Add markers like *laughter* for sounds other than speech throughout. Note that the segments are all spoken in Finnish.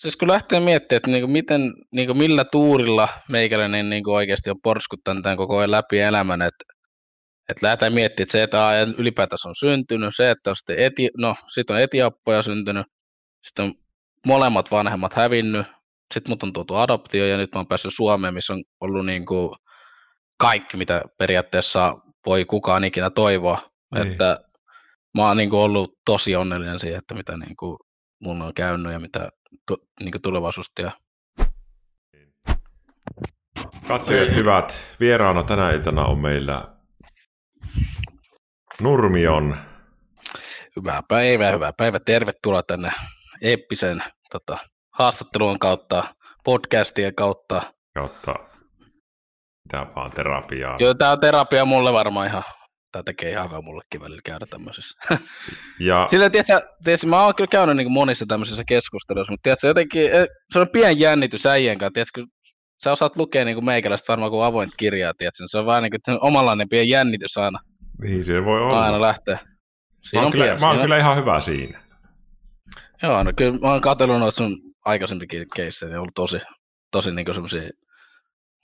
siis kun lähtee miettimään, että niinku miten, niinku millä tuurilla meikäläinen niinku oikeasti on porskuttanut tämän koko ajan läpi elämän, että et lähdetään miettimään, että se, että ylipäätänsä on syntynyt, se, että on sitten eti, no, sit on etiappoja syntynyt, sitten on molemmat vanhemmat hävinnyt, sitten mut on tuotu adoptio ja nyt mä oon päässyt Suomeen, missä on ollut niinku kaikki, mitä periaatteessa voi kukaan ikinä toivoa. Niin. Että mä oon niinku ollut tosi onnellinen siihen, että mitä niinku mun on käynyt ja mitä tu, niinku tulevaisuustia. Katsojat hyvät, vieraana tänä iltana on meillä Nurmion. Hyvää päivää, hyvää päivää. Tervetuloa tänne eeppisen tota, haastattelun kautta, podcastien kautta. Kautta, mitä vaan terapiaa. Joo, tämä on terapia mulle varmaan ihan, tämä tekee ihan hyvää mullekin välillä käydä tämmöisessä. *laughs* Ja... Sillä, tiedätkö, tiedätkö, mä oon kyllä käynyt niin monissa tämmöisissä keskusteluissa, mutta tiedätkö, jotenkin, eh, se on pieni jännitys äijän kanssa, tiedätkö, sä osaat lukea niin kuin meikäläistä varmaan kuin avointa kirjaa, tiedätkö, se on vaan niin kuin, omanlainen pieni jännitys aina. Niin, se voi olla. Aina lähtee. Siinä mä oon, kyllä, mä oon kyllä ihan hyvä siinä. Joo, no kyllä mä oon katsellut noita sun aikaisempikin keissejä, ja ollut tosi, tosi niin semmoisia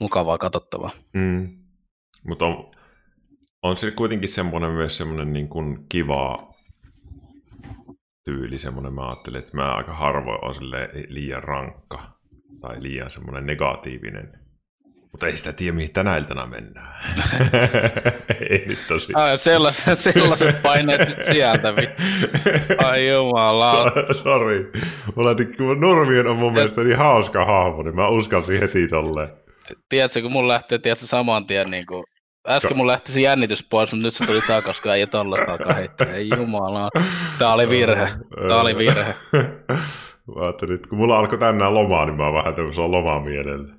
mukavaa katsottavaa. Mm. Mutta on, on se kuitenkin semmoinen myös semmoinen niin kuin kiva tyyli, semmoinen mä ajattelin, että mä aika harvoin on liian rankka tai liian semmoinen negatiivinen mutta ei sitä tiedä, mihin tänä iltana mennään. *laughs* ei nyt tosi. Ai, sellaiset, sellaiset paineet nyt sieltä. Ai jumala. Sori. kun Nurmien on mun mielestä niin hauska hahmo, niin mä uskalsin heti tolleen. Tiedätkö, kun mun lähtee tiedätkö, saman tien niin kuin Äsken mun lähti se jännitys pois, mutta nyt se tuli takas, kun ei tollasta alkaa heittää. Ei jumala. Tää oli virhe. Tää oli virhe. Mä ajattelin, että kun mulla alkoi tänään lomaa, niin mä oon vähän tämmöisellä lomaa mielellä.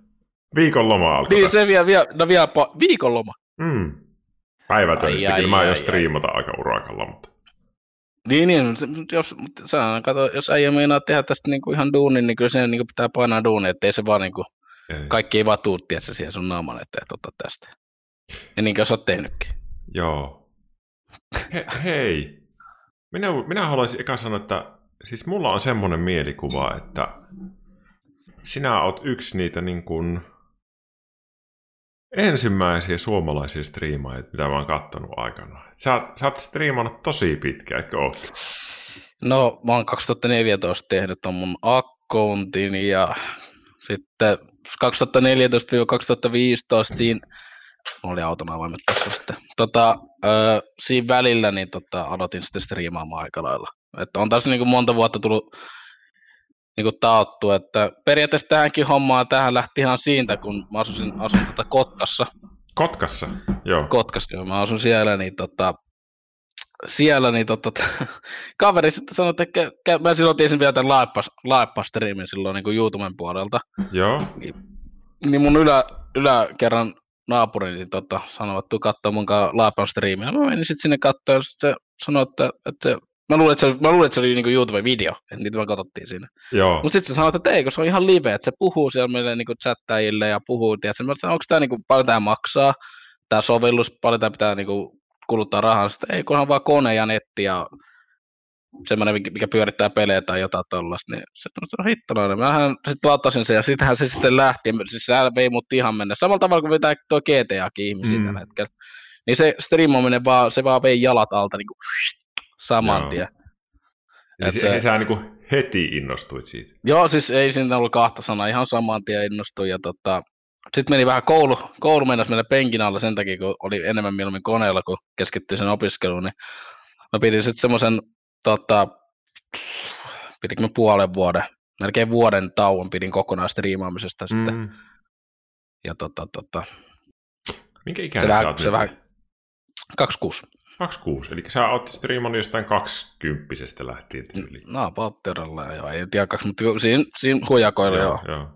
Viikon loma alkoi. Niin, se vielä, vielä, no vielä pa- viikon loma. Mm. Päivätöistä, kyllä mä aion striimata aika urakalla, mutta... Niin, niin jos, sä, kato, jos äijä meinaa tehdä tästä niinku ihan duunin, niin kyllä se niinku pitää painaa duunin, ettei se vaan niinku, ei. kaikki ei vaan tuu, tiedätkö, siihen sun naaman eteen, että ottaa tästä. Ja niin kuin sä oot tehnytkin. Joo. He, hei, minä, minä haluaisin eka sanoa, että siis mulla on semmoinen mielikuva, että sinä oot yksi niitä niin kuin, ensimmäisiä suomalaisia striimaajia, mitä mä oon kattonut aikana. Sä, sä oot striimannut tosi pitkään, etkö ole? No, mä oon 2014 tehnyt ton mun accountin ja sitten 2014-2015 siinä oli auton avaimet tässä sitten. Tota, ö, siinä välillä niin tota, aloitin sitten striimaamaan aika lailla. Että on tässä niin kuin monta vuotta tullut niin kuin taattu, että periaatteessa tähänkin hommaan, tähän lähti ihan siitä, kun mä asusin, asun tota Kotkassa. Kotkassa, joo. Kotkassa, joo. Mä asun siellä, niin tota, siellä niin tota, *laughs* kaveri sitten sanoi, että kä, mä silloin tiesin vielä tämän laippa-striimin silloin niin kuin YouTuben puolelta. Joo. Niin, niin mun ylä, yläkerran naapuri niin tota, sanoi, että tuu katsoa mun laipan striimiä. Mä menin sitten sinne katsoa ja se sanoi, että, että Mä luulen, että se, mä luulen, että se oli niinku YouTube-video, että niitä me katsottiin siinä. Mutta sitten se sanoi, että ei, kun se on ihan live, että se puhuu siellä meille niinku chattajille ja puhuu, tiedätkö, mä sanoin, onko tämä niinku, paljon tämä maksaa, tämä sovellus, paljon tämä pitää niinku kuluttaa rahaa, sitten ei, kunhan vaan kone ja netti ja semmoinen, mikä pyörittää pelejä tai jotain tuollaista, niin se on hittonainen. Mähän sitten latasin sen ja sittenhän se sitten lähti, siis se vei mut ihan mennä. Samalla tavalla kuin vetää tuo GTAkin ihmisiä mm. tällä hetkellä. Niin se striimaaminen vaan, se vaan vei jalat alta niin kuin saman Joo. tien. Eli se, se, sä niin kuin heti innostuit siitä? Joo, siis ei siinä ollut kahta sanaa, ihan saman tien innostuin. Ja tota, sitten meni vähän koulu, koulu mennessä meillä penkin alla sen takia, kun oli enemmän mieluummin koneella, kun keskittyi sen opiskeluun, niin mä pidin sitten semmoisen, tota, pidinkö mä puolen vuoden, melkein vuoden tauon pidin kokonaan striimaamisesta mm. sitten. Ja tota, tota, Minkä ikäinen se sä oot se vähän, 26. 26, eli sä oot striimannut jostain 20 lähtien tyyliin. No, Patteralla joo, ei tiedä kaksi, mutta siinä, siinä huijakoilla joo. joo. joo.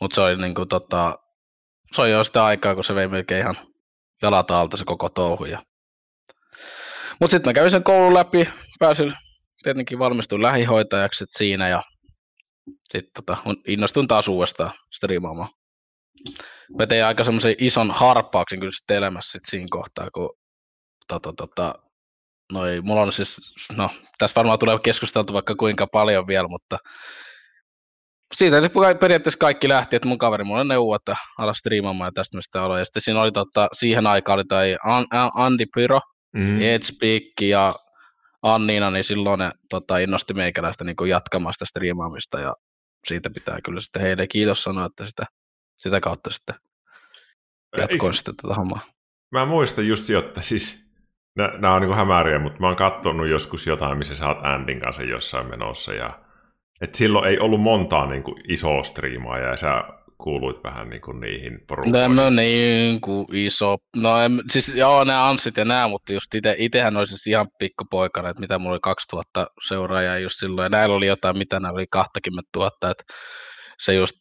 Mutta se oli niinku tota, se oli jo sitä aikaa, kun se vei melkein ihan jalat alta se koko touhu. Ja... Mutta sitten mä kävin sen koulun läpi, pääsin tietenkin valmistuin lähihoitajaksi siinä ja sitten tota, innostuin taas uudestaan striimaamaan. Mä tein aika semmoisen ison harppauksen kyllä sitten elämässä sit siinä kohtaa, kun tota, tota, noi, mulla on siis, no tässä varmaan tulee keskusteltu vaikka kuinka paljon vielä, mutta siitä se periaatteessa kaikki lähti, että mun kaveri mulle neuvoi, että ala striimaamaan ja tästä mistä aloin. Ja sitten siinä oli totta, siihen aikaan oli tai Andy Pyro, mm. Speak ja Annina, niin silloin ne tota, innosti meikäläistä niin kuin jatkamaan sitä striimaamista ja siitä pitää kyllä sitten heille kiitos sanoa, että sitä, sitä kautta sitten jatkoin Eikö... sitten tätä hommaa. Mä muistan just jo, että siis nämä on niin hämäriä, mutta mä oon katsonut joskus jotain, missä sä oot Andin kanssa jossain menossa ja et silloin ei ollut montaa niin kuin isoa striimaa ja sä kuuluit vähän niin kuin niihin porukkoihin. No niin kuin iso. No en, siis joo, nämä Anssit ja nämä, mutta just ite, itehän olisi siis ihan pikkupoikana, että mitä mulla oli 2000 seuraajaa just silloin. Ja näillä oli jotain, mitä nämä oli 20 000, että se just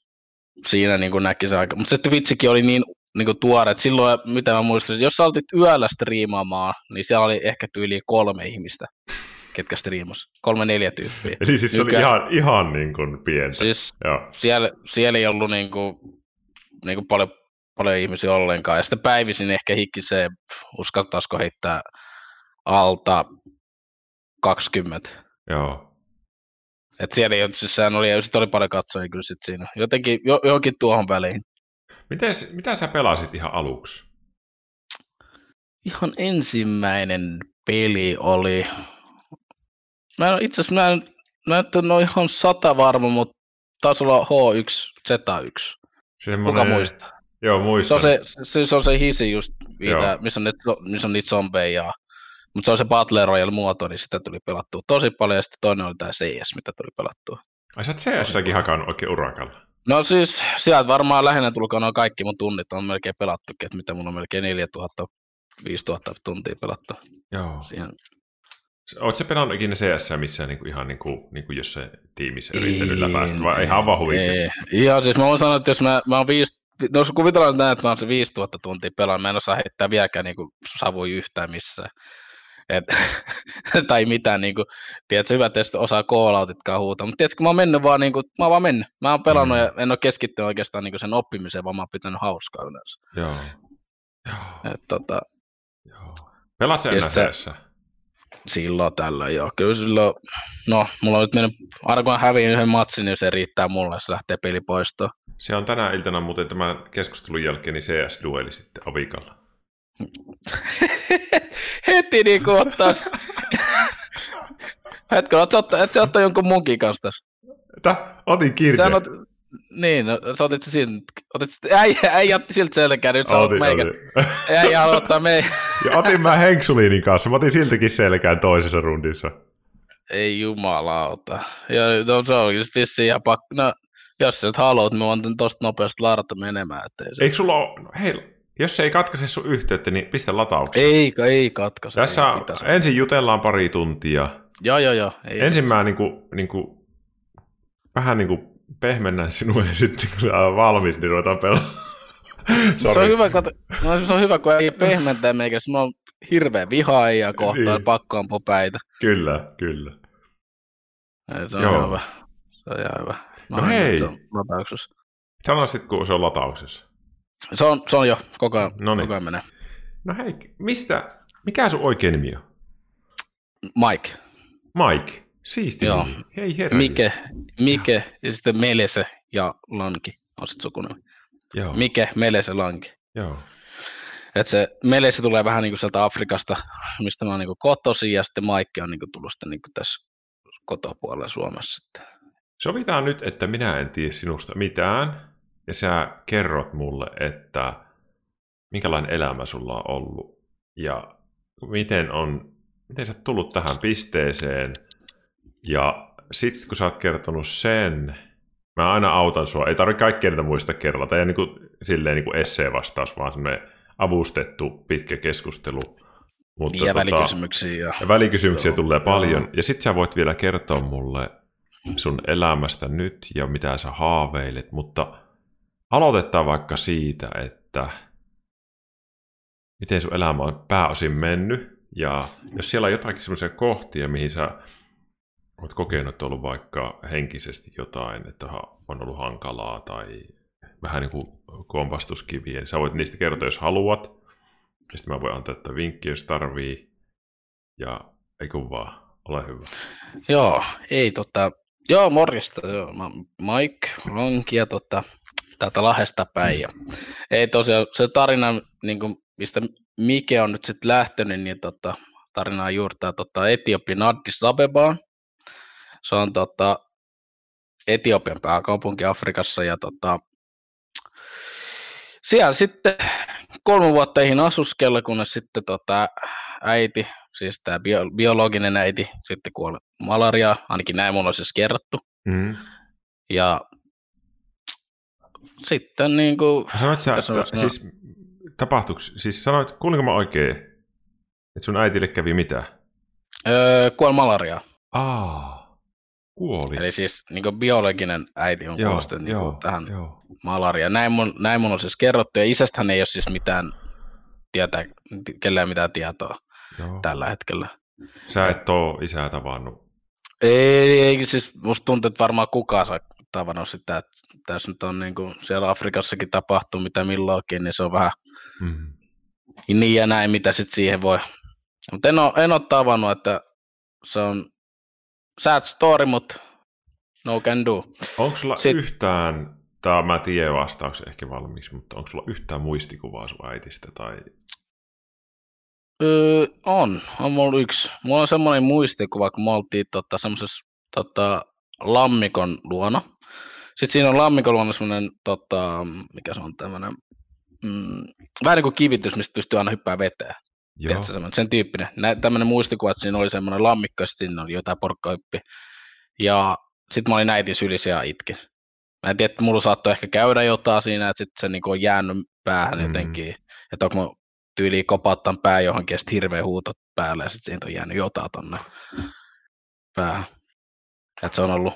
siinä niin kuin näki se aika. Mutta sitten vitsikin oli niin, niin kuin tuore, että silloin, mitä mä muistan, jos sä oltit yöllä striimaamaan, niin siellä oli ehkä yli kolme ihmistä ketkä striimas. Kolme neljä tyyppiä. *laughs* Eli siis se oli ihan, ihan niin kuin pientä. Siis Joo. Siellä, siellä ei ollut niin kuin, niin kuin paljon, paljon ihmisiä ollenkaan. Ja sitten päivisin ehkä hikkisee, uskaltaisiko heittää alta 20. Joo. Et siellä ei, siis sehän oli, sit oli paljon katsojia kyllä sit siinä. Jotenkin, jo, johonkin tuohon väliin. Mites, mitä sä pelasit ihan aluksi? Ihan ensimmäinen peli oli, Mä en itse asiassa, mä en, mä en ole ihan sata varma, mutta taisi olla H1, Z1. Semmoinen... Kuka muistaa? Joo, muistan. Se on se, se, se, on se hisi just, mitä, missä, on niitä, missä on niitä zombeja. Mutta se on se Battle Royale muoto, niin sitä tuli pelattua tosi paljon, ja sitten toinen oli tämä CS, mitä tuli pelattua. Ai sä oot CS-säkin hakannut oikein urakalla. No siis, sieltä varmaan lähinnä tulkoon noin kaikki mun tunnit on melkein pelattukin, että mitä mun on melkein 4000 5000 tuntia pelattu. Joo. Siihen Oletko pelannut ikinä CS missään niin kuin ihan niin kuin, niin kuin jossain tiimissä yrittänyt läpäistä, vai ihan vaan huviksesi? Ihan siis mä voin sanoa, että jos mä, mä oon viisi, no jos kuvitellaan näin, että mä oon se 5000 tuntia pelannut, mä en osaa heittää vieläkään niin kuin savui yhtään missään. Et, *laughs* tai mitään, niin kuin, tiedätkö, hyvä testi osaa call-outitkaan huutaa, mutta tiedätkö, mä oon mennyt vaan, niin kuin, mä oon vaan mennyt. Mä oon pelannut mm. ja en ole keskittynyt oikeastaan niin kuin sen oppimiseen, vaan mä oon pitänyt hauskaa yleensä. Joo. Joo. Et, tota, Joo. Pelaat sä enää se, silloin tällä joo. Kyllä silloin, no, mulla on nyt mennyt, aina kun häviin yhden matsin, niin se riittää mulle, se lähtee peli poistoon. Se on tänä iltana muuten tämän keskustelun jälkeen niin CS-dueli sitten Avikalla. *laughs* Heti niin kuin ottaisi. Hetken, *laughs* oot ottaa, et ottaa jonkun munkin kanssa tässä? Tä? Otin kirjeen. Niin, no, sä otit siinä, otit, äijä, äijä otti siltä selkää, nyt sä otit meikä. Äijä haluaa ottaa me. Ja otin mä Henksuliinin kanssa, mä otin siltäkin selkään toisessa rundissa. Ei jumalauta. Ja no, se on just vissiin ihan pakko. No, jos sä nyt haluat, mä voin tosta nopeasti ladata menemään. Ettei se... Eikö sulla ole, no, hei, jos se ei katkaise sun yhteyttä, niin pistä lataukseen. Ei, ei katkaise. Tässä ei, ensin jutellaan pari tuntia. Joo, joo, joo. Ei ensin mä niinku, niinku, vähän niinku pehmennän sinua ja sitten kun sä oot valmis, niin ruvetaan pelaamaan. *laughs* se, on hyvä, kun, no, se on hyvä, kun ei pehmentää meikä, mä oon hirveä vihaaja kohtaan, niin. pakko ampua päitä. Kyllä, kyllä. Ei, se on Joo. hyvä. Se on ihan hyvä. Mä no hei. Se on latauksessa. Sano sitten, kun se on latauksessa. Se on, se on jo, koko ajan, no niin. koko ajan menee. No hei, mistä, mikä sun oikein nimi on? Mike. Mike. Siisti Joo. Hei herra. Mike, Mike ja sitten Melese ja Lanki on sitten sukunimi. Joo. Mike, Melese, Lanki. Joo. Et se Melese tulee vähän niin kuin sieltä Afrikasta, mistä mä oon niin kuin kotosi, ja sitten Mike on niin kuin tullut sitten niin kuin tässä kotopuolella Suomessa. Sovitaan nyt, että minä en tiedä sinusta mitään, ja sä kerrot mulle, että minkälainen elämä sulla on ollut, ja miten on, miten sä tullut tähän pisteeseen – ja sitten kun sä oot kertonut sen, mä aina autan sua. Ei tarvitse kaikkea niitä muista kerralla. Tämä ei niin kuin, silleen niin kuin essee-vastaus, vaan semmoinen avustettu pitkä keskustelu. Mutta niin, ja tota, välikysymyksiä. Ja, ja välikysymyksiä joo, tulee paljon. Joo. Ja sitten sä voit vielä kertoa mulle sun elämästä nyt ja mitä sä haaveilet. Mutta aloitetaan vaikka siitä, että miten sun elämä on pääosin mennyt. Ja jos siellä on jotakin semmoisia kohtia, mihin sä olet kokenut, että on ollut vaikka henkisesti jotain, että on ollut hankalaa tai vähän niin kuin kompastuskiviä, sä voit niistä kertoa, jos haluat. Ja sitten mä voin antaa että vinkkiä, jos tarvii. Ja ei kun vaan, ole hyvä. Joo, ei tota, Joo, morjesta. Joo. Mä, Mike Ronkia tota, täältä Lahdesta päin. Ja, ei tosiaan, se tarina, niin kuin, mistä Mike on nyt sitten lähtenyt, niin tota, tarinaa juurtaa tota, Etiopin Addis Abebaan. Se on tota, Etiopian pääkaupunki Afrikassa ja tota, siellä sitten kolme vuotta eihin asuskella, kunnes sitten tota, äiti, siis tämä bio, biologinen äiti, sitten kuoli malariaa, ainakin näin mulla on siis kerrottu. Mm. Ja sitten niin kuin... Sanoit sä, että, sanoa, siis tapahtuiko, siis sanoit, kuulinko mä oikein, että sun äitille kävi mitä? Öö, kuoli malariaa. Aa, kuoli. Eli siis niin biologinen äiti on kuollut niin tähän joo. malariaan. Näin mun, näin mun on siis kerrottu, ja isästähän ei ole siis mitään tietää, kellään mitään tietoa joo. tällä hetkellä. Sä et ole isää tavannut? Ei, ei, siis musta tuntuu, että varmaan kukaan saa tavannut sitä, että tässä nyt on niin kuin siellä Afrikassakin tapahtuu mitä milloinkin, niin se on vähän mm. niin ja näin, mitä sitten siihen voi. Mutta en ole, en ole tavannut, että se on sad story, mutta no can do. Onko sulla Sit... yhtään, tämä mä tiedän vastauksen ehkä valmiiksi, mutta onko sulla yhtään muistikuvaa sun äitistä? Tai... Öö, on, on mulla yksi. Mulla on semmoinen muistikuva, kun me oltiin tota, semmoisessa tota, lammikon luona. Sitten siinä on lammikon luona semmoinen, tota, mikä se on tämmöinen, mm, vähän niin kuin kivitys, mistä pystyy aina hyppää veteen. Joo. sen tyyppinen. Nä, tämmöinen muistikuva, että siinä oli semmoinen lammikko, ja siinä oli jotain porkkahyppi. Ja sitten mä olin äitin sylissä ja itkin. Mä en tiedä, että mulla saattoi ehkä käydä jotain siinä, että sitten se niin on jäänyt päähän mm. jotenkin. Että onko mä tyyli kopauttan pää johonkin ja sitten hirveä huuto päälle ja sitten siitä on jäänyt jotain tonne päähän. Että se on ollut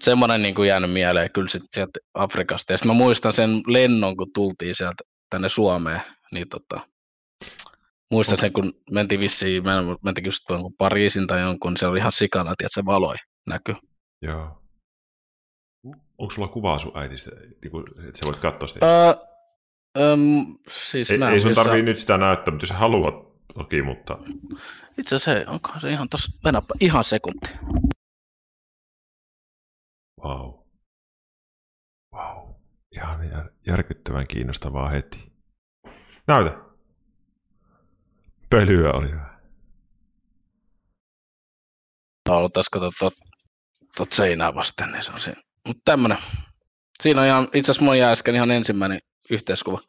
semmoinen niin kuin jäänyt mieleen kyllä sitten sieltä Afrikasta. Ja sitten mä muistan sen lennon, kun tultiin sieltä tänne Suomeen, niin tota, muistan sen, kun mentiin vissiin, mentiin just tuon Pariisin tai jonkun, niin se oli ihan sikana, että se valoi näkyy. Joo. Onko sulla kuvaa sun äidistä, niin että sä voit katsoa sitä? Öö, öm, siis ei, ei sun tarvii nyt sitä näyttää, mutta jos haluat toki, mutta... Itse asiassa onko se ihan tuossa, ihan sekunti. Wow. Wow. Ihan jär, järkyttävän kiinnostavaa heti. Näytä. Pölyä oli hyvä. Tauluttaisiko tuot, tuot seinää vasten, niin se on siinä. Mutta tämmönen. Siinä on ihan, itse asiassa mun äsken ihan ensimmäinen yhteiskuva.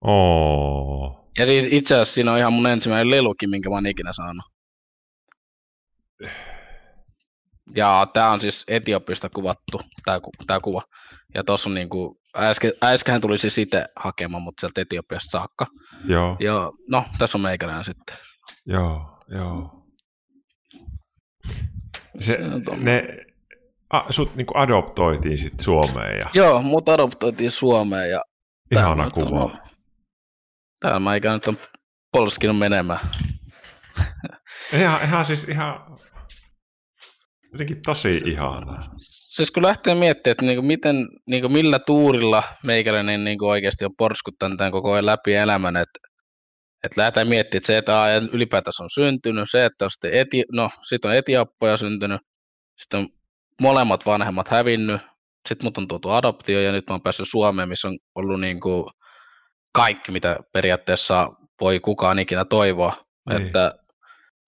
Oh. Ja itse asiassa siinä on ihan mun ensimmäinen lelukin, minkä mä oon ikinä saanut. Ja tämä on siis Etiopista kuvattu, tämä kuva. Ja tuossa on niinku, äsken, äsken tuli siis itse hakemaan, mutta sieltä Etiopiasta saakka. Joo. Ja no, tässä on meikäläinen sitten. Joo, joo. Se, ne, a, sut niinku adoptoitiin sitten Suomeen. Ja... Joo, mut adoptoitiin Suomeen ja... Ihana kuva. Täällä mä ikään nyt on polskinut menemään. ihan, ihan siis ihan Jotenkin tosi ihanaa. Siis kun lähtee miettimään, että niinku miten, niinku millä tuurilla meikäläinen niinku oikeasti on porskuttanut tämän koko ajan läpi elämän, että että lähdetään miettimään, että se, että ylipäätänsä on syntynyt, se, että on sitten eti, no, sit on etiappoja syntynyt, sitten on molemmat vanhemmat hävinnyt, sitten mut on tuotu adoptio ja nyt mä oon päässyt Suomeen, missä on ollut niin kuin kaikki, mitä periaatteessa voi kukaan ikinä toivoa. Niin. Että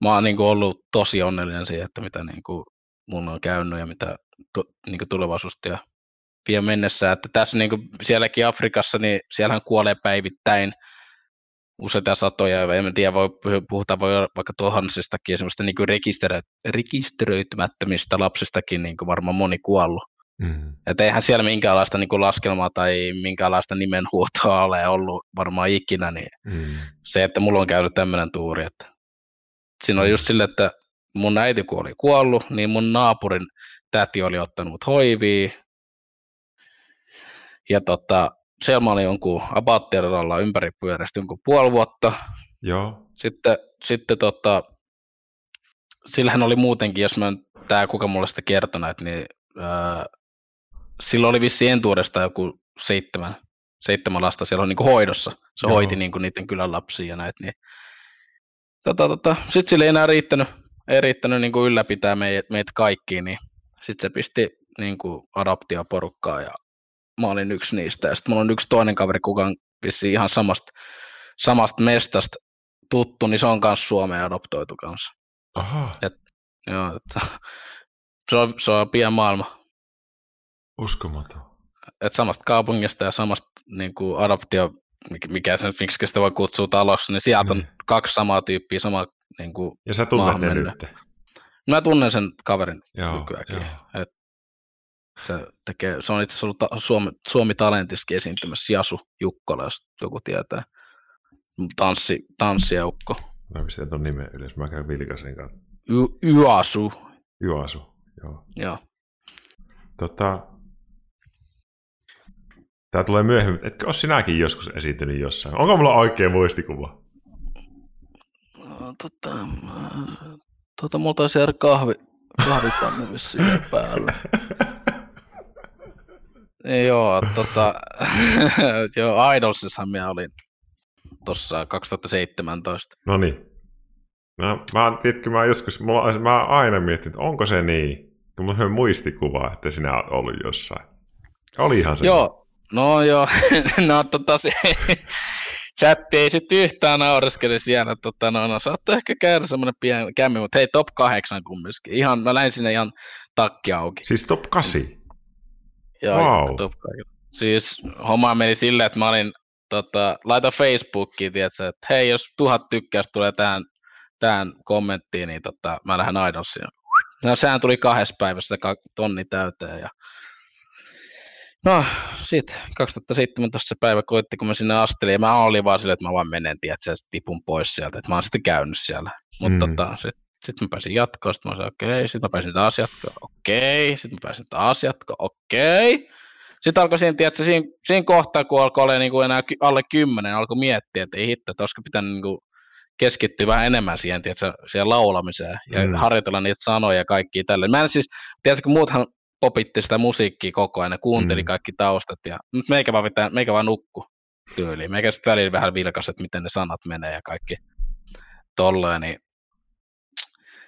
mä oon niin kuin ollut tosi onnellinen siihen, että mitä niin kuin mulla on käynyt ja mitä tu, niin tulevaisuutta ja vie mennessä. Että tässä niin kuin sielläkin Afrikassa, niin siellähän kuolee päivittäin useita satoja, en tiedä, voi puhuta voi vaikka tuhansistakin, semmoista niin rekisterö, rekisteröitymättömistä lapsistakin niin kuin varmaan moni kuollut. Mm. Että eihän siellä minkäänlaista niin kuin laskelmaa tai minkäänlaista nimenhuutoa ole ollut varmaan ikinä, niin mm. se, että mulla on käynyt tämmöinen tuuri, että siinä on just sille, että mun äiti kun oli kuollut, niin mun naapurin täti oli ottanut hoiviin. Ja tota, siellä mä olin jonkun abaattiradalla ympäri pyörästi jonkun puoli vuotta. Joo. Sitten, sitten tota, sillähän oli muutenkin, jos mä tää kuka mulle sitä kertonut, niin ää, sillä oli vissi entuudesta joku seitsemän, seitsemän lasta siellä on niin hoidossa. Se Joo. hoiti niin niiden kylän lapsia ja näitä. Niin. Tota, tota, Sitten sillä ei enää riittänyt ei riittänyt niin kuin ylläpitää meitä, meitä kaikkia, niin sitten se pisti niin kuin adoptioporukkaa ja mä olin yksi niistä. Ja sitten mulla on yksi toinen kaveri, kuka on ihan samasta, samasta mestasta tuttu, niin se on myös Suomeen adoptoitu kanssa. Aha, Et, joo, että, se, on, se on pieni maailma. uskomaton. Et samasta kaupungista ja samasta niin kuin adoptio, mikä- se, miksi sitä voi kutsua talossa, niin sieltä on Niin. kaksi samaa tyyppiä, sama niin kuin, Ja sä tunnet ne nyt. Mä tunnen sen kaverin Joo, nykyäänkin. joo. Et se, tekee, se on itse asiassa ollut ta- Suomi, Suomi Talentissakin esiintymässä Jasu Jukkola, jos joku tietää. Tanssi, tanssijaukko. Mä pistän ton nimen ylös, mä käyn Vilkasen kanssa. Y- Yasu. Juasu, joo. Joo. Tota, Tää tulee myöhemmin. Etkö ole sinäkin joskus esiintynyt jossain? Onko mulla oikea muistikuva? No, Tota, tota, mulla taisi jäädä kahvi, kahvipannu vissiin *laughs* päällä. Joo, tota, *laughs* joo, Idolsissahan minä olin tuossa 2017. No niin. Mä, mä, tiedätkö, mä joskus, mulla, mä aina miettinyt, että onko se niin? Kun mulla on muistikuva, että sinä olet ollut jossain. Olihan se. Joo, no joo, *laughs* no tota se, chatti ei sitten yhtään naureskele siellä, tota, no, no saattoi ehkä käydä semmoinen pieni kämmi, mutta hei top 8 kumminkin. Ihan, mä lähdin sinne ihan takki auki. Siis top 8. Joo, Wow. top 8. Siis homma meni silleen, että mä olin, tota, laita Facebookiin, tiedätkö, että hei, jos tuhat tykkäystä tulee tähän, tähän kommenttiin, niin tota, mä lähden Idolsiin. No sehän tuli kahdessa päivässä tonni täyteen ja No, sit 2017 se päivä koitti, kun mä sinne astelin, ja mä olin vaan silleen, että mä vaan menen, tiedätkö, tipun pois sieltä, että mä oon sitten käynyt siellä. Mutta Mm. tota, sit, sit mä pääsin jatkoon, sit mä sanoin, okei, okay. sit mä pääsin taas jatkoon, okei, okay. sit mä pääsin taas jatkoon, okei. Okay. Sitten alkoi siinä, tiedätkö, siinä, siinä kohtaa, kun alkoi olla niin kuin enää alle kymmenen, alkoi miettiä, että ei hitto, että olisiko pitänyt niin kuin keskittyä vähän enemmän siihen, tiedätkö, siihen laulamiseen ja Mm. mm. harjoitella niitä sanoja ja kaikkia tälle. Mä en siis, tiedätkö, kun muuthan popitti sitä musiikkia koko ajan, kuunteli Mm. kaikki taustat ja nyt meikä vaan, pitää, meikä vaan nukku tyyliin. Meikä sitten välillä vähän vilkas, että miten ne sanat menee ja kaikki tolleen, niin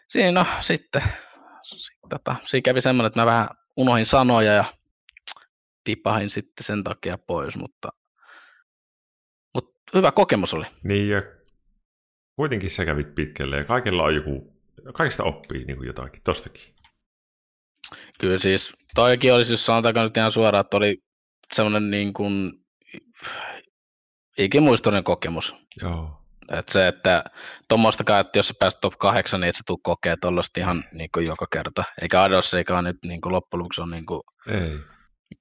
siinä no, sitten, sit, tota, siinä kävi semmoinen, että mä vähän unohin sanoja ja tipahin sitten sen takia pois, mutta, mutta hyvä kokemus oli. Niin ja kuitenkin sä kävit pitkälle ja kaikilla on joku, kaikista oppii niin kuin jotakin, tostakin. Kyllä siis, toikin oli siis sanotaanko nyt ihan suoraan, että oli semmoinen niin kuin ikimuistoinen kokemus. Joo. Et se, että tuommoistakaan, että jos sä pääset top 8, niin et sä tuu kokea tuollaista ihan niin kuin joka kerta. Eikä Ados, eikä nyt niin kuin loppujen lopuksi on niin kuin Ei.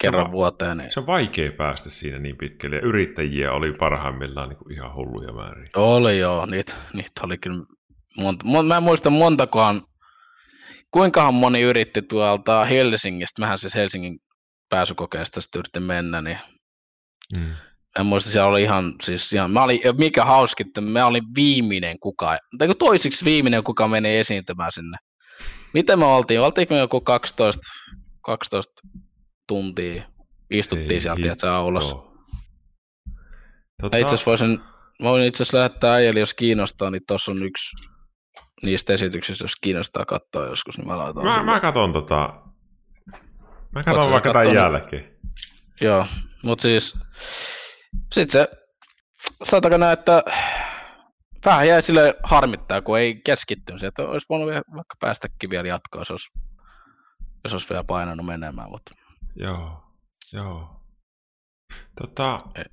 kerran va- vuoteen. Niin... Se on vaikea päästä siinä niin pitkälle. Ja yrittäjiä oli parhaimmillaan niin kuin ihan hulluja määriä. Oli joo, niitä, niitä oli kyllä monta. Mon, mä en muista montakohan, kuinkahan moni yritti tuolta Helsingistä, mähän siis Helsingin pääsykokeesta sitten yritin mennä, niin Mm. en muista, siellä oli ihan, siis ihan, mä olin, mikä hauski, että mä olin viimeinen kuka, tai toisiksi viimeinen kuka meni esiintymään sinne. Miten me oltiin? Oltiinko me joku 12, 12 tuntia? Istuttiin Ei sieltä, tiedätkö, aulassa. Joo. Mä itse asiassa voisin, mä voin itse asiassa lähettää äijälle, jos kiinnostaa, niin tuossa on yksi niistä esityksistä, jos kiinnostaa katsoa joskus, niin mä laitan Mä, mä katon tota... Mä Oot sä vaikka tämän jälkeen. Joo, mutta siis sit se, sanotaanko näin, että vähän jäi sille harmittaa, kun ei keskittynyt siihen, että olisi voinut vaikka päästäkin vielä jatkoon, jos olisi, jos olisi vielä painanut menemään, mutta Joo, joo. Tota, Ei.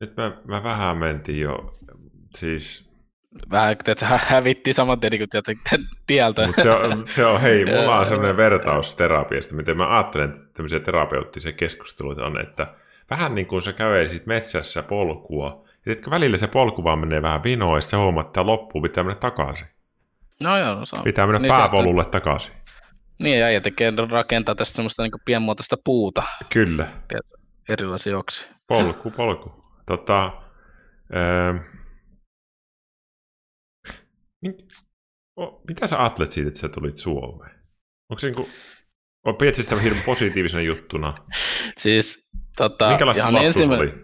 nyt me, me vähän mentiin jo, siis, vähän että hä- hävittiin saman tien niin kuin tieltä. mutta se on, *laughs* se on, hei, mulla on semmoinen vertaus terapiasta, miten mä ajattelen että tämmöisiä terapeuttisia keskusteluita on, että vähän niin kuin sä kävelisit metsässä polkua, ja tiedätkö, välillä se polku vaan menee vähän vinoon, ja sitten sä huomaat, että loppu pitää mennä takaisin. No joo, no se on. Pitää mennä Niin niin se- pääpolulle takaisin. Niin, ja tekee rakentaa tästä semmoista niin pienmuotoista puuta, Kyllä. erilaisia oksia. Polku, polku. Tota, öö, mitä sä ajattelet siitä, että sä tulit Suomeen? Onko se niinku, o- pidät sä sitä hirveän positiivisena juttuna? *laughs* Siis tota, Minkälaista ensimmä- oli?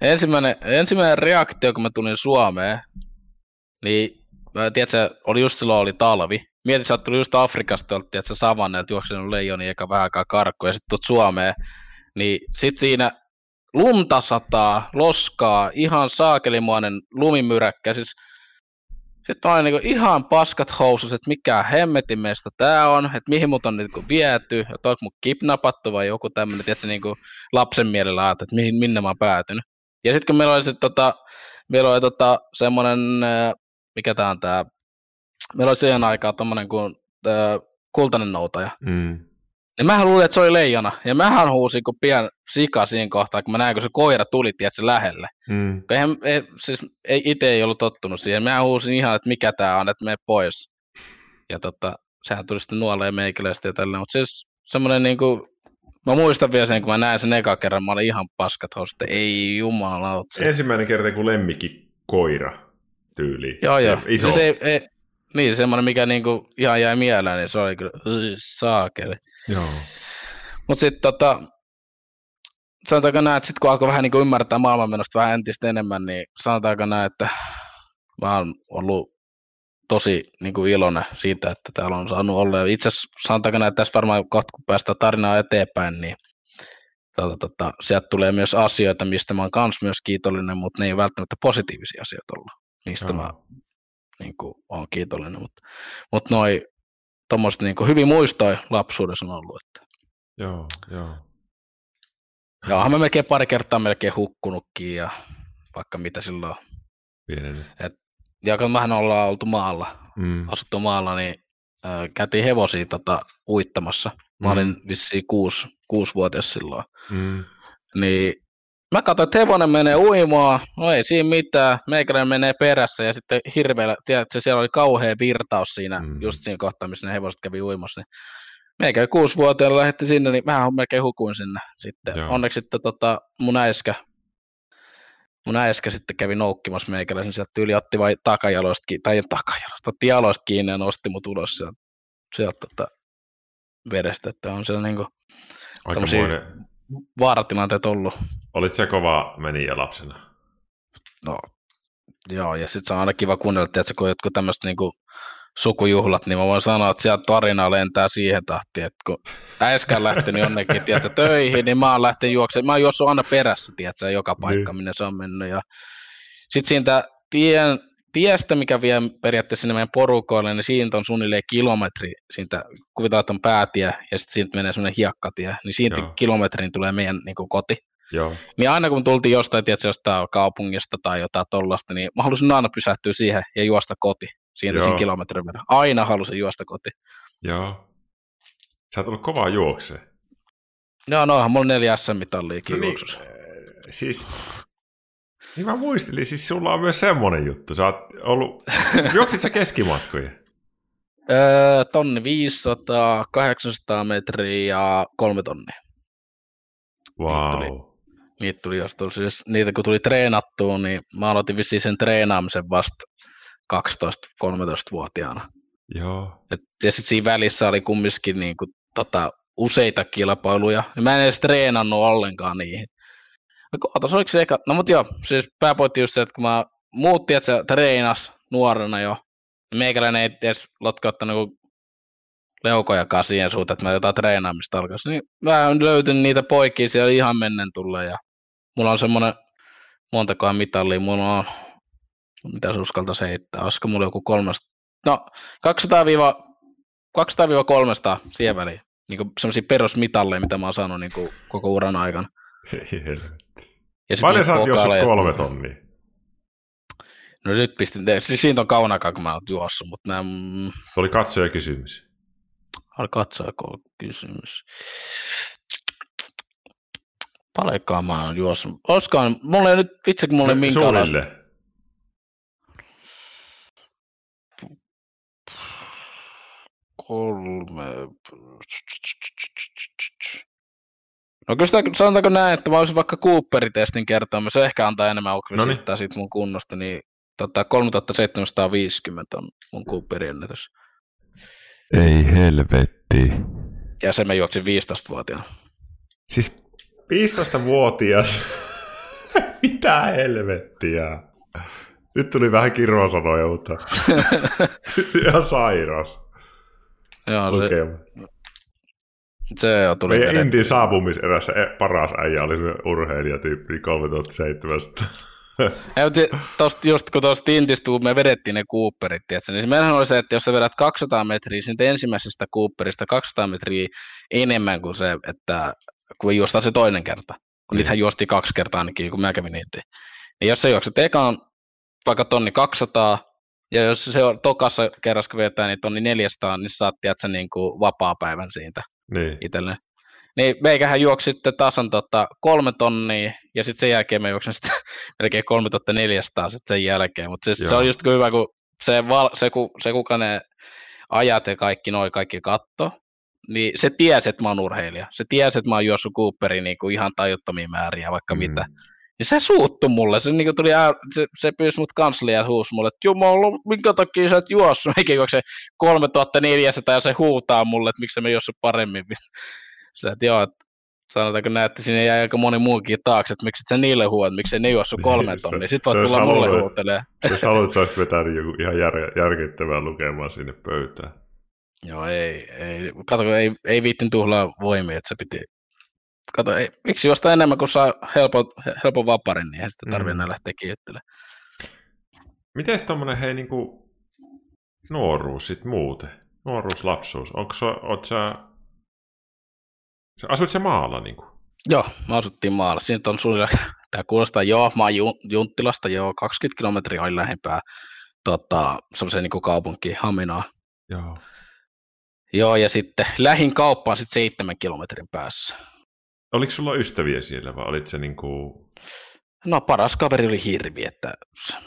ensimmäinen, ensimmäinen reaktio, kun mä tulin Suomeen, niin mä tiedätkö, oli just silloin oli talvi, mietin, sä tullut just Afrikasta, että sä savanneet juoksenut leijoni eikä vähän aikaa karkkoja, ja sitten tuut Suomeen, niin sit siinä lunta sataa, loskaa, ihan saakelimainen lumimyräkkä, siis sitten on niin ihan paskat housut, että mikä hemmetin meistä tää on, että mihin mut on niin viety, että onko mut kidnappattu vai joku tämmöinen, tietysti niin lapsen mielellä että mihin, minne mä oon päätynyt. Ja sitten kun meillä oli sit, tota, meillä oli tota, semmoinen, mikä tää on tää, meillä oli siihen aikaan tommonen kuin tää, kultainen noutaja. Mm. Niin mähän luulin, että se oli leijona. Ja mähän huusin kuin pian sika siinä kohtaa, kun mä näin, kun se koira tuli, tiedätkö, lähelle. Mm. Eihän, ei, siis ei, itse ei ollut tottunut siihen. Mä huusin ihan, että mikä tää on, että mene pois. Ja tota, sehän tuli sitten nuoleen meikäläistä ja tälleen. Mutta siis semmoinen niinku, mä muistan vielä sen, kun mä näin sen eka kerran, mä olin ihan paskat housut, ei jumala. Ensimmäinen kerta, kun lemmikki koira tyyli. Joo, joo. Iso. Se, ei, ei, niin, semmoinen, mikä niinku ihan jäi mieleen, niin se oli kyllä saakeli. Joo. Mutta sitten tota, sanotaanko näin, että sitten kun alkoi vähän niin ymmärtää maailmanmenosta vähän entistä enemmän, niin sanotaanko näin, että mä oon ollut tosi niin kuin iloinen siitä, että täällä on saanut olla. Itse asiassa sanotaanko näin, että tässä varmaan kohta kun päästään tarinaa eteenpäin, niin tota, tota, sieltä tulee myös asioita, mistä mä oon kans myös kiitollinen, mutta ne ei välttämättä positiivisia asioita olla, mistä Joo. mä niin kuin, olen kiitollinen. Mutta mut noin tuommoiset niin hyvin muistoi lapsuudessa on ollut. Että... Joo, joo. Ja onhan mä melkein pari kertaa melkein hukkunutkin ja vaikka mitä silloin. Pienen. Et, ja kun mehän ollaan oltu maalla, mm. asuttu maalla, niin äh, käytiin hevosia tota, uittamassa. Mä mm. olin vissiin kuusi, kuusivuotias silloin. Mm. Niin Mä katsoin, että hevonen menee uimaan, no ei siinä mitään, meikäläinen menee perässä ja sitten hirveellä, tiedätkö, siellä oli kauhea virtaus siinä, mm. just siinä kohtaa, missä ne hevoset kävi uimassa, niin meikä kuusi-vuotiaana lähetti sinne, niin mä melkein hukuin sinne sitten. Joo. Onneksi sitten tota, mun äiskä, mun äiskä sitten kävi noukkimassa meikäläisen, sieltä tyyli otti vai takajaloista, tai takajaloista, otti jaloista kiinni ja nosti mut ulos sieltä, sieltä tota, vedestä, että on siellä niinku Aikamoinen vaaratilanteet ollut. Olit se kova meniä lapsena? No, joo, ja sitten se on aina kiva kuunnella, että kun jotkut tämmöiset niinku sukujuhlat, niin mä voin sanoa, että sieltä tarina lentää siihen tahtiin, että kun äsken lähtenyt jonnekin tiedätkö, töihin, niin mä oon lähtenyt juoksemaan. Mä oon juossut aina perässä, tiedätkö, joka paikka, niin. minne se on mennyt. Ja sitten siitä tien, tiestä, mikä vie periaatteessa sinne meidän porukoille, niin siitä on suunnilleen kilometri, siitä kuvitaan, että on päätie ja sitten siitä menee semmoinen hiekkatie, niin siitä Joo. kilometrin tulee meidän niin kuin, koti. Joo. Niin aina kun tultiin jostain, tietysti jostain kaupungista tai jotain tollasta, niin mä halusin aina pysähtyä siihen ja juosta koti, siitä siinä kilometrin verran. Aina halusin juosta koti. Joo. Sä oot ollut kovaa juokseen. Joo, noinhan mulla neljä SM-mitalliakin no niin, juoksussa. Siis niin mä muistelin, siis sulla on myös semmonen juttu. Sä oot ollut, *laughs* juoksit sä keskimatkoja? Öö, tonni 500, 800 metriä ja kolme tonnia. Wow. Niitä tuli, niitä tuli jostain, siis niitä kun tuli treenattua, niin mä aloitin vissiin sen treenaamisen vasta 12-13-vuotiaana. Joo. Et, ja sitten siinä välissä oli kumminkin niin kuin, tota, useita kilpailuja. Ja mä en edes treenannut ollenkaan niihin. No kootas, oliko se eka? No mut joo, siis pääpointti just se, että kun mä muutti, että se treenas nuorena jo, niin meikäläinen ei edes lotkauttanut niinku leukojakaan siihen suuntaan, että mä jotain treenaamista alkaisi. Niin mä löytin niitä poikia siellä ihan mennen tulla ja mulla on semmoinen montakohan mitallia, mulla on, mitä se uskaltaisi heittää, olisiko mulla joku kolmesta, no 200 200-300 siihen väliin. Niin semmoisia perusmitalleja, mitä mä oon saanut niin koko uran aikana. Ja Paljon sä oot juossut kolme tonnia? No nyt pistin, siis siitä on kaunakaan, kun mä oon juossut, mutta mä... Mm, oli katsoja kysymys. Oli katsoja kysymys. Paljonkaan mä oon juossut. Olisikohan, mulla ei nyt, vitsi kun mulla ei minkäänlaista... Suunnilleen. Kolme... No kyllä sitä, sanotaanko näin, että mä olisin vaikka Cooperin-testin kertoa, se ehkä antaa enemmän okvisittaa siitä mun kunnosta, niin tota, 3750 on mun Cooperin ennätys. Ei helvetti. Ja se mä juoksin 15-vuotiaana. Siis 15-vuotias? *laughs* Mitä helvettiä? Nyt tuli vähän kirosanoja, mutta *laughs* *laughs* ihan sairas. Joo, se, lukema. Se tuli Meidän. Intin saapumiserässä e- paras äijä oli se urheilijatyyppi 3700. Ei, mutta tosta, just kun tuosta Intistä, kun me vedettiin ne Cooperit, tiedätkö, niin meillähän oli se, että jos sä vedät 200 metriä siitä ensimmäisestä Cooperista 200 metriä enemmän kuin se, että kun juostaan se toinen kerta, kun Niin. niitähän juosti kaksi kertaa ainakin, kun mä kävin Intiin. Niin jos sä juokset ekaan vaikka tonni 200, ja jos se on tokassa kerrassa, kun vetää niin tonni 400, niin saat, tiedätkö, niin kuin vapaa-päivän siitä niin. itselleen. Niin meikähän juoksi sitten tasan tota kolme tonnia, ja sitten sen jälkeen mä juoksen sitten *laughs* melkein 3400 sitten sen jälkeen, mutta se, se on just hyvä, kun se, val, se, ku, se kuka ne ajat ja kaikki noi kaikki katto, niin se tiesi, että mä oon urheilija. Se tiesi, että mä oon juossut Cooperin niin kuin ihan tajuttomia määriä, vaikka mm. mitä. Ja se suuttu mulle, se, niin tuli, ää, se, se pyysi mut kanslia ja huusi mulle, että Jumala, minkä takia sä et juossut, *laughs* eikä juokse 3400 ja se huutaa mulle, että miksi se me juossut paremmin. *laughs* Sillä, että joo, että sanotaanko näin, että sinne jäi aika moni muukin taakse, että miksi sä niille huuat, miksi ne juossut *laughs* kolme Niin, se- tonnia. Sitten se voit tulla mulle huutelemaan. Jos haluat, sä vetänyt joku ihan jär, järkyttävää lukemaan sinne pöytään. Joo, ei, ei, kato, kun ei, ei viittin tuhlaa voimia, että se piti, kato, ei, miksi juosta enemmän, kun saa helpon, helpon vaparin, niin eihän sitä tarvitse Mm. enää lähteä kiittelemaan. Miten tommonen hei niinku nuoruus sit muuten? Nuoruus, lapsuus. Onko sä, oot sä, sä asut sä maalla niinku? Joo, me asuttiin maalla. Siinä on suunnilleen, tämä kuulostaa, joo, mä oon Ju- Junttilasta, joo, 20 kilometriä oli lähempää tota, semmoiseen niin kaupunkiin, Haminaan. Joo. Joo, ja sitten lähin kauppa on sitten seitsemän kilometrin päässä. Oliko sulla ystäviä siellä vai olit se niinku... No paras kaveri oli Hirvi, että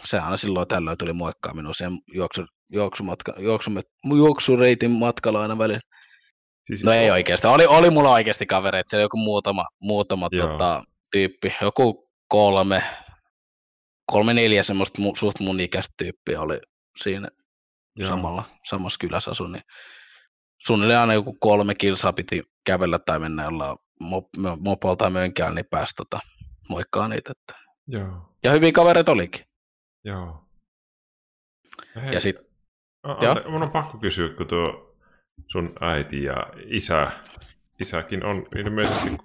se aina silloin tällöin tuli moikkaa minua sen juoksu, juoksumatka, juoksumet, juoksureitin matkalla aina välillä. Siis No ei oikeastaan, oli, oli mulla oikeasti kavereita, siellä joku muutama, muutama Joo. tota, tyyppi, joku kolme, kolme neljä semmoista mu, suht mun ikäistä tyyppiä oli siinä Joo. samalla, samassa kylässä asu, niin suunnilleen aina joku kolme kilsaa piti kävellä tai mennä jollain mop- mö- mopolla tai mönkäällä, niin pääsi tota, moikkaa niitä. Että. Joo, Ja hyviä kavereita olikin. joo. Hei, Ja sit, ante- mun on pakko kysyä, kun tuo sun äiti ja isä, isäkin on ilmeisesti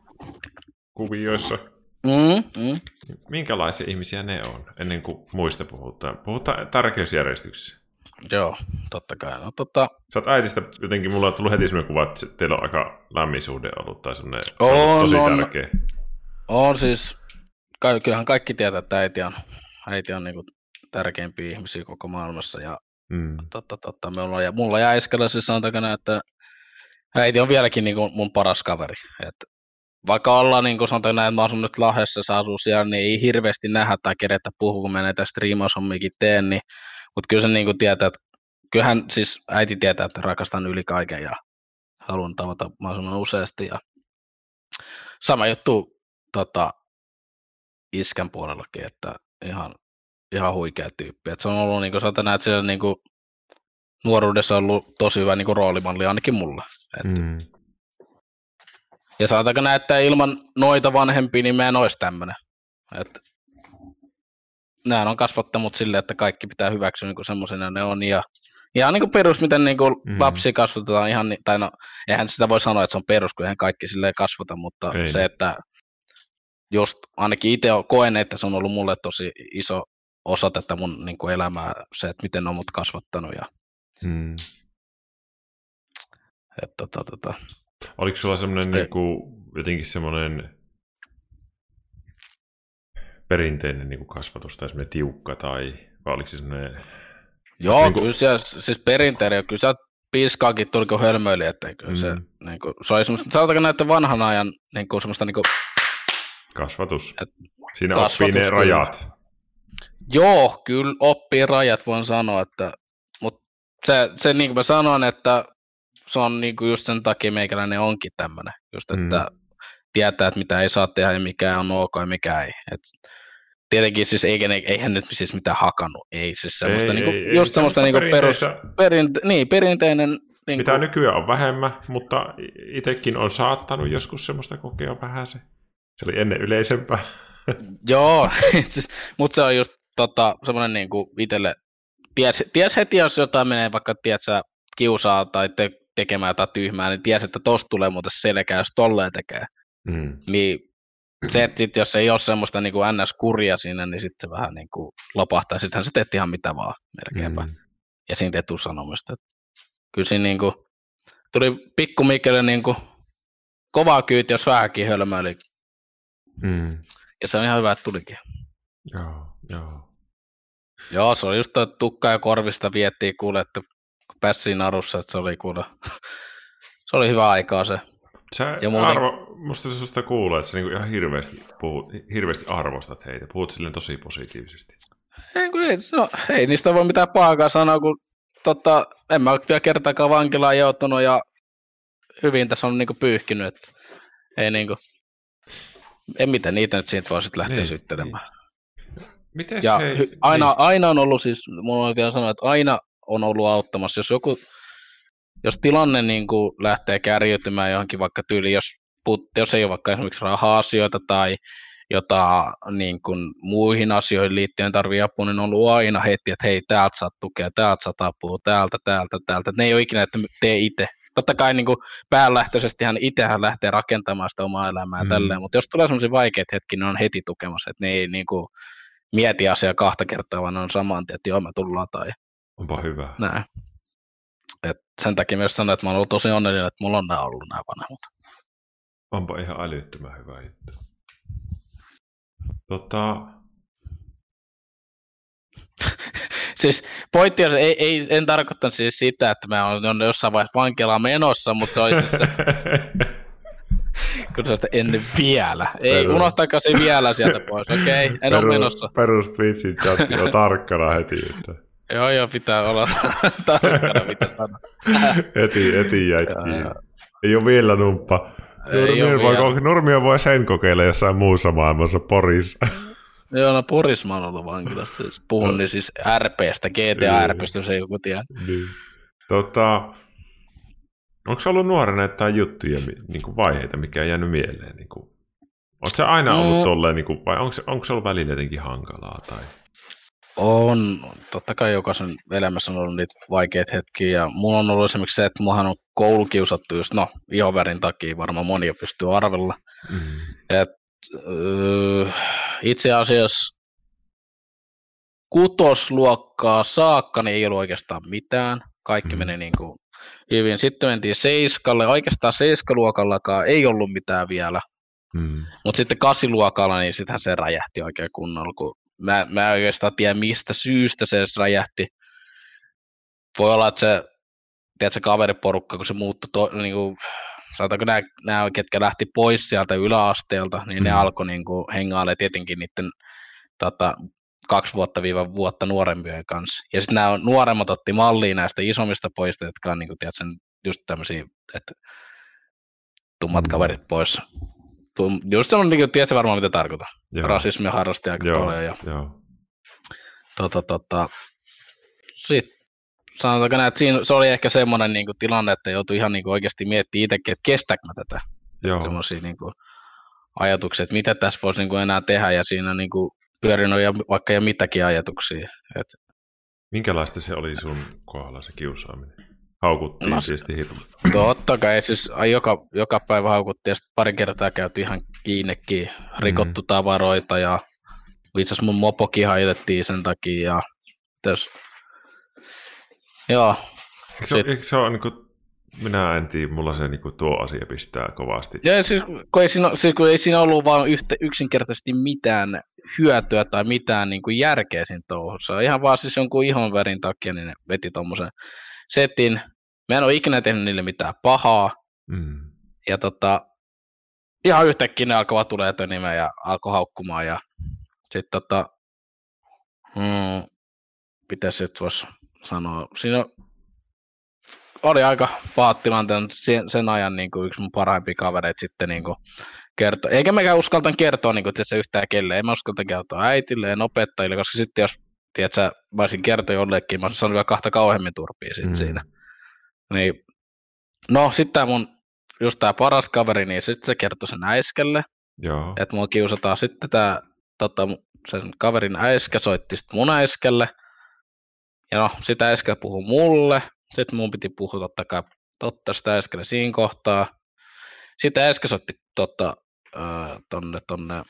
kuvioissa. mm, mm, Minkälaisia ihmisiä ne on, ennen kuin muista puhutaan? Puhutaan tärkeysjärjestyksessä. Joo, totta kai. No, tota, Sä oot äitistä, jotenkin mulla on tullut heti sellainen kuva, että teillä on aika lämmin suhde ollut, tai semmoinen se on On, tosi on. tärkeä. on siis, kyllähän kaikki tietää, että äiti on, äiti on niin tärkeimpiä ihmisiä koko maailmassa. Ja Mm. totta, totta, mulla, ja, mulla ja Aiskalla siis sanotaanko näin, että äiti on vieläkin niin kuin mun paras kaveri. Et vaikka ollaan niin kuin sanotaan näin, että mä asun nyt Lahdessa, se asuu siellä, niin ei hirveästi nähdä tai kerätä puhua, kun mä näitä striimaushommiakin teen, niin, mutta kyllä se niin kuin tietää, että kyllähän siis äiti tietää, että rakastan yli kaiken ja haluan tavata mahdollisimman useasti. Ja sama juttu tota, iskän puolellakin, että ihan, ihan huikea tyyppi. Et se on ollut, niin kuin että se on niin kuin, nuoruudessa ollut tosi hyvä niin kuin roolimalli ainakin mulle. Et, Mm. Ja sanotaanko näin, että ilman noita vanhempia, niin mä en olisi tämmöinen. Et, nämä on kasvattanut silleen, että kaikki pitää hyväksyä niin semmoisena ne on. Ja ihan niin kuin perus, miten niin kuin Mm. lapsia kasvatetaan, ihan, tai no, eihän sitä voi sanoa, että se on perus, kun eihän kaikki silleen kasvata, mutta Ei. se, että just ainakin itse koen, että se on ollut mulle tosi iso osa tätä mun niin kuin elämää, se, että miten on mut kasvattanut. Ja, Mm. että, tota, tota. Oliko sulla semmoinen Ei. niinku, jotenkin semmoinen perinteinen niinku kasvatus tai semmoinen tiukka tai vai oliko se semmoinen... Joo, Niin niin kuin- kyllä siellä, siis perinteinen, kyllä sieltä piiskaakin tuli kuin hölmöili, että kyllä se, Mm. niin kuin, se oli semmoista, sanotaanko näitä vanhan ajan niin kuin, semmoista niin kuin, Kasvatus. Et- Siinä kasvatus oppii ne kyllä. rajat. joo, kyllä oppii rajat, voin sanoa, että, mutta se, se niin kuin mä sanoin, että se on niin kuin just sen takia meikäläinen onkin tämmöinen, just että tietää, että mitä ei saa tehdä ja mikä on ok ja mikä ei. Et, tietenkin siis eikä eihän nyt siis mitään hakannut, ei siis semmoista, Ei, niinku, ei, ei, just semmoista niinku perus, perinte, niin, perinteinen, niinku, Mitä nykyään on vähemmän, mutta itsekin on saattanut joskus semmoista kokea vähän se. Se oli ennen yleisempää. *laughs* Joo, *laughs* siis, mutta se on just tota, semmoinen niinku itselle, ties, ties heti, jos jotain menee vaikka tiedät, sä, kiusaa tai te, tekemään jotain tyhmää, niin tiesi, että tosta tulee muuten selkää, jos tolleen tekee. Mm. Niin se, että sit, jos ei ole semmoista niin kuin NS-kuria siinä, niin sitten se vähän niin kuin lopahtaa. Sittenhän se teet ihan mitä vaan melkeinpä. Mm. Ja siinä ei tule sanomista. Kyllä siinä niin kuin, tuli pikku Mikelle niin kuin, kovaa kyyti, jos vähänkin hölmöili. Mm. Ja se on ihan hyvä, että tulikin. Joo, joo. Joo, se oli just toi tukka ja korvista viettiin kuule, että kun pääsi narussa, että se oli kuule, *laughs* se oli hyvä aikaa se. Sä Ja muuten- arvo, musta susta kuulee, että sä niinku ihan hirveästi, puhut, hirveästi arvostat heitä. Puhut silleen tosi positiivisesti. Ei, kun ei, no, ei niistä voi mitään paakaa sanoa, kun tota, en mä ole vielä kertaakaan vankilaan joutunut ja hyvin tässä on niinku pyyhkinyt, että ei niinku, en miten niitä nyt siitä voi sitten lähteä Niin, syyttelemään. Mites Ja hei, aina, niin, aina on ollut siis, mun on vielä sanoa, että aina on ollut auttamassa, jos joku, jos tilanne niin kuin lähtee kärjytymään johonkin vaikka tyyli, jos, put, jos ei ole vaikka esimerkiksi raha-asioita tai jota niin kuin, muihin asioihin liittyen tarvii apua, niin on ollut aina heti, että hei, täältä saat tukea, täältä saat apua, täältä, täältä, täältä. Ne ei ole ikinä, että tee itse. Totta kai niin kuin, päälähtöisesti hän itsehän lähtee rakentamaan sitä omaa elämää Mm. mm. tälleen, mutta jos tulee sellaisia vaikeita hetkiä, niin on heti tukemassa, että ne ei niin kuin, mieti asiaa kahta kertaa, vaan ne on saman tien, että joo, me tullaan tai onpa hyvä. näin. Et sen takia myös sanoin, että mä oon ollut tosi onnellinen, että mulla on nämä ollut nämä vanhemmat. Onpa ihan älyttömän hyvä juttu. Tota, *laughs* Siis pointti on, ei, ei, en tarkoittanut siis sitä, että mä olen jossain vaiheessa vankilaan menossa, mutta se on itse asiassa, *laughs* kun se ennen vielä. Ei, Perus. unohtakaa se vielä sieltä pois, okei, okay, en ole menossa. perus Twitchin chatti on tarkkana heti, että Joo, joo, pitää olla *laughs* tarkkana, mitä sanoo. Joo, kiinni. joo. Ei ole vielä numppa. Nurmia voi, vielä. Nurmia voi sen kokeilla jossain muussa maailmassa, Porissa. *laughs* Joo, no Poris mä oon ollut vankilasta. Siis puhun niin siis RPstä, GTA RPstä, jos ei joku tiedä. niin. tota, onko ollut nuorena jotain juttuja, niin kuin vaiheita, mikä on jäänyt mieleen? Niin kuin, sä aina ollut Mm. tolleen, niin kuin, vai onko, se- onko se ollut välillä jotenkin hankalaa? Tai... On, totta kai jokaisen elämässä on ollut niitä vaikeita hetkiä, ja mulla on ollut esimerkiksi se, että muahan on koulukiusattu just, no, ihovärin takia, varmaan moni jo pystyy arvella. Mm. Öö, itse asiassa kutosluokkaa saakka niin ei ollut oikeastaan mitään. Kaikki Mm. meni niin kuin hyvin. Sitten mentiin seiskalle. Oikeastaan seiskaluokallakaan ei ollut mitään vielä. Mm. Mutta sitten kasiluokalla, niin sittenhän se räjähti oikein kunnolla. Kun mä, mä en oikeastaan tiedä, mistä syystä se edes räjähti. Voi olla, että se, tiedätkö, kaveriporukka, kun se muuttui, to, niin kuin, sanotaanko nämä, nämä, ketkä lähti pois sieltä yläasteelta, niin mm. ne alkoi niin kuin, hengailemaan tietenkin niiden tota, kaksi vuotta viiva vuotta nuorempien kanssa. Ja sitten nämä nuoremmat otti mallia näistä isommista poista, jotka on niin kuin, tiedätkö, just tämmöisiä, että tummat Mm. kaverit pois. Tum, just se on, niin kuin, tiedätkö varmaan mitä tarkoitan. Joo. Rasismia harrasti aika Joo, paljon. Ja, joo. tota, tota, sit, sanotaanko näin, että siinä, se oli ehkä semmoinen niin kuin, tilanne, että joutui ihan niin kuin, oikeasti miettimään itsekin, että kestääkö mä tätä. joo. Semmoisia niin kuin, ajatuksia, että mitä tässä voisi niin kuin, enää tehdä. Ja siinä niin kuin, pyörinyt ja, vaikka jo mitäkin ajatuksia. Et, Minkälaista se oli sun kohdalla se kiusaaminen? Haukuttiin No tietysti hirveän. totta kai, siis joka, joka päivä haukuttiin ja sitten pari kertaa käyty ihan kiinnekin, rikottu Mm. tavaroita ja itse asiassa mun mopokin hajotettiin sen takia ja tässä, joo, Eikö se, eikö se ole niin kuin, minä en tiedä, mulla se niin kuin, tuo asia pistää kovasti. Ja siis, kun ei siinä, siis, kun ei siinä ollut vaan yhtä, yksinkertaisesti mitään hyötyä tai mitään niin kuin järkeä siinä touhussa. Ihan vaan siis jonkun ihon värin takia niin ne veti tuommoisen setin. Mä en ole ikinä tehnyt niille mitään pahaa. Mm. Ja tota, ihan yhtäkkiä ne alkoi tulee etönimeen ja alkoi haukkumaan. Ja sitten tota, hmm, pitäisi se voisi sanoa. Siinä oli aika pahat tilanteet, sen, sen ajan niin kuin yksi mun parhaimpia kavereita sitten niin kuin kertoi. Eikä mekään uskaltan kertoa niin kuin, se yhtään kelle. En mä uskalta kertoa äitille en opettajille, koska sitten jos tiedätkö, mä olisin kertoa jollekin, mä olisin saanut vielä kahta kauheammin turpia sit Mm. mm. siinä. Niin, no sitten mun, just tää paras kaveri, niin sitten se kertoi sen äiskelle, Joo. että mua kiusataan. Sitten tää, tota, sen kaverin äiskä soitti sitten mun äiskelle. Ja no, sitä äiskä puhui mulle. Sitten mun piti puhua totta kai totta sitä äsken siinä kohtaa. Sitten äsken soitti tota, äh, tonne, tonne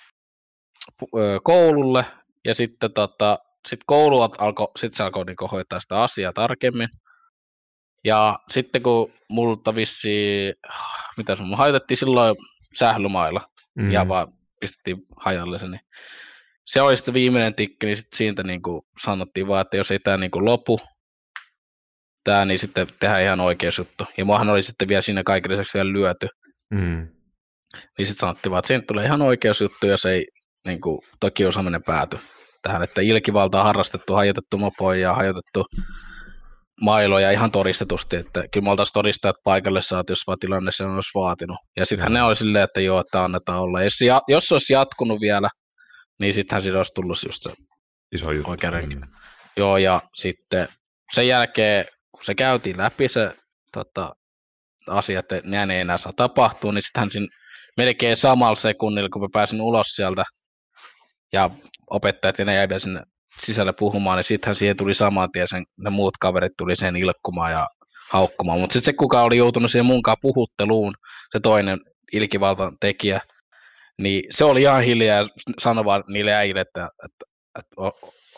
koululle, ja sitten tota, sit koulu alkoi, sit se alkoi niinku hoitaa sitä asiaa tarkemmin. Ja sitten kun multa vissi, mitä sun haitettiin silloin sählymailla, mm. ja vaan pistettiin hajalle se, niin se oli sitten viimeinen tikki, niin sit siitä niin kuin sanottiin vaan, että jos ei tämä niin kuin lopu, tämä, niin sitten tehdään ihan oikea juttu. Ja muahan oli sitten vielä siinä kaiken lisäksi vielä lyöty. Mm. Niin sitten sanottiin vaan, että siinä tulee ihan oikea juttu, jos ei niin kuin, toki osaaminen pääty tähän, että ilkivalta on harrastettu, hajotettu mopoja ja hajotettu mailoja ihan todistetusti, että kyllä me oltaisiin todistajat paikalle saat, jos vaan tilanne se olisi vaatinut. Ja sittenhän ne oli silleen, että joo, että annetaan olla. Ja jos, jos se olisi jatkunut vielä, niin sittenhän siitä olisi tullut just se Iso juttu. oikein mm. Joo, ja sitten sen jälkeen, kun se käytiin läpi se tota, asia, että näin ei enää saa tapahtua, niin sittenhän siinä melkein samalla sekunnilla, kun mä pääsin ulos sieltä, ja opettajat ja ne jäi sinne sisälle puhumaan, niin sittenhän siihen tuli saman tien sen, ne muut kaverit tuli sen ilkkumaan ja haukkumaan. Mutta sitten se, kuka oli joutunut siihen munkaan puhutteluun, se toinen ilkivaltan tekijä, niin se oli ihan hiljaa ja sanoi vaan niille äijille, että, että, että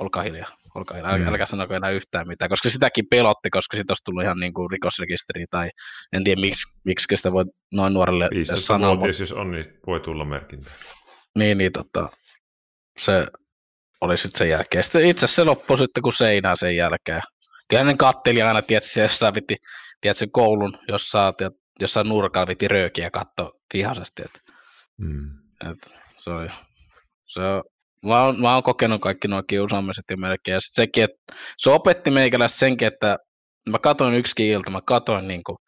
olkaa hiljaa, olkaa hiljaa, mm. älkää sanoko enää yhtään mitään, koska sitäkin pelotti, koska siitä olisi tullut ihan niin kuin rikosrekisteri tai en tiedä miksi, miksi sitä voi noin nuorelle sanoa. Mutta... jos on, niin voi tulla merkintä. Niin, niin tota, se oli sitten sen jälkeen. Sitten itse asiassa se loppui sitten kuin seinään sen jälkeen. Kyllä ne katteli aina, tietysti, jos sä piti, tiedätkö, koulun, jos sä jossain nurkalla piti röökiä katsoa vihaisesti. Että, mm. et, se oli, se on, mä oon, mä oon kokenut kaikki nuo kiusaamiset jo melkein. Ja sekin, että se opetti meikäläistä senkin, että mä katoin yksikin ilta, mä katoin niin kuin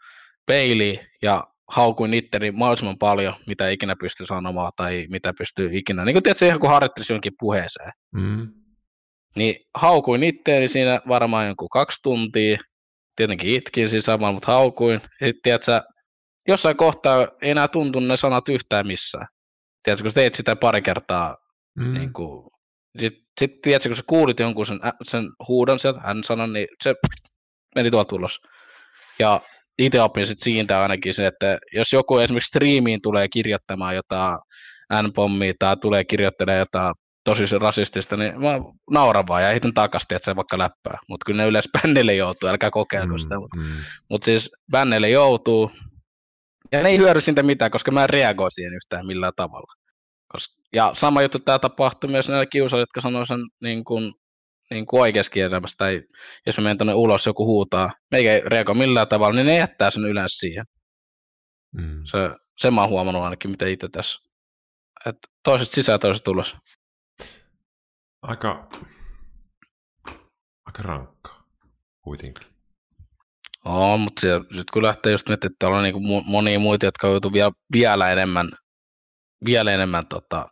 peiliin ja haukuin itteni mahdollisimman paljon, mitä ikinä pystyy sanomaan tai mitä pystyy ikinä. Niin kuin tiedätkö, ihan kuin harjoittelisi jonkin puheeseen. Mm. Niin haukuin itteeni siinä varmaan jonkun kaksi tuntia. Tietenkin itkin siinä samalla, mutta haukuin. Sitten tiedätkö, jossain kohtaa ei enää tuntu ne sanat yhtään missään. Tiedätkö, kun teet sitä pari kertaa, mm. niin kuin, sitten sit, tiedätkö, kun sä kuulit jonkun sen, sen huudon sieltä, hän sanoi, niin se meni tuolta tulos. Ja itse opin sit siitä ainakin se, että jos joku esimerkiksi striimiin tulee kirjoittamaan jotain N-pommia tai tulee kirjoittelemaan jotain tosi rasistista, niin mä nauran vaan ja heitän takaisin, että se vaikka läppää. Mutta kyllä ne yleensä *laughs* bännille joutuu, älkää kokeilko mm, sitä. Mutta mm. mut siis bännille joutuu, ja ne ei hyödy siitä mitään, koska mä en reagoi siihen yhtään millään tavalla. Ja sama juttu tämä tapahtui myös näille kiusaajille, jotka sanoivat sen niin kuin niin kuin oikeassa elämässä, tai jos me menen tuonne ulos, joku huutaa, meikä ei reagoi millään tavalla, niin ne jättää sen yleensä siihen. Mm. Se, se mä oon huomannut ainakin, mitä itse tässä. että toiset sisään, toiset ulos. Aika, aika rankkaa kuitenkin. On, mutta sitten kun lähtee just miettimään, että on niin monia muita, jotka joutuu vielä, vielä enemmän, vielä enemmän tota,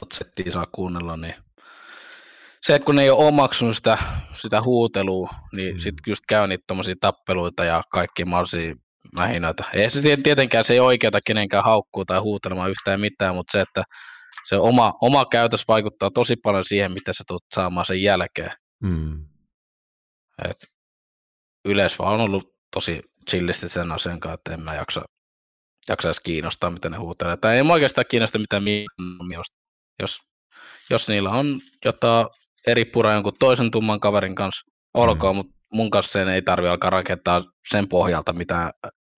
tot settiä saa kuunnella, niin se, että kun ne ei ole omaksunut sitä, sitä huutelua, niin mm. sitten just käy niitä tappeluita ja kaikki mahdollisia mähinöitä. Ei se tietenkään se ei oikeata kenenkään haukkuu tai huutelemaan yhtään mitään, mutta se, että se oma, oma käytös vaikuttaa tosi paljon siihen, mitä sä tulet saamaan sen jälkeen. Mm. Et yleensä vaan on ollut tosi chillisti sen asian kanssa, että en mä jaksa, jaksa edes kiinnostaa, mitä ne huutelee. Tai ei oikeastaan kiinnosta mitään minusta. Jos, jos niillä on jotain eri pura jonkun toisen tumman kaverin kanssa, olkoon, mm. mutta mun kanssa sen ei tarvi alkaa rakentaa sen pohjalta mitään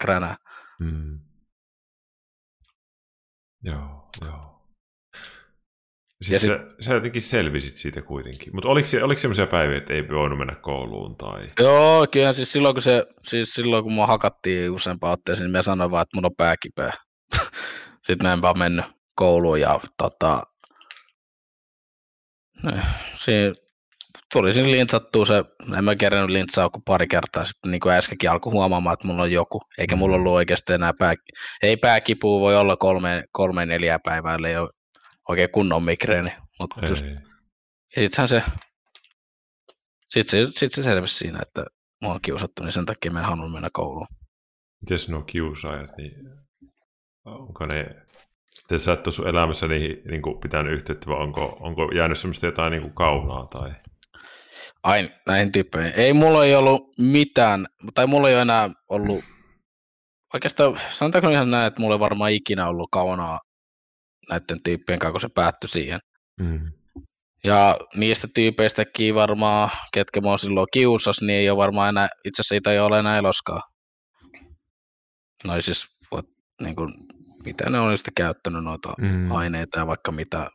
kränää. Mm. Joo, joo. Sitten sit, sä, sä jotenkin selvisit siitä kuitenkin. Mutta oliko, oliko sellaisia päiviä, että ei voinut mennä kouluun? Tai... Joo, kyllä siis silloin kun, se, siis silloin kun mua hakattiin useampaan otteeseen, niin mä sanoin vaan, että mun on pää kipeä. *laughs* Sitten mä en vaan mennyt kouluun ja tota, Siinä tuli siinä lintsattua se, en mä kerännyt lintsaa kuin pari kertaa sitten, niin kuin äskenkin alkoi huomaamaan, että mulla on joku, eikä mulla ollut oikeasti enää pää, ei pääkipua voi olla kolme, kolme neljä päivää, ellei ole oikein kunnon migreeni, mutta just, ja sittenhän se, sitten se, sit se selvisi siinä, että mua on kiusattu, niin sen takia mä en halunnut mennä kouluun. Miten nuo kiusaajat, niin onko ne te sä et ole sun elämässä niihin niin kuin pitänyt yhteyttä, vai onko, onko jäänyt semmoista jotain niin kuin kaunaa? Tai... Ai, näihin tyyppeihin. Ei mulla ei ollut mitään, tai mulla ei ole enää ollut, oikeastaan sanotaanko ihan näin, että mulla ei varmaan ikinä ollut kaunaa näiden tyyppien kanssa, kun se päättyi siihen. Mm. Ja niistä tyypeistäkin varmaan, ketkä mä oon silloin kiusas, niin ei ole varmaan enää, itse asiassa siitä ei ole enää eloskaan. No siis, niin kuin, mitä ne on sitten käyttänyt noita mm. aineita ja vaikka mitä.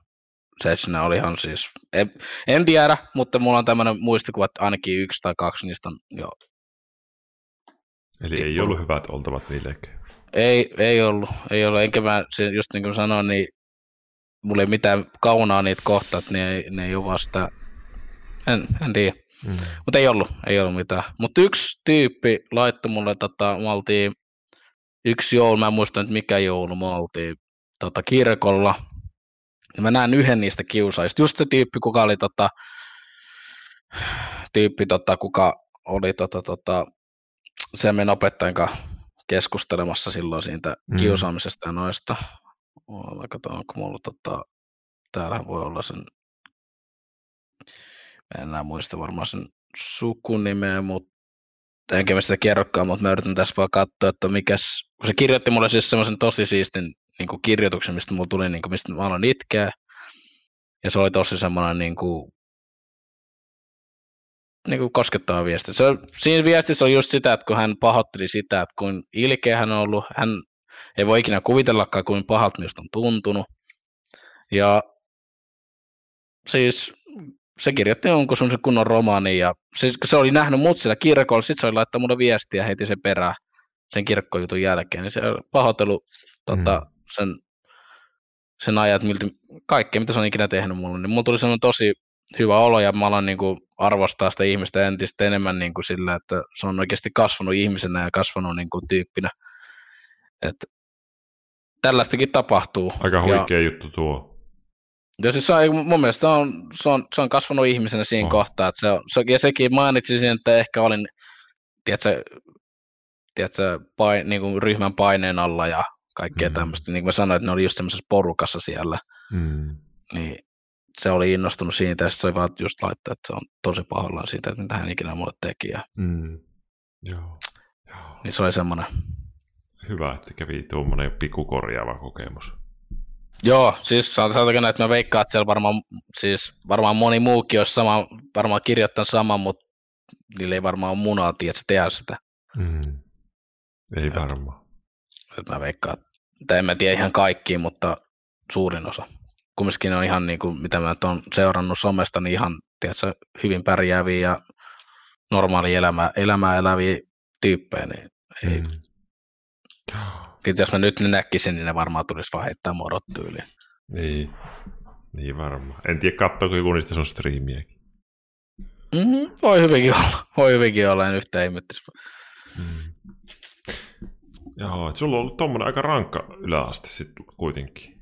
Se olihan siis, en, en tiedä, mutta mulla on tämmöinen muistikuva, että ainakin yksi tai kaksi niistä on jo Eli tippunut. ei ollut hyvät oltavat niillekään. Ei, ei ollut, ei ollut, enkä mä, just niin kuin sanoin, niin mulla ei mitään kaunaa niitä kohtaa, että ne ei, ne ei ole vasta, en, en tiedä. Mm. Mutta ei ollut, ei ollut mitään. Mutta yksi tyyppi laittoi mulle, tota, me oltiin yksi joulu, mä en muista nyt mikä joulu, me oltiin tota, kirkolla. Ja mä näen yhden niistä kiusaajista, just se tyyppi, kuka oli tota, tyyppi, tota, kuka oli tota, tota, sen opettajan kanssa keskustelemassa silloin siitä mm. kiusaamisesta ja noista. Mä katson, onko mulla tota, täällähän voi olla sen, mä en enää muista varmaan sen sukunimeä, mutta enkä mä sitä kerrokaan, mutta mä yritän tässä vaan katsoa, että mikäs, kun se kirjoitti mulle siis semmoisen tosi siistin niin kuin kirjoituksen, mistä mulla tuli, niin kuin, mistä mä aloin itkeä, ja se oli tosi semmoinen niin kuin, niin kuin koskettava viesti. Se, siinä viestissä oli just sitä, että kun hän pahoitteli sitä, että kuin ilkeä hän on ollut, hän ei voi ikinä kuvitellakaan, kuin pahalta minusta on tuntunut. Ja siis se kirjoitti jonkun semmoisen kunnon romaanin ja siis, se oli nähnyt mut siellä kirkolla, sitten se oli laittanut mulle viestiä heti sen perään sen kirkkojutun jälkeen, niin se pahoittelu tota, mm. sen, sen ajat, miltä, kaikkea mitä se on ikinä tehnyt mulle, niin mulla tuli semmoinen tosi hyvä olo ja mä alan niin kuin, arvostaa sitä ihmistä entistä enemmän niin kuin sillä, että se on oikeasti kasvanut ihmisenä ja kasvanut niin kuin, tyyppinä. Et, tällaistakin tapahtuu. Aika huikea ja, juttu tuo. Ja siis se on, mun mielestä se on, se on, se on kasvanut ihmisenä siinä oh. kohtaa, että se, on, se, ja sekin mainitsisin, että ehkä olin, tiedätkö, tiedätkö, pain, niin kuin ryhmän paineen alla ja kaikkea mm. tämmöistä. Niin kuin mä sanoin, että ne oli just semmoisessa porukassa siellä. Mm. Niin se oli innostunut siitä, ja se oli vaan just laittaa, että se on tosi pahoillaan siitä, että mitä hän ikinä mulle teki. Ja... Mm. Joo. Joo. Niin se oli semmoinen. Hyvä, että kävi tuommoinen pikkukorjaava kokemus. Joo, siis sanotaanko näin, että mä veikkaan, että siellä varmaan, siis varmaan moni muukin olisi sama, varmaan kirjoittanut saman, mutta niillä ei varmaan ole munaa, tiedä, tehdä sitä. Mm. Ei et, varmaan. Että mä veikkaan, että en mä tiedä ihan kaikkiin, mutta suurin osa. Kumminkin on ihan niin kuin, mitä mä oon seurannut somesta, niin ihan tiedätkö, hyvin pärjääviä ja normaali elämää, elämää eläviä tyyppejä, niin ei, mm. Jos mä nyt ne näkisin, niin ne varmaan tulisi vaan heittää morot tyyliin. Niin, niin varmaan. En tiedä, katsoako joku niistä sun striimiäkin. Mm-hmm, voi hyvinkin olla. Voi hyvinkin olla, en yhtään ihmettelisi. Mm. Joo, että sulla on ollut tommonen aika rankka yläaste sitten kuitenkin.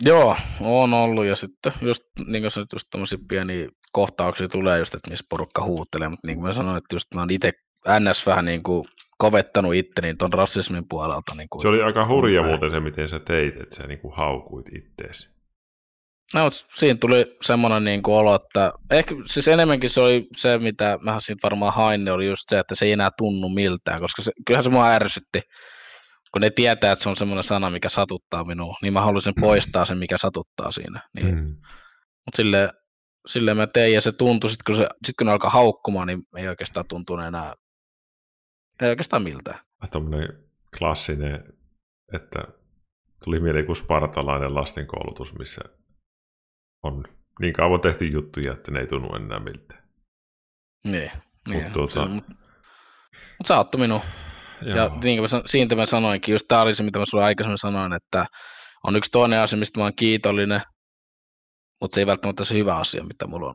Joo, on ollut ja sitten just niin kuin se, just tommosia pieniä kohtauksia tulee just, että missä porukka huuttelee, mutta niin kuin mä sanoin, että just mä oon itse ns. vähän niin kuin kovettanut itteni tuon rasismin puolelta. Niin kuin, se oli aika hurja muuten se, miten sä teit, että sä niin kuin haukuit itteesi. No, siinä tuli semmoinen niin kuin olo, että ehkä siis enemmänkin se oli se, mitä mä siitä varmaan hain, niin oli just se, että se ei enää tunnu miltään, koska se, kyllähän se mua ärsytti, kun ne tietää, että se on semmoinen sana, mikä satuttaa minua, niin mä haluaisin poistaa sen, mikä satuttaa siinä. Niin. Mm. Mutta silleen, silleen mä tein, ja se tuntui, sit kun, se, sit kun ne alkaa haukkumaan, niin ei oikeastaan tuntunut enää ei oikeastaan miltään. Tuommoinen klassinen, että tuli mieleen kuin spartalainen lastenkoulutus, missä on niin kauan tehty juttuja, että ne ei tunnu enää miltään. Niin, niin. Mutta tuota... mut, mut sä auttoi minua. Joo. Ja niin kuin mä, siitä mä sanoinkin, just tämä oli se, mitä mä sulle aikaisemmin sanoin, että on yksi toinen asia, mistä mä oon kiitollinen, mutta se ei välttämättä se hyvä asia, mitä mulla on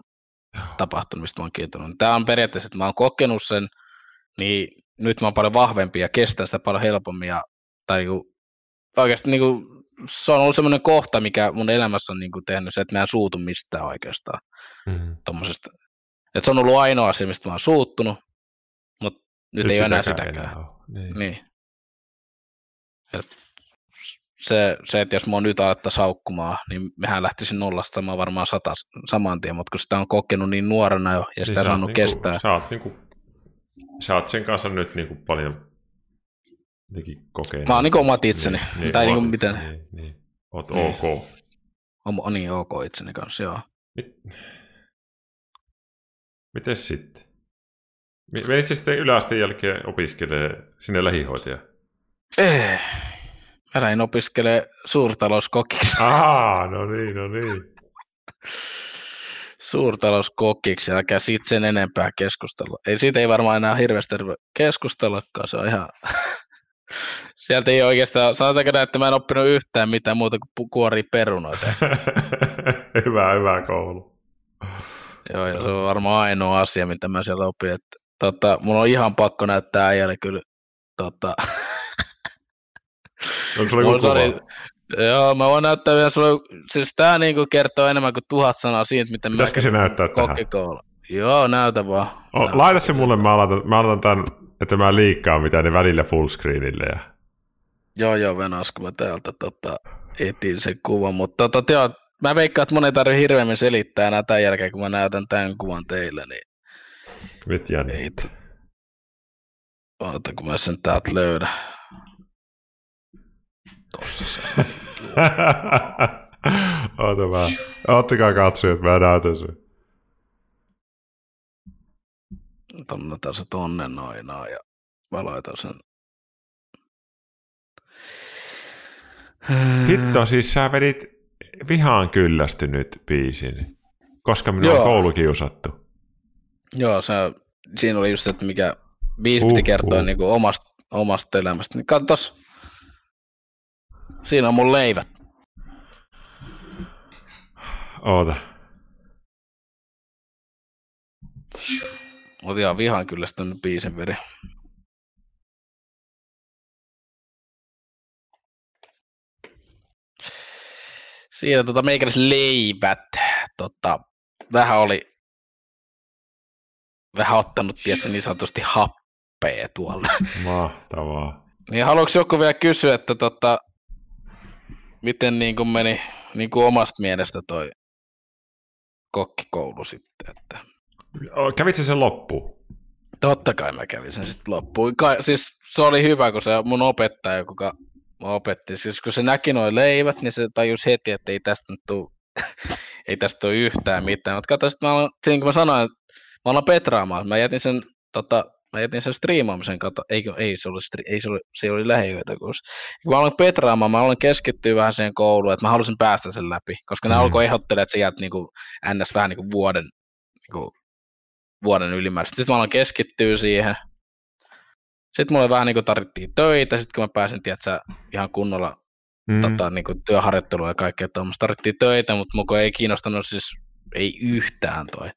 Joo. tapahtunut, mistä mä oon kiitollinen. Tämä on periaatteessa, että mä oon kokenut sen, niin nyt mä oon paljon vahvempi ja kestän sitä paljon helpommin. Ja, tai niin kuin, oikeasti niin kuin, se on ollut semmoinen kohta, mikä mun elämässä on niin kuin, tehnyt se, että mä en suutu mistään oikeastaan. Mm. Tommosesta. Et se on ollut ainoa asia, mistä mä oon suuttunut, mutta nyt, nyt ei enää sitäkään. Enää niin. niin. Et, se, se, että jos mua nyt alettaisiin saukkumaan, niin mehän lähtisin nollasta samaan varmaan sata, saman tien, mutta kun sitä on kokenut niin nuorena jo, ja sitä niin saanut niinku, kestää. Sä oot, niinku, sä oot sen kanssa nyt niinku paljon kokenut. Mä oon niinku omat itseni. Niin, niin, tai niinku miten... Niin, niin. Oot niin. ok. On niin ok itseni kanssa, joo. Mit... Mites sitten? Menitkö sitten yläasteen jälkeen opiskelee sinne lähihoitaja? Ei. Mä lähdin opiskelee suurtalouskokiksi. Aa, no niin, no niin. *laughs* suurtalouskokiksi, älkää siitä sen enempää keskustella. Ei siitä ei varmaan enää hirveästi keskustellakaan, se on ihan... *laughs* Sieltä ei oikeastaan, sanotaanko näin, että mä en oppinut yhtään mitään muuta kuin kuori perunoita. *laughs* hyvä, hyvä koulu. Joo, ja se on varmaan ainoa asia, mitä mä sieltä opin. Että, tota, mun on ihan pakko näyttää äijälle kyllä tota, Onko sulla joku kuva? Joo, mä voin näyttää vielä sulle, siis tää niinku kertoo enemmän kuin tuhat sanaa siitä, miten Pitäisikö se näyttää tähän? Joo, näytä vaan. O, näytä. laita se mulle, mä aloitan, mä aloitan tämän, että mä liikkaa mitä ne välillä fullscreenille. Ja... Joo, joo, Venas, kun mä täältä tota, etin sen kuvan, mutta tota, teo, mä veikkaan, että mun ei tarvitse hirveämmin selittää enää tämän jälkeen, kun mä näytän tämän kuvan teille, niin... Nyt jännittää. Oota, kun mä sen täältä löydän. Tossa *laughs* Oota vähän. Ottakaa katsojat, mä näytän sen. Tonnetaan se tonne noinaa ja mä laitan sen. Hitto, siis sä vedit vihaan kyllästynyt biisin, koska minua on koulukiusattu. Joo, se, siinä oli just se, että mikä biisi uh, piti kertoa uh. Niin kuin omasta, omasta elämästä. Niin katsos, Siinä on mun leivät. Oota. Oot ihan vihan kyllä sitä biisin veri. Siinä tota meikäläis leivät. Tota, vähän oli vähän ottanut, tiedätkö, niin sanotusti happea tuolla. Mahtavaa. Niin haluatko joku vielä kysyä, että tota, miten niin kuin meni niin kuin omasta mielestä toi kokkikoulu sitten? Että... Kävitsä sen loppuun? Totta kai mä kävin sen sitten loppuun. Ka- siis se oli hyvä, kun se mun opettaja, joka opetti, siis kun se näki noin leivät, niin se tajus heti, että ei tästä nyt tuu, *laughs* ei tästä ole yhtään mitään. Mutta mä aloin, niin kuin mä sanoin, mä aloin petraamaan. Mä jätin sen tota, mä jätin sen striimaamisen kato, eikö, ei se oli, stri, ei se oli, se oli lähiöitä, kun mä aloin petraamaan, mä aloin keskittyä vähän siihen kouluun, että mä halusin päästä sen läpi, koska mm. ne alkoi ehdottelemaan, että sä jäät niinku ns. vähän niinku vuoden, niinku, vuoden ylimääräistä. Sitten mä aloin keskittyä siihen. Sitten mulle vähän niinku tarvittiin töitä, sitten kun mä pääsin, tiedätkö, ihan kunnolla mm. tota, niinku, työharjoittelua ja kaikkea tuommoista, tarvittiin töitä, mutta muko ei kiinnostanut siis ei yhtään toi.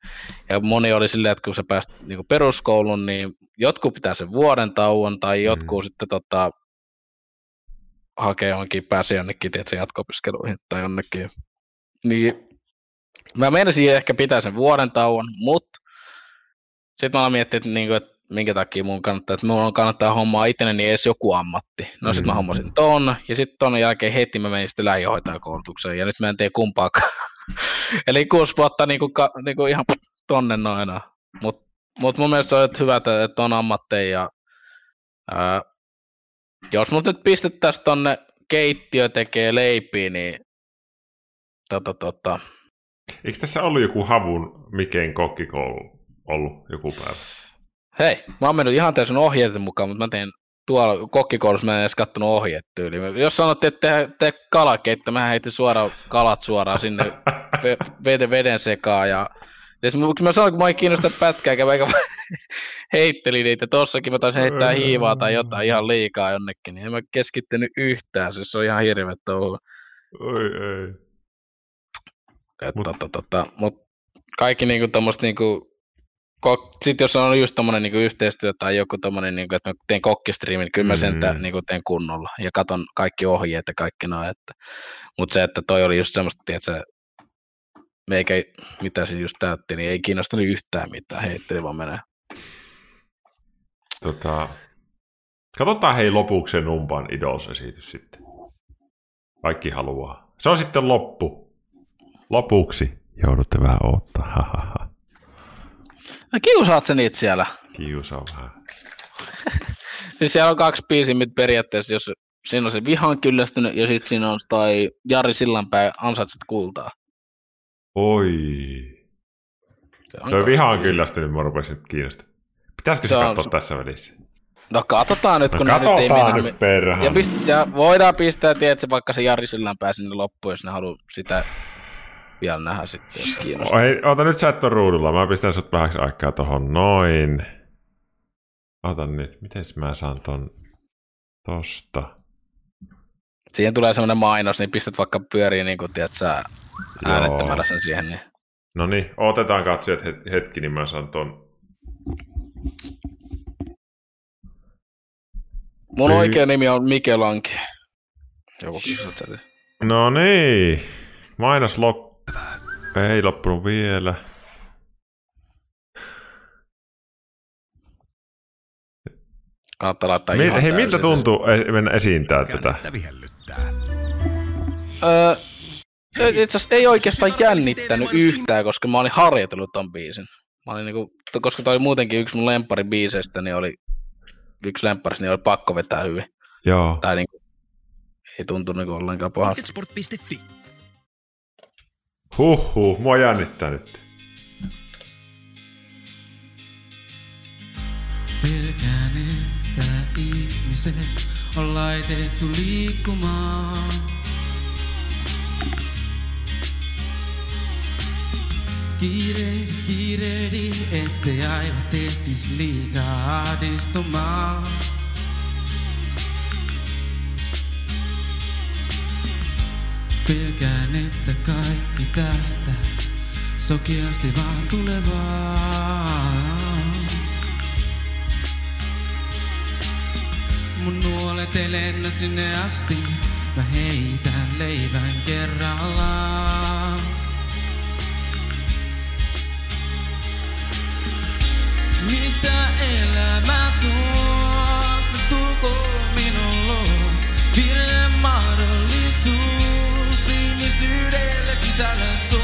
Ja moni oli silleen, että kun sä pääst niin peruskoulun, niin jotkut pitää sen vuoden tauon, tai mm. jotkut mm. sitten tota, hakee johonkin, pääsee jonnekin, tiedätkö, jatko-opiskeluihin tai jonnekin. Niin mä menisin ehkä pitää sen vuoden tauon, mutta sitten mä aloin miettiä, että, niin kuin, että minkä takia mun kannattaa, että mun kannattaa hommaa itselleni edes joku ammatti. No mm. sitten mä hommasin ton, ja sitten ton jälkeen heti mä menin sitten lähihoitajakoulutukseen, ja nyt mä en tee kumpaakaan. *laughs* *laughs* Eli kuusi vuotta niinku, ka, niinku ihan tonne noina. Mutta mut mun mielestä on hyvä, että on ammatteja. Ja, ää, jos mut nyt pistettäisiin tonne keittiö tekee leipiä, niin tota, tota. Eikö tässä ollut joku havun Miken kokkikoulu ollut joku päivä? Hei, mä oon mennyt ihan täysin ohjeiden mukaan, mutta mä teen tuolla kokkikoulussa mä en edes kattonut ohjeet tyyliin. Jos sanottiin, että te, te kalakeitto, mä heitin suoraan kalat suoraan sinne *laughs* veden, veden sekaan. Ja, kun mä sanoin, kun mä en kiinnosta pätkääkään, vaikka *laughs* heitteli niitä, tossakin mä taisin heittää hiivaa tai jotain ihan liikaa jonnekin, niin en mä keskittynyt yhtään, siis se on ihan hirveä touhu. Oi ei. Että, mut. Tota, tota, mut kaikki niinku tommoset niinku sitten jos on just tommonen niinku yhteistyö tai joku tommonen, niinku, että mä teen kokkistriimin, niin kyllä mä sen mm. niinku teen kunnolla ja katon kaikki ohjeet ja kaikki noin. Että, mutta se, että toi oli just semmoista, että meikä, mitä se just täytti, niin ei kiinnostanut yhtään mitään, heitteli vaan menee. Tota, katsotaan hei lopuksi se Numpan Idols-esitys sitten. Kaikki haluaa. Se on sitten loppu. Lopuksi joudutte vähän odottaa. No kiusaat sä niitä siellä? Kiusaa vähän. *laughs* Siis siellä on kaksi biisiä, mitä periaatteessa, jos siinä on se vihan kyllästynyt ja sitten siinä on tai Jari Sillanpää ansaitset kultaa. Oi. Se on Toi viha on kyllästynyt, mua rupesi nyt kiinnostaa. Pitäisikö se Se on- katsoa tässä välissä? No katsotaan nyt, No kun ne nyt ei katsotaan mennä. nyt. Ja, pist- ja voidaan pistää, tiedätkö, vaikka se Jari Sillanpää sinne loppuun, jos ne haluaa sitä vielä nähdä sitten, jos kiinnostaa. Oh, hei, ota nyt sä et ruudulla. Mä pistän sut vähäksi aikaa tohon noin. Ota nyt. Miten mä saan ton tosta? Siihen tulee semmoinen mainos, niin pistät vaikka pyöriin, niin kuin tiedät sä, äänettämällä sen siihen. Niin. No niin, otetaan katsojat het- hetki, niin mä saan ton. Mun Ei. oikea nimi on Mikelanki. Joku sieltä. No niin. Mainos lop... Ei loppunut vielä. Kannattaa laittaa Mi- ihan hei, miltä täysin. tuntuu e- mennä esiintää tätä? Öö, itse asiassa ei oikeastaan jännittänyt yhtään, koska mä olin harjoitellut ton biisin. Mä olin niinku, koska toi oli muutenkin yksi mun lemppari biiseistä, niin oli yksi lempparis, niin oli pakko vetää hyvin. Joo. Tai niinku, ei tuntunut niinku ollenkaan pahalta. Huhhuh, mua jännittää nyt. Pelkään, että ihmiset on laitettu liikkumaan. Kiirehdi, kiirehdi, ettei aivot ehtis liikaa ahdistumaan. Pelkään, että kaikki tähtää sokeasti vaan tulevaan. Mun nuolet ei lennä sinne asti, mä heitän leivän kerrallaan. Mitä elämä tuo, se tulkoon minulle. Virhe mahdollisuus, ihmisyydelle sisällön suo.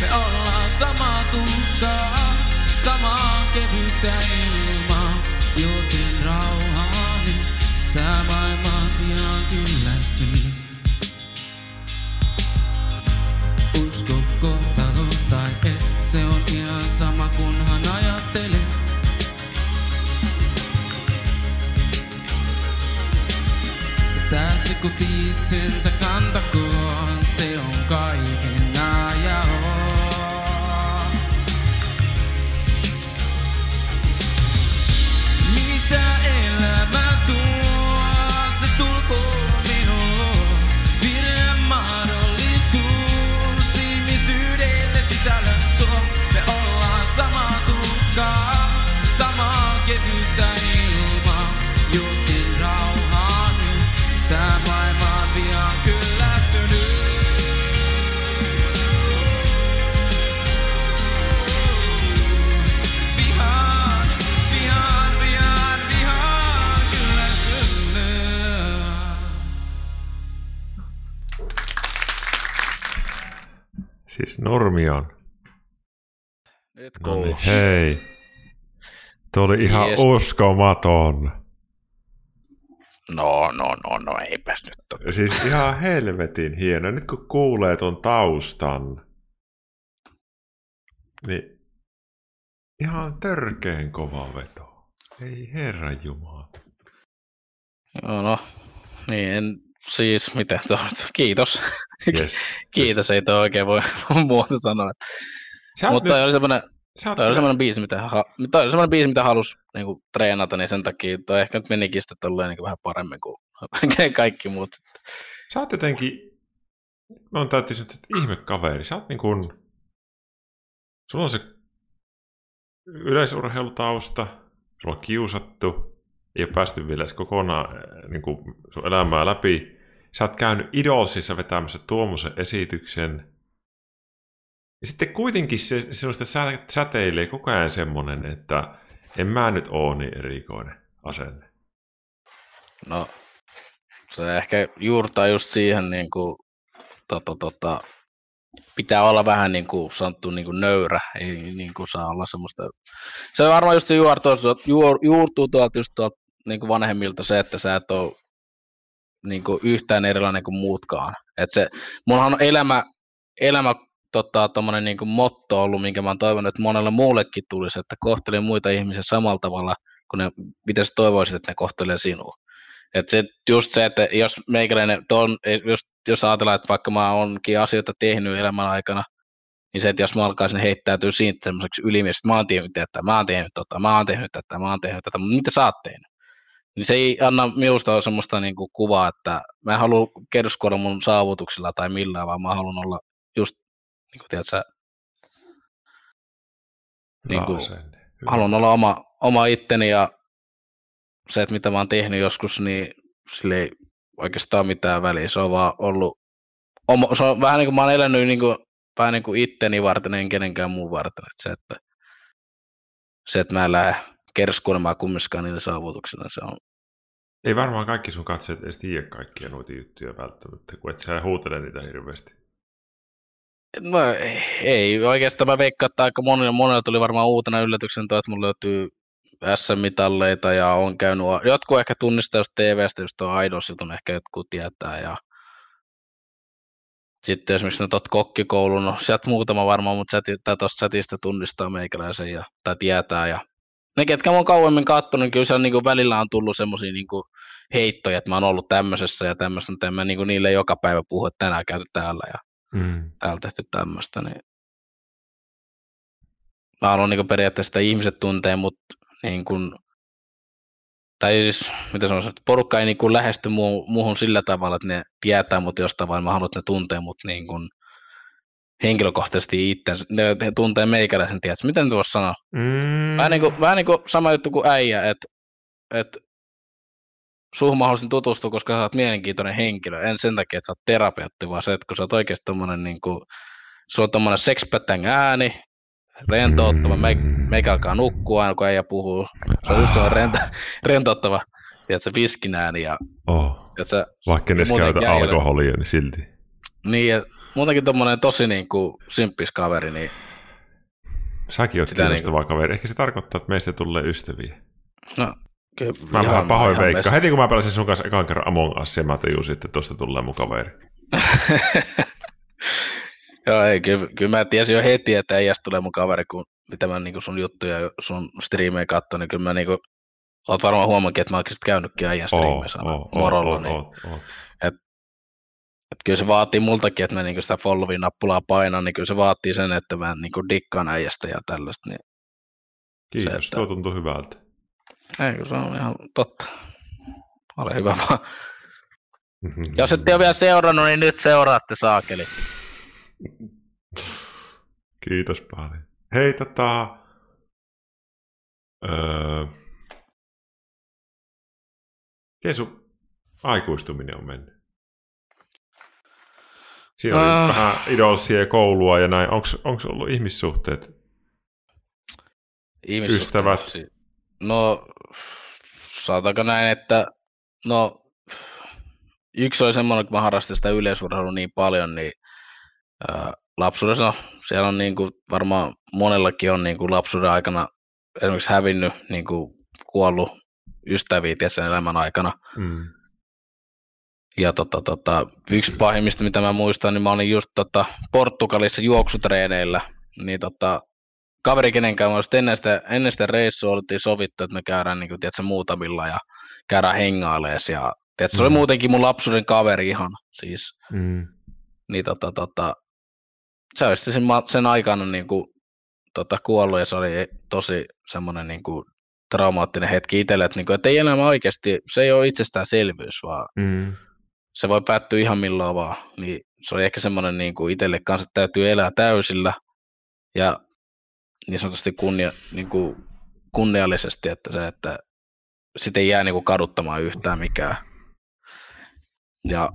Me ollaan sama tuhkaa, samaa kevyttä ilmaa. Joten rauhaani, tää maailma on ihan kyllästynyt. Usko kohtaloon tai et, se on ihan sama kunhan ajattelee. Tässä kun itsensä kantakoon, se on kaiken Siis Nurmion. Nyt No niin, hei. Tuo oli ihan Jes. uskomaton. No, no, no, no, eipäs nyt. Tota. Siis ihan helvetin hieno. Nyt kun kuulee ton taustan, niin ihan törkeen kova veto. Ei herra Jumala. Joo, no, niin, en, siis, miten tuo, kiitos. Yes. *laughs* Kiitos, ei toi oikein voi *laughs* muuta sanoa. Sä Mutta nyt, oli semmoinen, toi oli semmoinen biisi, mitä, ha, oli semmoinen biisi, mitä halus niinku, treenata, niin sen takia toi ehkä nyt menikin sitten tolleen niinku, vähän paremmin kuin *laughs* kaikki muut. Sä oot jotenkin, mä oon täytyy sanoa, että ihme kaveri. Sä oot niin kuin, sulla on se yleisurheilutausta, sulla on kiusattu, ei ole päästy vielä edes kokonaan äh, niin kuin sun elämää läpi. Sä oot käynyt Idolsissa vetämässä tuommoisen esityksen. Ja sitten kuitenkin se, sinusta sä- säteilee koko ajan semmonen, että en mä nyt oo niin erikoinen asenne. No, se ehkä juurtaa just siihen, niin kuin, tota, tota, pitää olla vähän niin kuin sanottu niin kuin nöyrä, ei niin kuin saa olla semmoista. Se varmaan just se juurtuu, juur, juurtuu tuolta just tuolta niin kuin vanhemmilta se, että sä et ole niin kuin yhtään erilainen kuin muutkaan. Et se, mullahan on elämä, elämä tota, niin kuin motto ollut, minkä mä oon toivonut, että monelle muullekin tulisi, että kohtelee muita ihmisiä samalla tavalla, kun ne, miten sä toivoisit, että ne kohtelee sinua. Et se, just se, että jos meikäläinen, ton, jos, jos ajatellaan, että vaikka mä oonkin asioita tehnyt elämän aikana, niin se, että jos mä alkaisin heittäytyä siitä semmoiseksi ylimiestä, mä oon tehnyt tätä, mä oon tehnyt tätä, mä oon tehnyt tätä, mä oon tehnyt tätä, mutta mitä sä oot tehnyt? Niin se ei anna minusta semmoista niin kuin kuvaa, että mä en halua kerskoida mun saavutuksilla tai millään, vaan mä haluan olla just, niin kuin tiedät sä, niin kuin, haluan olla oma, oma itteni ja se, että mitä mä oon tehnyt joskus, niin sille ei oikeastaan mitään väliä. Se on vaan ollut, se on vähän niin kuin mä oon elänyt niin kuin, vähän niin kuin itteni varten, en kenenkään muun varten. Että se, että, se, että mä en lähde kerskuulemaan kummiskaan niillä saavutuksilla, se on ei varmaan kaikki sun katseet edes tiedä kaikkia noita juttuja välttämättä, kun et sä huutele niitä hirveästi. No ei, oikeastaan mä veikkaan, että aika monella, monella tuli varmaan uutena yllätyksen toi, että mulla löytyy SM-mitalleita ja on käynyt, jotkut ehkä tunnistaa jos TV-stä, just on Idolsilta, ehkä jotkut tietää ja sitten esimerkiksi tuot kokkikoulun, no sieltä muutama varmaan, mutta tuosta chatista tunnistaa meikäläisen ja, tai tietää ja ne, ketkä mä oon kauemmin katsonut, niin kyllä se on niin kuin välillä on tullut semmoisia niin heittoja, että mä oon ollut tämmöisessä ja tämmöistä, mutta en mä niin kuin niille joka päivä puhu, että tänään käyty täällä ja mm. täällä tehty tämmöistä, niin mä haluan niin periaatteessa että ihmiset tuntee mut niin kuin, tai siis, mitä sanoisin, että porukka ei niin kuin lähesty muu, muuhun sillä tavalla, että ne tietää mut jostain, vaan mä haluan, että ne tuntee mut niin kuin henkilökohtaisesti itse, ne, ne tuntee meikäläisen, tiedätkö, miten tuossa sanoo? Mm. Vähän, niin kuin, vähän niin kuin sama juttu kuin äijä, että, että suhun mä haluaisin tutustua, koska sä oot mielenkiintoinen henkilö. En sen takia, että sä oot terapeutti, vaan se, että kun sä oot oikeasti tommonen niin kuin, sulla on tommonen sexpätän ääni, rentouttava, me, meikä alkaa nukkua aina, kun äijä puhuu. Se on just rento, rentouttava, tiedätkö, viskin ääni. Ja, oh. tiedätkö, Vaikka ne käytä alkoholia, niin silti. Niin, ja muutenkin tommonen tosi niin kuin simppis kaveri, niin... Säkin oot kiinnostava niin kuin... kaveri. Ehkä se tarkoittaa, että meistä tulee ystäviä. No, kyllä, mä ihan, vähän pahoin veikka. Heti kun mä pelasin sun kanssa ekan kerran Among Us, mä tajusin, että tuosta tulee mun kaveri. *laughs* Joo, ei, kyllä, kyllä mä tiesin jo heti, että ei tulee mun kaveri, kun mitä mä niin sun juttuja, sun striimejä katsoin, niin kyllä mä niin kuin, oot varmaan huomannut, että mä oon käynytkin äijän striimeissä oh, oh, morolla. Oh, niin, oh, oh. Kyllä se vaatii multakin, että mä niinku sitä followin nappulaa painan, niin kyllä se vaatii sen, että mä niinku dikkaan äijästä ja tällaista. Niin Kiitos, se, että... tuo tuntuu hyvältä. Ei, se on ihan totta. Ole hyvä vaan. Jos ette ole vielä seurannut, niin nyt seuraatte saakeli. Kiitos paljon. Hei, tota... Öö... Miten sun aikuistuminen on mennyt? Siinä oli äh. vähän idolsia ja koulua ja näin. Onko ollut ihmissuhteet? Ystävät? No, saatako näin, että no, yksi oli semmoinen, kun mä harrastin sitä yleisurheilua niin paljon, niin ää, lapsuudessa, no, siellä on niin kuin, varmaan monellakin on niin kuin lapsuuden aikana esimerkiksi hävinnyt, niin kuin, kuollut ystäviä sen elämän aikana. Mm. Ja tota, tota, yksi pahimmista, mitä mä muistan, niin mä olin just tota, Portugalissa juoksutreeneillä, niin tota, kaveri kenenkään mä ennen sitä, ennen sitä reissua oltiin sovittu, että me käydään niin kuin, tiedätkö, muutamilla ja käydään hengailees ja tiedätkö, se oli mm. muutenkin mun lapsuuden kaveri ihan siis. Mm. Niin tota, tota, se oli sen, sen aikana niin kuin, tota, kuollut ja se oli tosi semmoinen niin kuin, traumaattinen hetki itselle, että, niin kuin, että ei enää oikeasti, se ei ole itsestäänselvyys, vaan mm se voi päättyä ihan milloin vaan. Niin se oli ehkä semmoinen niin kuin itselle kanssa, että täytyy elää täysillä ja niin sanotusti kunnia, niin kuin kunniallisesti, että se, että sitten ei jää niin kuin kaduttamaan yhtään mikään. Ja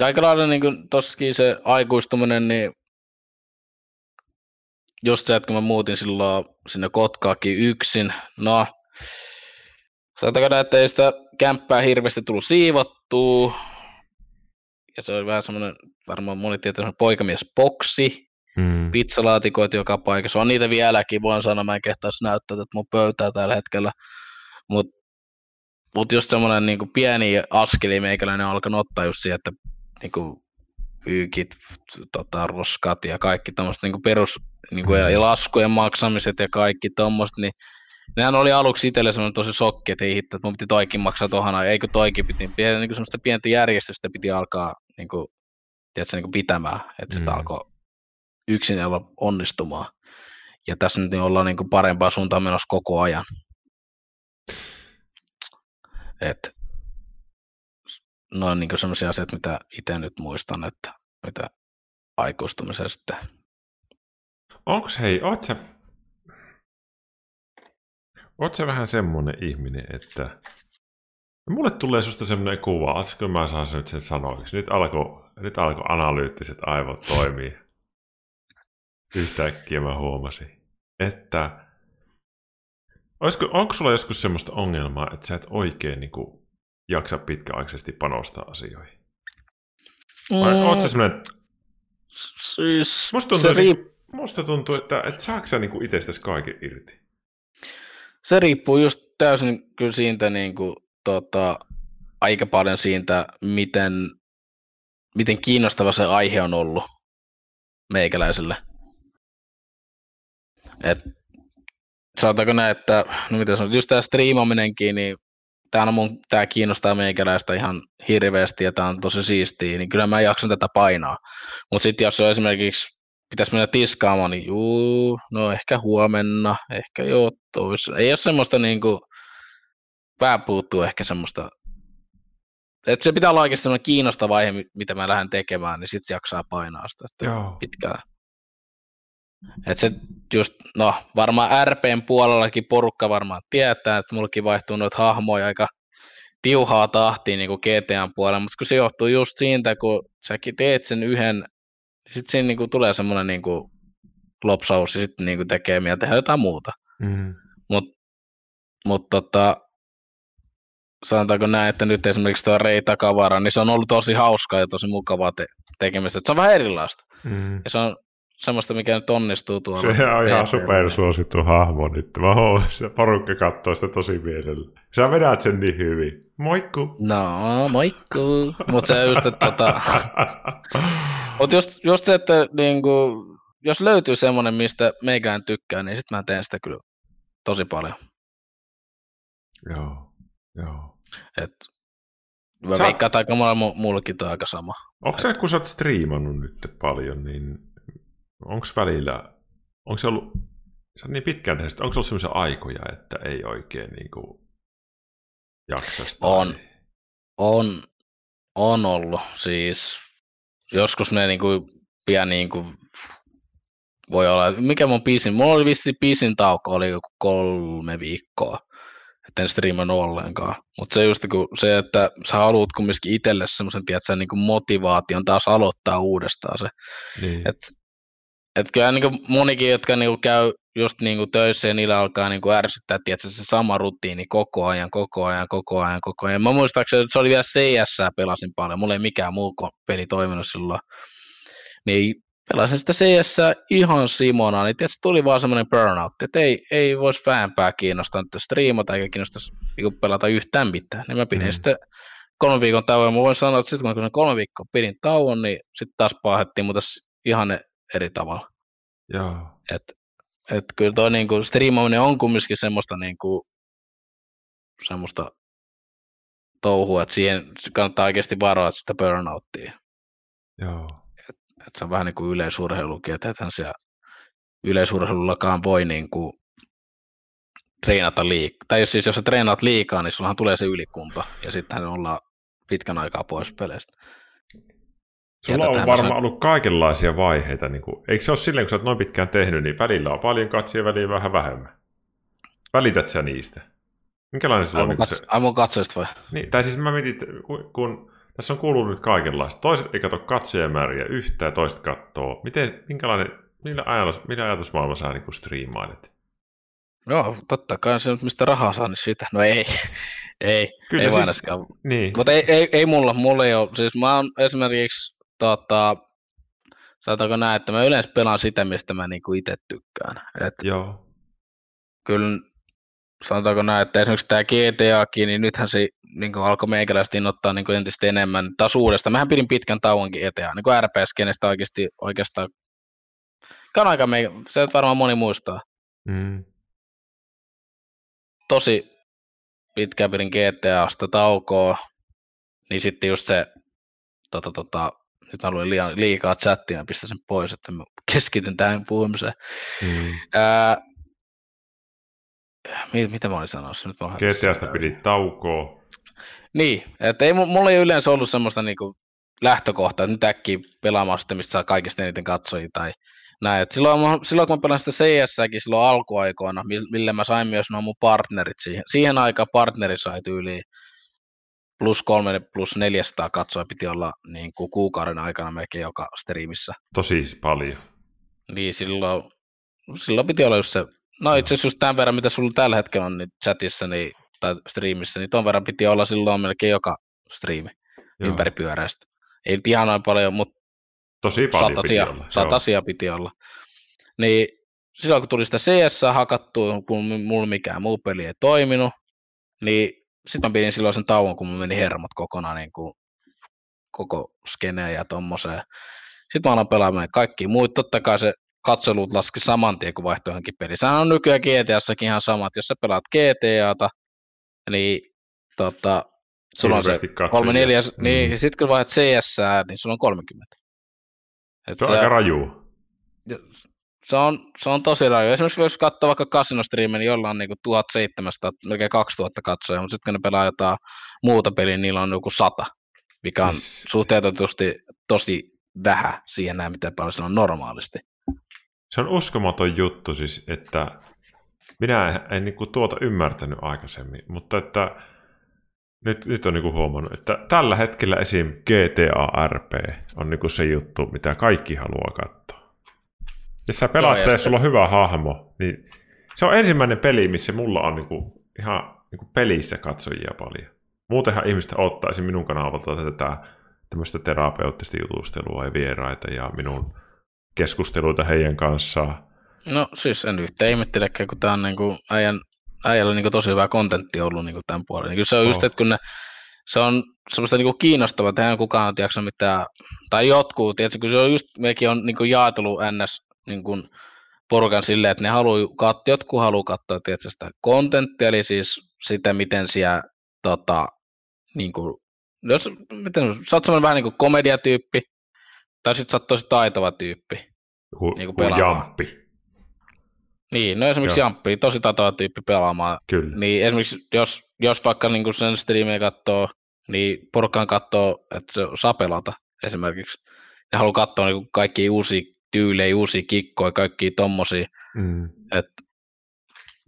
aika lailla niin kuin tossakin se aikuistuminen, niin just se, että kun mä muutin silloin sinne Kotkaakin yksin, no sanotaanko että ei sitä kämppää hirveästi tullut siivottua. Ja se oli vähän semmoinen, varmaan moni tietää, semmoinen poikamiesboksi, Mm. pizzalaatikoita joka paikassa. On niitä vieläkin, voin sanoa, mä en kehtaisi näyttää tätä mun pöytää tällä hetkellä. Mutta mut just semmoinen niinku pieni askeli meikäläinen on alkanut ottaa just siihen, että niinku pyykit, tota, roskat ja kaikki tämmöiset niinku perus niinku, ja laskujen maksamiset ja kaikki tommoset, niin nehän oli aluksi itselle semmoinen tosi sokki, että ei hitto, että mun piti toikin maksaa tohana, eikö toikin piti, pientä, niinku semmoista pientä järjestystä piti alkaa niinku, tiedätkö, niinku pitämään, että sitä Mm. alkoi yksin onnistumaan. Ja tässä nyt niin ollaan niinku parempaa suuntaan menossa koko ajan. Et, noin niinku sellaisia asioita, mitä itse nyt muistan, että mitä aikuistumisen sitten. Onko hei, oot sä, oot sä vähän semmonen ihminen, että mulle tulee susta semmoinen kuva, olisiko mä saan sen nyt sen sanoiksi. Nyt alkoi nyt alko analyyttiset aivot toimii. Yhtäkkiä mä huomasin, että olisiko, onko sulla joskus semmoista ongelmaa, että sä et oikein niin kuin, jaksa pitkäaikaisesti panostaa asioihin? Vai mm. oot sä semmoinen, siis, Musta tuntuu, se, riip, musta tuntuu, että, että saako sä niin itsestäsi kaiken irti? Se riippuu just täysin kyllä siitä niin kuin, tota, aika paljon siitä, miten, miten kiinnostava se aihe on ollut meikäläiselle. Et, sanotaanko näin, että no mitä sanot, just tämä striimaaminenkin, niin tämä, on mun, tämä kiinnostaa meikäläistä ihan hirveästi ja tämä on tosi siistiä, niin kyllä mä jaksan tätä painaa. Mutta sitten jos se on esimerkiksi pitäisi mennä tiskaamaan, niin juu, no ehkä huomenna, ehkä joo, tois. Ei ole semmoista niinku, vähän puuttuu ehkä semmoista, että se pitää olla oikeasti semmoinen kiinnostava aihe, mi- mitä mä lähden tekemään, niin sitten jaksaa painaa sitä sitten Joo. pitkään. Et se just, no varmaan RPn puolellakin porukka varmaan tietää, että mullakin vaihtuu noita hahmoja aika tiuhaa tahtiin niin kuin GTAn puolella, mutta kun se johtuu just siitä, kun säkin teet sen yhden, sitten siinä niin kuin tulee semmoinen niin kuin lopsaus ja sitten niin kuin tekee mieltä tehdä jotain muuta. Mm. Mutta mut tota, sanotaanko näin, että nyt esimerkiksi tuo Rei Takavara, niin se on ollut tosi hauskaa ja tosi mukavaa te- tekemistä. Et se on vähän erilaista. Mm. Ja se on semmoista, mikä nyt onnistuu tuolla. Se on ihan supersuosittu hahmo nyt. Mä huomaan, sitä porukka katsoo sitä tosi mielellä. Sä vedät sen niin hyvin. Moikku! No, moikku. Mutta se just, että tota, *laughs* mut just, just, että niinku, jos löytyy semmoinen, mistä meikään tykkää, niin sitten mä teen sitä kyllä tosi paljon. joo, joo. Et, mä Sä- veikkaan, että aika monella mullakin toi aika sama. Onko se, kun sä oot striimannut nyt paljon, niin onko välillä, onko se ollut, sä niin pitkään tehnyt, onko se ollut sellaisia aikoja, että ei oikein niin kuin jaksa sitä? On. On, on ollut. Siis joskus ne niinku pian niinku voi olla, mikä mun pisin, mulla oli vissi pisin tauko, oli joku kolme viikkoa, että en striimannut ollenkaan. Mutta se just kun se, että sä haluat kumminkin itselle semmoisen, tiedätkö, niinku motivaation taas aloittaa uudestaan se. Niin. Et, et kyllä niinku monikin, jotka niinku käy just niinku töissä ja niillä alkaa niinku ärsyttää, tiedätkö, se sama rutiini koko ajan, koko ajan, koko ajan, koko ajan. Mä muistaakseni, että se oli vielä CS pelasin paljon, mulla ei mikään muu peli toiminut silloin. Niin pelasin sitä CS ihan simona, niin tiedätkö, tuli vaan semmoinen burnout, että ei, ei voisi vähempää kiinnostaa nyt striimata eikä kiinnostaisi niinku pelata yhtään mitään. Niin mä pidin Mm. sitten kolme viikon tauon. Mä voin sanoa, että sitten kun kolme viikkoa pidin tauon, niin sitten taas paahettiin, mutta ihan ne- eri tavalla. Joo. Et, et kyllä toi niinku striimaaminen on kumminkin semmoista niinku, semmoista touhua, että siihen kannattaa oikeasti varoa sitä burnouttia. Joo. Et se on vähän niin kuin yleisurheilukin, että ethän siellä yleisurheilullakaan voi niinku treenata liikaa. Tai jos, siis jos sä treenaat liikaa, niin sullahan tulee se ylikunta, ja sittenhän ollaan pitkän aikaa pois peleistä. Sulla on varmaan ollut kaikenlaisia vaiheita. Niin kuin, eikö se ole silleen, kun sä oot noin pitkään tehnyt, niin välillä on paljon katsoja, välillä vähän vähemmän. Välität sä niistä? Minkälainen sulla on Ai mun, niin se... katso, ai mun katsojista vai? Niin, tai siis mä mietin, kun, kun tässä on kuullut nyt kaikenlaista. Toiset ei katso katsojamääriä yhtään, ja toiset katsoo. Miten, minkälainen, millä, ajatus, millä ajatusmaailma sä niin striimailet? Joo, totta kai se mistä rahaa saa, niin sitä. No ei, *laughs* ei, Kyllä ei siis... Niin, Mutta ei, ei, ei, mulla, mulla ei ole. Siis mä oon esimerkiksi, tota, sanotaanko näin, että mä yleensä pelaan sitä, mistä mä niinku itse tykkään. Et joo. kyllä sanotaanko näin, että esimerkiksi tämä GTAkin, niin nythän se niin alkoi meikäläisesti innoittaa niin entistä enemmän taas uudestaan. Mähän pidin pitkän tauonkin eteen, niin kuin RPS-kenestä oikeasti, oikeastaan Kan aika me, se varmaan moni muistaa. Mm. Tosi pitkään pidin GTAsta taukoa, niin sitten just se, tota, tota, nyt mä luin liian, liikaa chattia, mä pistän sen pois, että mä keskityn tähän puhumiseen. Mm. Ää, mit, mitä mä olin sanossa? Nyt. GTAsta pidit taukoa. Niin, että ei, mu- mulla ei yleensä ollut semmoista niinku lähtökohtaa, että nyt äkkiä pelaamaan sitä, mistä saa kaikista eniten katsojia tai näin. Et silloin, mä- silloin, kun mä pelasin sitä CS-säkin silloin alkuaikoina, mi- millä mä sain myös nuo mun partnerit siihen. Siihen aikaan partneri sai tyyliin plus kolme, plus 400 katsoja piti olla niin kuin kuukauden aikana melkein joka striimissä. Tosi paljon. Niin silloin, silloin piti olla just se, no itse asiassa just tämän verran, mitä sulla tällä hetkellä on niin chatissa niin, tai striimissä, niin ton verran piti olla silloin melkein joka striimi Joo. ympäripyöräistä. Ei nyt ihan noin paljon, mutta Tosi paljon piti satasia, olla. satasia piti olla. Niin silloin kun tuli sitä CS hakattua, kun mulla mikään muu peli ei toiminut, niin sitten mä pidin silloin sen tauon, kun mä meni hermot kokonaan niin kuin koko skeneen ja tommoseen. Sitten mä aloin pelaamaan kaikki muut. Totta kai se katselut laski saman tien, kun vaihtoi johonkin peliin. Sehän on nykyään GTAssakin ihan samat. Jos sä pelaat GTAta, niin tota, sulla on se Hirveästi katsojia. kolme neljä, Mm. niin, ja sitten kun vaihdat CS, niin sulla on 30. Et Se on aika raju. Se on, se on tosi raju. Esimerkiksi jos katsoo vaikka kasinostriimin, niin jolla on niinku 1700, melkein 2000 katsojaa, mutta sitten kun ne pelaa jotain muuta peliä, niin niillä on joku 100, mikä on Siis- suhteutetusti tosi vähän siihen näin, miten paljon se on normaalisti. Se on uskomaton juttu siis, että minä en, en niin kuin tuota ymmärtänyt aikaisemmin, mutta että nyt, nyt on niin kuin huomannut, että tällä hetkellä esim. GTA RP on niin kuin se juttu, mitä kaikki haluaa katsoa. Jos sä pelaat ja sulla on hyvä hahmo, niin se on ensimmäinen peli, missä mulla on niin kuin ihan niin kuin pelissä katsojia paljon. Muutenhan ihmiset ottaisi minun kanavalta tätä tämmöistä terapeuttista jutustelua ja vieraita ja minun keskusteluita heidän kanssaan. No siis en yhtään ihmettelekään, kun tämä on niinku äijän, äijällä niinku tosi hyvä kontentti ollut niinku tämän puolen. Niin kyllä se on just, Oh. että kun ne, se on semmoista niinku kiinnostavaa, että eihän kukaan tiedä mitään, tai jotkut, tiedätkö, kun se on just, mekin on niinku jaatellut ns niinku porukan silleen, että ne haluaa katsoa, jotkut haluaa katsoa tiedätkö, sitä kontenttia, eli siis sitä, miten siellä tota, niinku, jos, miten, sä oot vähän niin kuin komediatyyppi, tai sitten sä oot tosi taitava tyyppi. Hu, hu, pelaamaan. jamppi, Niin, no esimerkiksi Joo. Jamppi, tosi taitava tyyppi pelaamaan. kyllä. Niin esimerkiksi jos, jos vaikka niin sen striimiä katsoo, niin porukkaan katsoo, että se saa pelata esimerkiksi. Ja haluaa katsoa niin kaikki uusia tyylejä, uusia kikkoja, kaikki tommosia. Mm. Et,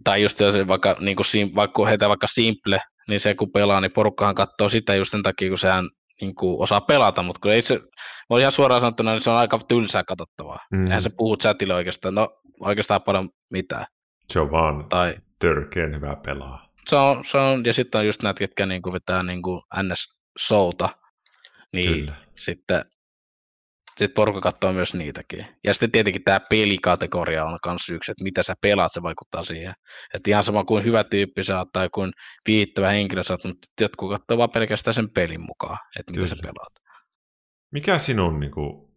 tai just jos vaikka, niin kuin, vaikka heitä vaikka Simple, niin se kun pelaa, niin porukkahan katsoo sitä just sen takia, kun sehän niin kuin, osaa pelata, mutta kun ei se, voi ihan suoraan sanottuna, niin se on aika tylsää katsottavaa. Mm. Eihän se puhu chatille oikeastaan, no oikeastaan paljon mitään. Se on vaan Tai törkeän hyvä pelaa. se on, se on, ja sitten on just näitä, ketkä niinku vetää niinku NS-showta, niin Kyllä. sitten sit porukka katsoo myös niitäkin. Ja sitten tietenkin tämä pelikategoria on myös yksi, että mitä sä pelaat, se vaikuttaa siihen. Että ihan sama kuin hyvä tyyppi sä oot tai kuin viittävä henkilö sä oot, mutta jotkut katsoo vaan pelkästään sen pelin mukaan, että mitä sä Kyllä. pelaat. Mikä sinun, niinku,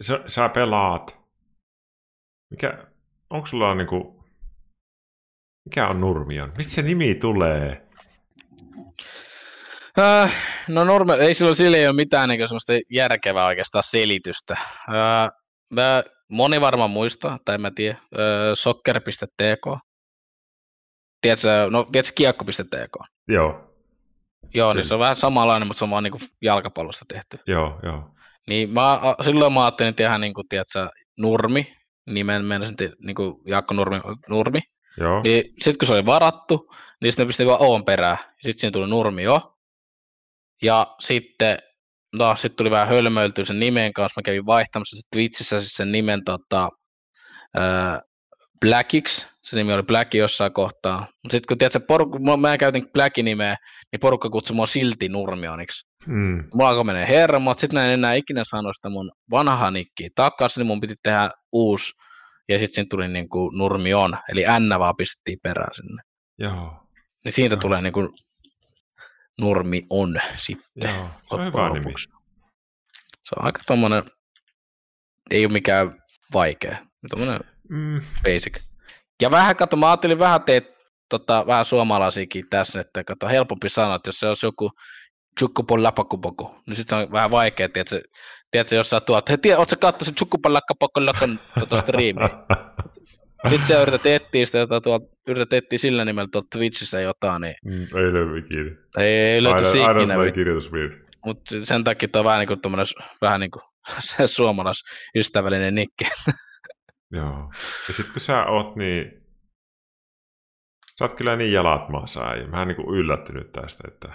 sä, sä pelaat, mikä, onko sulla niinku, mikä on Nurmion? Mistä se nimi tulee? Äh, no normaali, ei sillä, sillä ei ole mitään niin semmoista järkevää oikeastaan selitystä. Äh, mä, moni varmaan muistaa, tai mä tiedä, äh, soccer.tk. Tiedätkö, no, tiedätkö kiekko.tk? Joo, Joo, Kyllä. niin se on vähän samanlainen, mutta se on vaan niin jalkapallosta tehty. joo, joo. Niin mä, silloin mä ajattelin tehdä niin kuin, tiedätkö, Nurmi, nimen mennä niin kuin Jaakko Nurmi, Nurmi. Joo, Niin sitten kun se oli varattu, niin sitten ne pisti vaan Oon perään. Sitten siinä tuli Nurmi jo. Ja sitten, no sitten tuli vähän hölmöiltyä sen nimen kanssa. Mä kävin vaihtamassa sitten Twitchissä siis sen nimen tota, ää, Blackix, se nimi oli Black jossain kohtaa. Mutta sitten kun tiedät, porukka, mä, mä käytin Blackin nimeä, niin porukka kutsui mua silti Nurmioniksi. Mm. Mulla alkoi menee hermot, sitten mä en enää ikinä sano sitä mun vanhaa nikkiä takaisin, niin mun piti tehdä uusi, ja sitten siinä tuli niin kuin Nurmion, eli N vaan pistettiin perään sinne. Joo, Niin siitä Joo. tulee niin kuin Nurmi on sitten. joo. Se on hyvä nimi. Se on aika tommonen, ei ole mikään vaikea, tommonen Mm. basic. Ja vähän, kato, mä ajattelin vähän teet tota, vähän suomalaisiakin tässä, että kato, helpompi sanoa, että jos se olisi joku Chukkupon lapakupoku, niin sitten se on vähän vaikea, tiedätkö, tiedätkö jos sä tuot, hei, tiedä, ootko sä katsoa sen Chukkupon lakkapokon lakon tota striimiä? *laughs* Sitten sä yrität etsiä sitä, tuolta, yrität etsiä sillä nimellä tuolta Twitchissä jotain, niin Mm, ei löydy ikinä. ei, ei löyty Aina, aina ikinä. tulee kirjoitusvirhe. Mutta sen takia tuo on vähän niin kuin, vähän niin kuin *laughs* se suomalais ystävällinen nikki. *laughs* Joo. Ja sitten kun sä oot niin... Sä oot kyllä niin jalat maassa äijä. Mä niin yllättynyt tästä, että...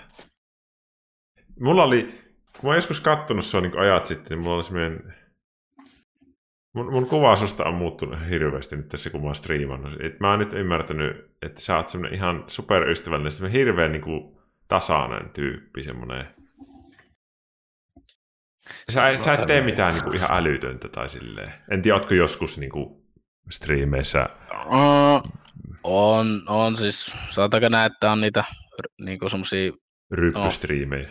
Mulla oli... Kun mä oon joskus kattonut sua niin ajat sitten, niin mulla oli semmoinen... Mun, mun kuva susta on muuttunut hirveästi nyt tässä, kun mä oon striimannut. Et mä oon nyt ymmärtänyt, että sä oot semmoinen ihan superystävällinen, semmoinen hirveän niin kuin, tasainen tyyppi, semmoinen... Sä, sä et tee mitään niin kuin, ihan älytöntä tai silleen. En tiedä, ootko joskus niin kuin, striimeissä Uh, on, on siis, sanotaanko näin, että on niitä niinku semmosia, ryppystriimejä.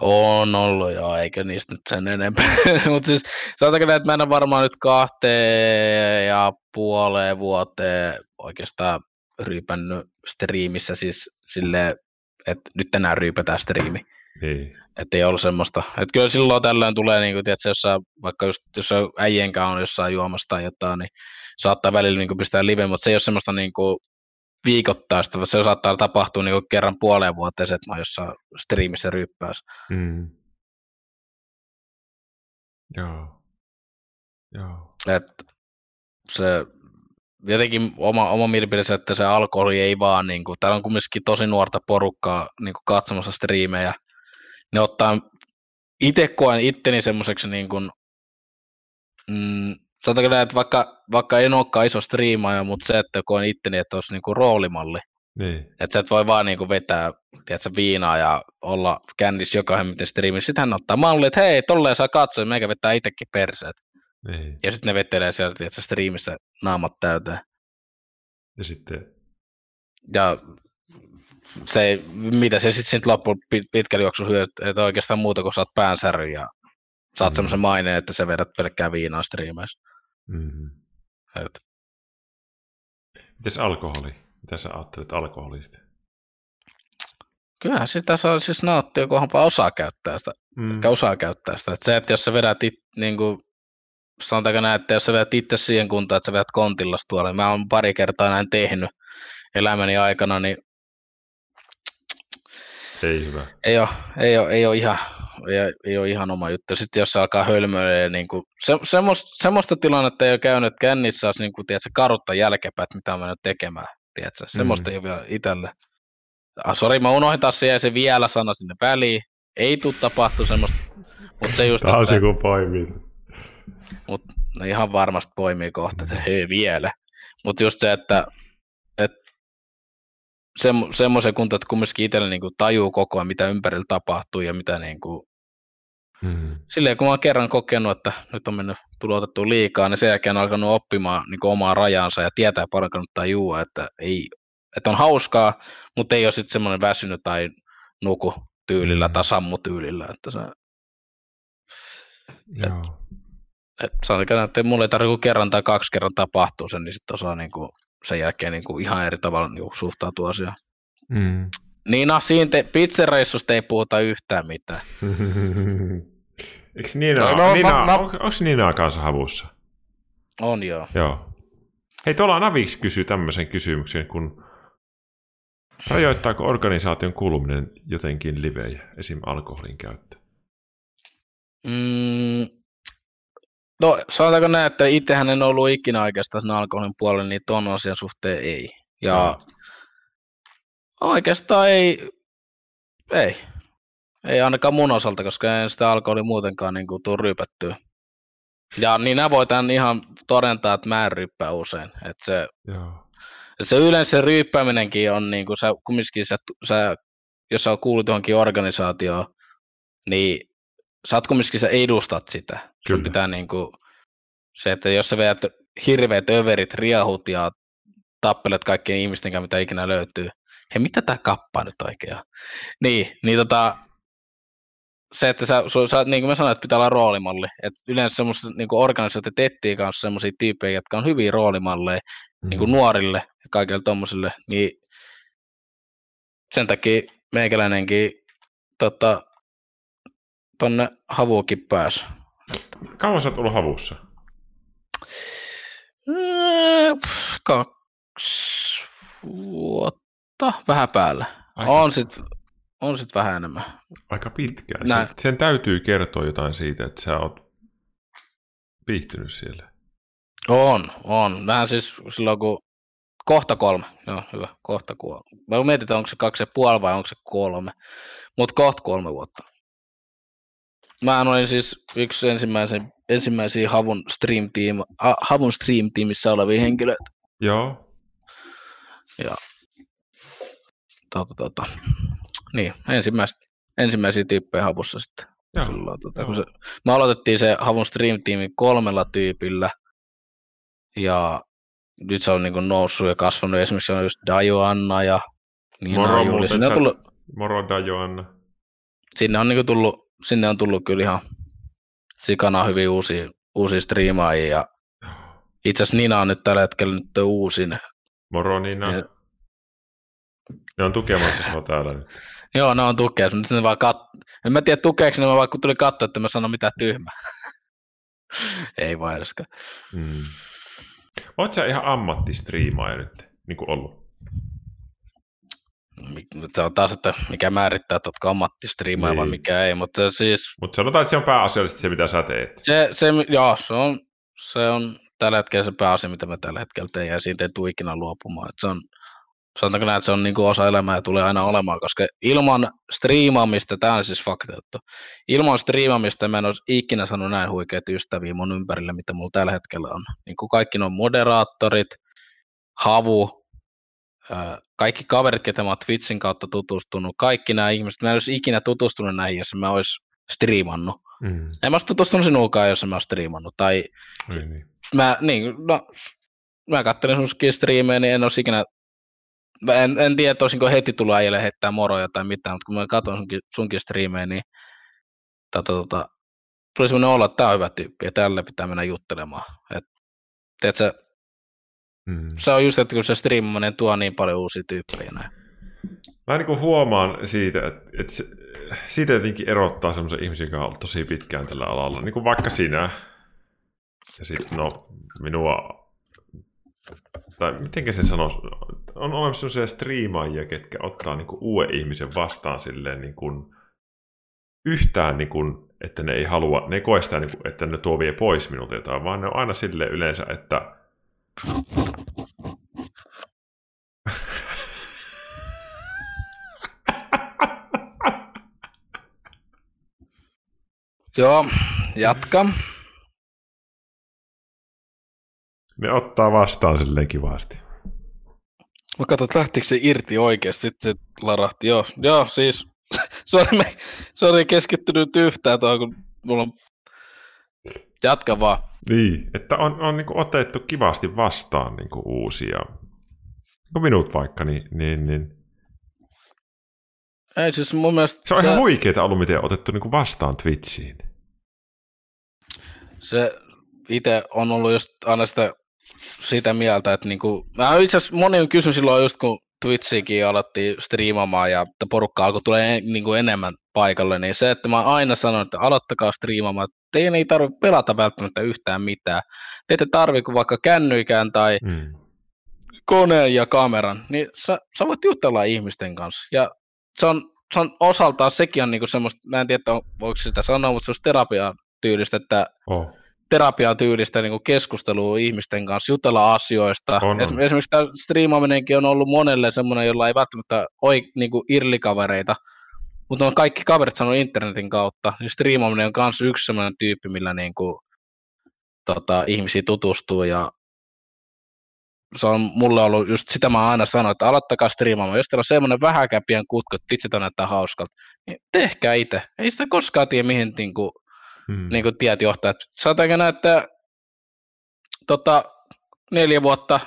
On ollut joo, eikä niistä nyt sen enempää. *laughs* Mutta siis sanotaanko näin, että mä en ole varmaan nyt kahteen ja puoleen vuoteen oikeastaan ryypännyt striimissä siis silleen, että nyt tänään ryypätään striimi. Niin. Että ei ollut semmoista. Että kyllä silloin tällöin tulee, niin kuin, tiedätkö, jossain, vaikka just, jos äijien kanssa on jossain juomassa tai jotain, niin saattaa välillä niin kuin, pistää live, mutta se ei ole semmoista niin kuin, viikoittaista, se saattaa tapahtua niin kuin, kerran puoleen vuoteen, että mä oon jossain striimissä ryyppäässä. Mm. Joo. Joo. Et se jotenkin oma, oma mielipide se, että se alkoholi ei vaan, niin kuin, täällä on kumminkin tosi nuorta porukkaa niin kuin katsomassa striimejä. Ne ottaa, itse koen itteni semmoiseksi niin kuin, mm, sanotaanko näin, että vaikka, vaikka en olekaan iso striimaaja, mutta se, että koen itteni, että olisi niin kuin roolimalli. Niin. Että sä et voi vaan niin kuin vetää tiedätkö, viinaa ja olla kännissä joka hemmetin striimissä. Sitten hän ottaa malli, että hei, tolleen saa katsoa, meikä vetää itsekin perseet. niin. Ja sitten ne vetelee sieltä tiedätkö, striimissä naamat täyteen. Ja sitten... Ja se, mitä se sitten sit loppu pitkällä juoksulla hyötyy, että oikeastaan muuta kuin saat päänsäryn ja saat mm. semmoisen maineen, että sä vedät pelkkää viinaa striimeissä. Mm. Et, Mites alkoholi? Mitä sä ajattelet alkoholista? kyllähän sitä saa siis nauttia, kunhanpa osaa käyttää sitä. Mm. Osaa käyttää sitä. Et se, että jos sä vedät it, niin kuin, sanotaanko näin, että jos sä vedät itse siihen kuntaan, että sä vedät kontillas tuolla, niin mä oon pari kertaa näin tehnyt elämäni aikana, niin Ei hyvä. ei ole, ei ole, ei ole ihan, ei, ei ole ihan oma juttu. Sitten jos se alkaa hölmöillä, niin kuin, se, semmoista, semmoista tilannetta ei ole käynyt, että kännissä olisi niin kuin, tiedätkö, karutta jälkeenpäin, että mitä on mennyt tekemään. Tiedätkö? Semmoista Mm. ei ole vielä itselle. Ah, sori, mä unohdin taas siihen se vielä sana sinne väliin. Ei tule tapahtua semmoista, mutta se just, se, kun poimii. mut, no ihan varmasti poimii kohta, että hei vielä. Mutta just se, että semmo, semmoisen kunta, että kumminkin itselle niin tajuu koko ajan, mitä ympärillä tapahtuu ja mitä niin kuin, Mm. silleen kun mä oon kerran kokenut, että nyt on mennyt tulotettu liikaa, niin sen jälkeen on alkanut oppimaan niin omaa rajansa ja tietää paljon kannattaa juua, että, ei, että on hauskaa, mutta ei ole sitten semmoinen väsynyt tai nuku tyylillä Mm. tai sammu tyylillä, että se, Joo. et sanotaan, että mulle ei tarvitse kuin kerran tai kaksi kerran tapahtuu sen, niin sitten osaa niin kuin, sen jälkeen niin kuin ihan eri tavalla niin kuin suhtautua asiaan. Mm. Niin no, siinä te, pizzareissusta ei puhuta yhtään mitään. *laughs* Eikö Nina, No, no, Nina, mä- mä- on, onko Nina kanssa havussa? On joo. Joo. Hei, tuolla Naviksi kysyy tämmöisen kysymyksen, kun rajoittaako organisaation kuuluminen jotenkin livejä, esim. alkoholin käyttö? Mm, no sanotaanko näin, että itsehän en ollut ikinä oikeastaan sen alkoholin puolella, niin tuon asian suhteen ei. Ja Joo. oikeastaan ei, ei. Ei ainakaan mun osalta, koska en sitä alkoholia muutenkaan niin kuin, tuu ryypättyä. Ja niin nämä voi tämän ihan todentaa, että mä en ryppää usein. Että se, Joo. Et se yleensä se ryyppääminenkin on niin kuin sä, kumminkin sä, sä, jos sä kuulut johonkin organisaatioon, niin sä oot kumminkin sä edustat sitä. Sun Kyllä. pitää niin kuin, se, että jos sä vedät hirveät överit, riahut ja tappelet kaikkien ihmisten kanssa, mitä ikinä löytyy. Hei, mitä tää kappaa nyt oikein? Niin, niin tota, se, että sä, su, sä, niin kuin mä sanoin, että pitää olla roolimalli. Et yleensä semmoiset niin organisaatiot etsii kanssa semmoisia tyyppejä, jotka on hyviä roolimalleja Mm. niin kuin nuorille ja kaikille tommosille, niin sen takia meikäläinenkin tota, tonne havuukin pääsi. Kauan sä oot ollut havussa? Pff, Kaksi vuotta, vähän päällä. Aika, On sit, on sit vähän enemmän. aika pitkään. Näin. Sen, sen täytyy kertoa jotain siitä, että sä oot viihtynyt siellä. On, on. Vähän siis silloin kun kohta kolme. Joo, hyvä. Kohta kolme. Mä mietin, onko se kaksi ja puoli vai onko se kolme. Mutta kohta kolme vuotta. Mä olin siis yksi ensimmäisen, ensimmäisiä Havun Stream, team, ha, Havun Stream Teamissä olevia henkilöitä. Joo. Tota, tota. Niin, ensimmäistä, ensimmäisiä tyyppejä Havussa sitten. Joo. Silloin, tota, joo. kun se, me aloitettiin se Havun Stream Teamin kolmella tyypillä. Ja nyt se on niin noussut ja kasvanut. Esimerkiksi on just Dajo Anna ja Niina Moro muuten, Sinne on tullut, Moro Dajoanna. sinne on niin tullut, sinne on tullut kyllä ihan sikana hyvin uusia, uusia striimaajia. Ja itse asiassa Nina on nyt tällä hetkellä nyt uusin. Moro Niina. Ja- Ne on tukemassa sinua täällä nyt. *laughs* Joo, ne on tukea. Nyt ne vaan kat... En mä tiedä tukeeksi ne, vaikka tuli katsoa, että mä sanon mitään tyhmää. *laughs* Ei vaan edeskään. Mm. Oot sä ihan ammattistriimaaja nyt, niin kuin ollut? Se on taas, että mikä määrittää, että ootko ammattistriimaaja vai Niin. mikä ei, mutta siis Mutta sanotaan, että se on pääasiallisesti se, mitä sä teet. se, se, joo, se on, se on tällä hetkellä se pääasia, mitä mä tällä hetkellä teen, ja siitä ei tule ikinä luopumaan. Et se on, sanotaanko näin, että se on niin osa elämää ja tulee aina olemaan, koska ilman striimaamista, tämä on siis fakta juttu, ilman striimaamista mä en olisi ikinä sanonut näin huikeita ystäviä mun ympärille, mitä mulla tällä hetkellä on. Niin kuin kaikki nuo moderaattorit, havu, kaikki kaverit, ketä mä oon Twitchin kautta tutustunut, kaikki nämä ihmiset, mä en olisi ikinä tutustunut näihin, jos mä olisi striimannut. Mm. En mä olisi tutustunut sinuunkaan, jos mä olisi striimannut. Tai Niin, niin. mä, niin, no, mä katselin sunkin striimejä, niin en olisi ikinä, mä en, en tiedä, olisinko heti tullut äijälle heittää moroja tai mitään, mutta kun mä katson sunkin, sunkin striimejä, niin tota, tota, tuli semmoinen olo, että tää on hyvä tyyppi ja tälle pitää mennä juttelemaan. Et, tiedätkö, Mm. se on just, että kun se striimaaminen tuo niin paljon uusia tyyppejä näin. Mä niin kuin huomaan siitä, että, että se, siitä jotenkin erottaa semmoisen ihmisen, joka on ollut tosi pitkään tällä alalla, niin kuin vaikka sinä. Ja sitten no, minua, tai miten se sanoo, on olemassa sellaisia striimaajia, ketkä ottaa niin kuin uuden ihmisen vastaan silleen niin kuin yhtään, niin kuin, että ne ei halua, ne ei koe sitä, niin kuin, että ne tuo vie pois minulta jotain, vaan ne on aina silleen yleensä, että *laughs* Joo, jatka. ne ottaa vastaan silleen kivasti. Mä katsoin, että lähtikö se irti oikeasti, sitten se larahti. Joo, joo siis, *laughs* sori, me, sori keskittynyt yhtään tuohon, kun mulla on, jatka vaan. Niin, että on, on niin otettu kivasti vastaan niin uusia, no minut vaikka, niin, niin, niin. Ei siis mun mielestä se on ihan huikeeta ollut, miten otettu niin vastaan Twitchiin. se itse on ollut just aina sitä, sitä mieltä, että niinku, mä itse asiassa moni on kysynyt silloin just kun Twitchikin alettiin striimaamaan ja että porukka alkoi tulee niinku enemmän paikalle, niin se, että mä aina sanon, että aloittakaa striimaamaan, teidän ei tarvitse pelata välttämättä yhtään mitään. Te ette tarvitse kuin vaikka kännyikään tai Mm. koneen ja kameran, niin sä, sä voit jutella ihmisten kanssa. Ja se on, se on osaltaan, sekin on niinku semmoista, mä en tiedä, on- voiko sitä sanoa, mutta se on terapia tyylistä, että Oh. terapian tyylistä niin keskustelua ihmisten kanssa, jutella asioista. On, on. Esim- Esimerkiksi tämä striimaaminenkin on ollut monelle semmoinen, jolla ei välttämättä ole niin irlikavereita, mutta on kaikki kaverit sanonut internetin kautta, niin striimaaminen on myös yksi semmoinen tyyppi, millä niin kuin, tota, ihmisiä tutustuu ja se on mulle ollut just sitä mä aina sanonut, että aloittakaa striimaamaan. Jos teillä on semmoinen vähäkäpien kutko, että vitsi näyttää hauskalta, niin tehkää itse. Ei sitä koskaan tiedä, mihin niin kuin, Hmm. niin kuin tiet johtaa. Et Sanotaanko näin, että tota, neljä vuotta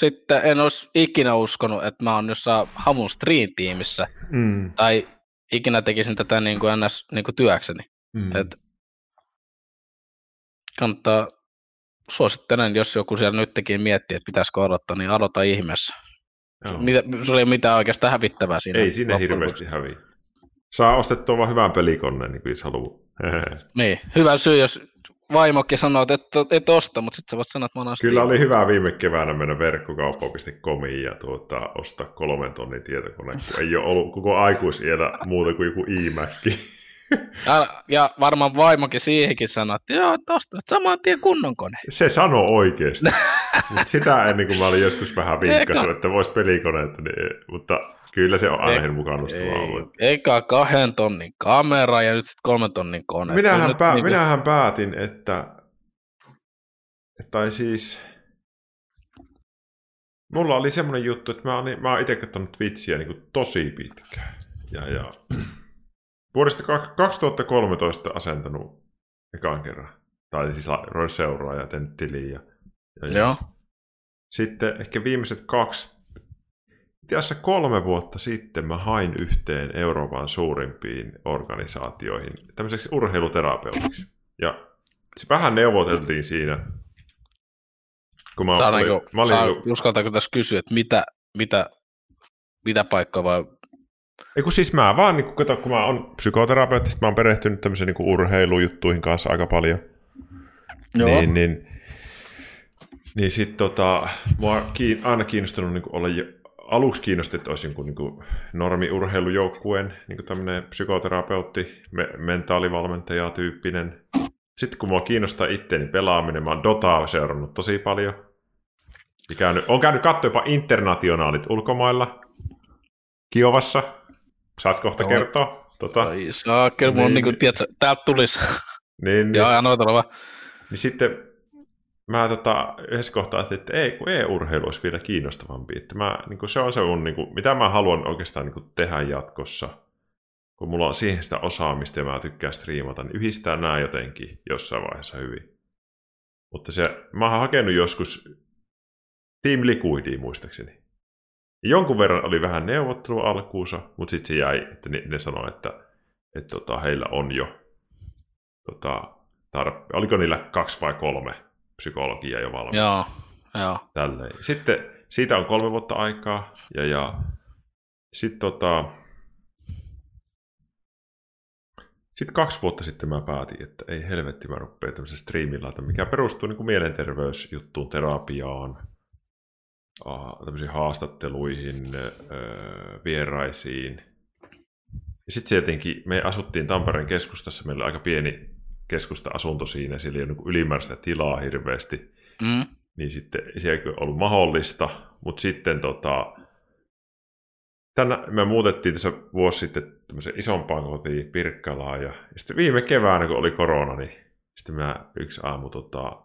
sitten en olisi ikinä uskonut, että mä oon jossain Hamun Stream-tiimissä Mm. tai ikinä tekisin tätä niin kuin ns. Niin kuin työkseni. Mm. Et kannattaa suosittelen, jos joku siellä nytkin miettii, että pitäisikö odottaa, niin aloita ihmeessä. Joo. Mitä, se oli mitään oikeastaan hävittävää siinä. Ei sinne hirveästi häviä. Saa ostettua vaan hyvän pelikoneen, niin kuin jos haluaa. *laughs* Niin, hyvä syy, jos vaimokin sanoo, että et, et osta, mutta sitten sä voit sanoa, että mä oon Kyllä oli hyvä viime keväänä mennä verkkokauppa.comiin ja tuota, ostaa kolmen tonnin tietokone, kun ei ole ollut koko aikuisiellä muuta kuin joku iMac. Ja, ja varmaan vaimokin siihenkin sanoi, että joo, että ostat saman tien kunnon kone. Se sanoi oikeasti. sitä ennen kuin mä olin joskus vähän vinkkasu, Eikä. että vois pelikoneetta, niin, mutta kyllä se on aina hirmu kannustavaa ollut. Ei, eikä kahden tonnin kamera ja nyt sitten kolmen tonnin kone. Minähän, pää, niinku- minähän päätin, että, että tai siis mulla oli semmoinen juttu, että mä, olin, mä oon itse katsonut Twitchiä niin kuin tosi pitkään. Ja, ja *clears throat* vuodesta kak- 2013 asentanut ekan kerran. Tai siis ruvennut seuraa ja tehnyt tiliin. Ja, ja, ja Joo, sitten ehkä viimeiset kaksi, itse asiassa kolme vuotta sitten mä hain yhteen Euroopan suurimpiin organisaatioihin tämmöiseksi urheiluterapeutiksi. Ja se vähän neuvoteltiin siinä, kun mä, Saa olin, mä olin saa, niinku, uskaltaako tässä kysyä, että mitä, mitä, mitä paikkaa vai... ei kun siis mä vaan, niin kun, kato, kun mä oon psykoterapeutti, mä oon perehtynyt tämmöisiin niin urheilujuttuihin kanssa aika paljon. Joo. Niin, niin, niin sit tota, mua on kiin, aina kiinnostunut niin olla aluksi kiinnosti, että olisi jonkun niin normi-urheilujoukkueen niin tämmöinen psykoterapeutti, me, mentaalivalmentaja tyyppinen. Sitten kun mua kiinnostaa itteeni pelaaminen, mä oon Dotaa seurannut tosi paljon. Ja käynyt, on käynyt katsoa jopa internationaalit ulkomailla. Kiovassa. Saat kohta Joo. kertoa. Tota, Ai saa, kyllä mun Niin. niin, niin tiedätkö, täältä tulisi. niin, niin. Joo, ja noita vaan. Niin sitten mä tota, yhdessä kohtaa ajattelin, että ei, kun e-urheilu olisi vielä kiinnostavampi. Että mä, niin kuin se on se mun, niin kuin, mitä mä haluan oikeastaan niin kuin tehdä jatkossa. Kun mulla on siihen sitä osaamista ja mä tykkään striimata, niin yhdistää nämä jotenkin jossain vaiheessa hyvin. Mutta se, mä oon hakenut joskus Team Liquidia muistaakseni. Jonkun verran oli vähän neuvottelu alkuunsa, mutta sitten se jäi, että ne, ne sanoi, että, että tota, heillä on jo tota, tarpe- oliko niillä kaksi vai kolme psykologia jo valmis. Joo, joo. Tälleen. Sitten siitä on kolme vuotta aikaa, ja, ja sitten tota, sitten kaksi vuotta sitten mä päätin, että ei helvetti, mä rupean tämmöisen striimillä, mikä perustuu niin kuin mielenterveysjuttuun, terapiaan, tämmöisiin haastatteluihin, öö, vieraisiin. Ja sitten jotenkin, me asuttiin Tampereen keskustassa, meillä oli aika pieni keskusta-asunto siinä, sillä ei ole niin ylimääräistä tilaa hirveästi Mm. niin sitten se ei ollut mahdollista, mutta sitten tota, tänä, me muutettiin tässä vuosi sitten tämmöisen isompaan kotiin Pirkkalaan ja, ja sitten viime keväänä, kun oli korona, niin sitten mä yksi aamu tota,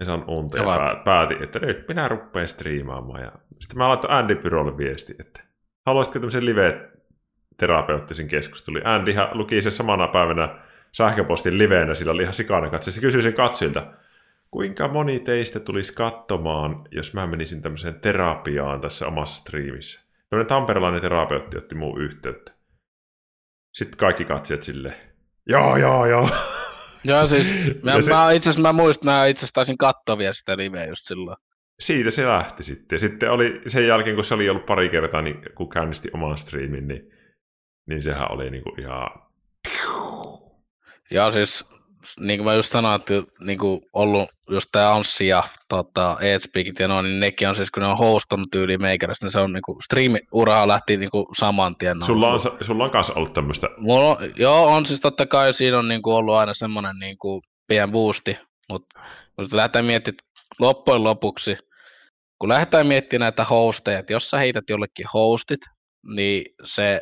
en saanut unta ja pää- päätin, että nyt minä rupean striimaamaan ja sitten mä laitoin Andy Pyrolle viesti, että haluaisitko tämmöisen live-terapeuttisen keskustelun. Andy luki sen samana päivänä sähköpostin liveenä, sillä oli ihan sikainen katse. Se kysyi sen katsilta, kuinka moni teistä tulisi katsomaan, jos mä menisin tämmöiseen terapiaan tässä omassa striimissä. Tämmöinen tamperelainen terapeutti otti muu yhteyttä. Sitten kaikki katsojat sille, joo, joo, joo. *laughs* Joo, siis mä, Ja se- mä itse asiassa mä muistan, mä itse asiassa taisin katsoa vielä sitä liveä just silloin. Siitä se lähti sitten. Ja sitten oli sen jälkeen, kun se oli ollut pari kertaa, niin kun käynnisti oman striimin, niin, niin sehän oli niinku ihan... Joo, siis niin kuin mä just sanoin, että niin kuin ollut just tää Anssi ja tota, Edspeakit ja noin, niin nekin on siis, kun ne on hostannut tyyliin meikäläistä, niin se on niin kuin, streami-uraha lähti niin kuin saman tien. Sulla on, nousuun. sulla on kanssa ollut tämmöistä... Mulla on, joo, on siis totta kai siinä on niin kuin ollut aina semmoinen niin kuin pien boosti, mutta kun lähdetään miettimään loppujen lopuksi, kun lähdetään miettimään näitä hosteja, että jos sä heität jollekin hostit, niin se,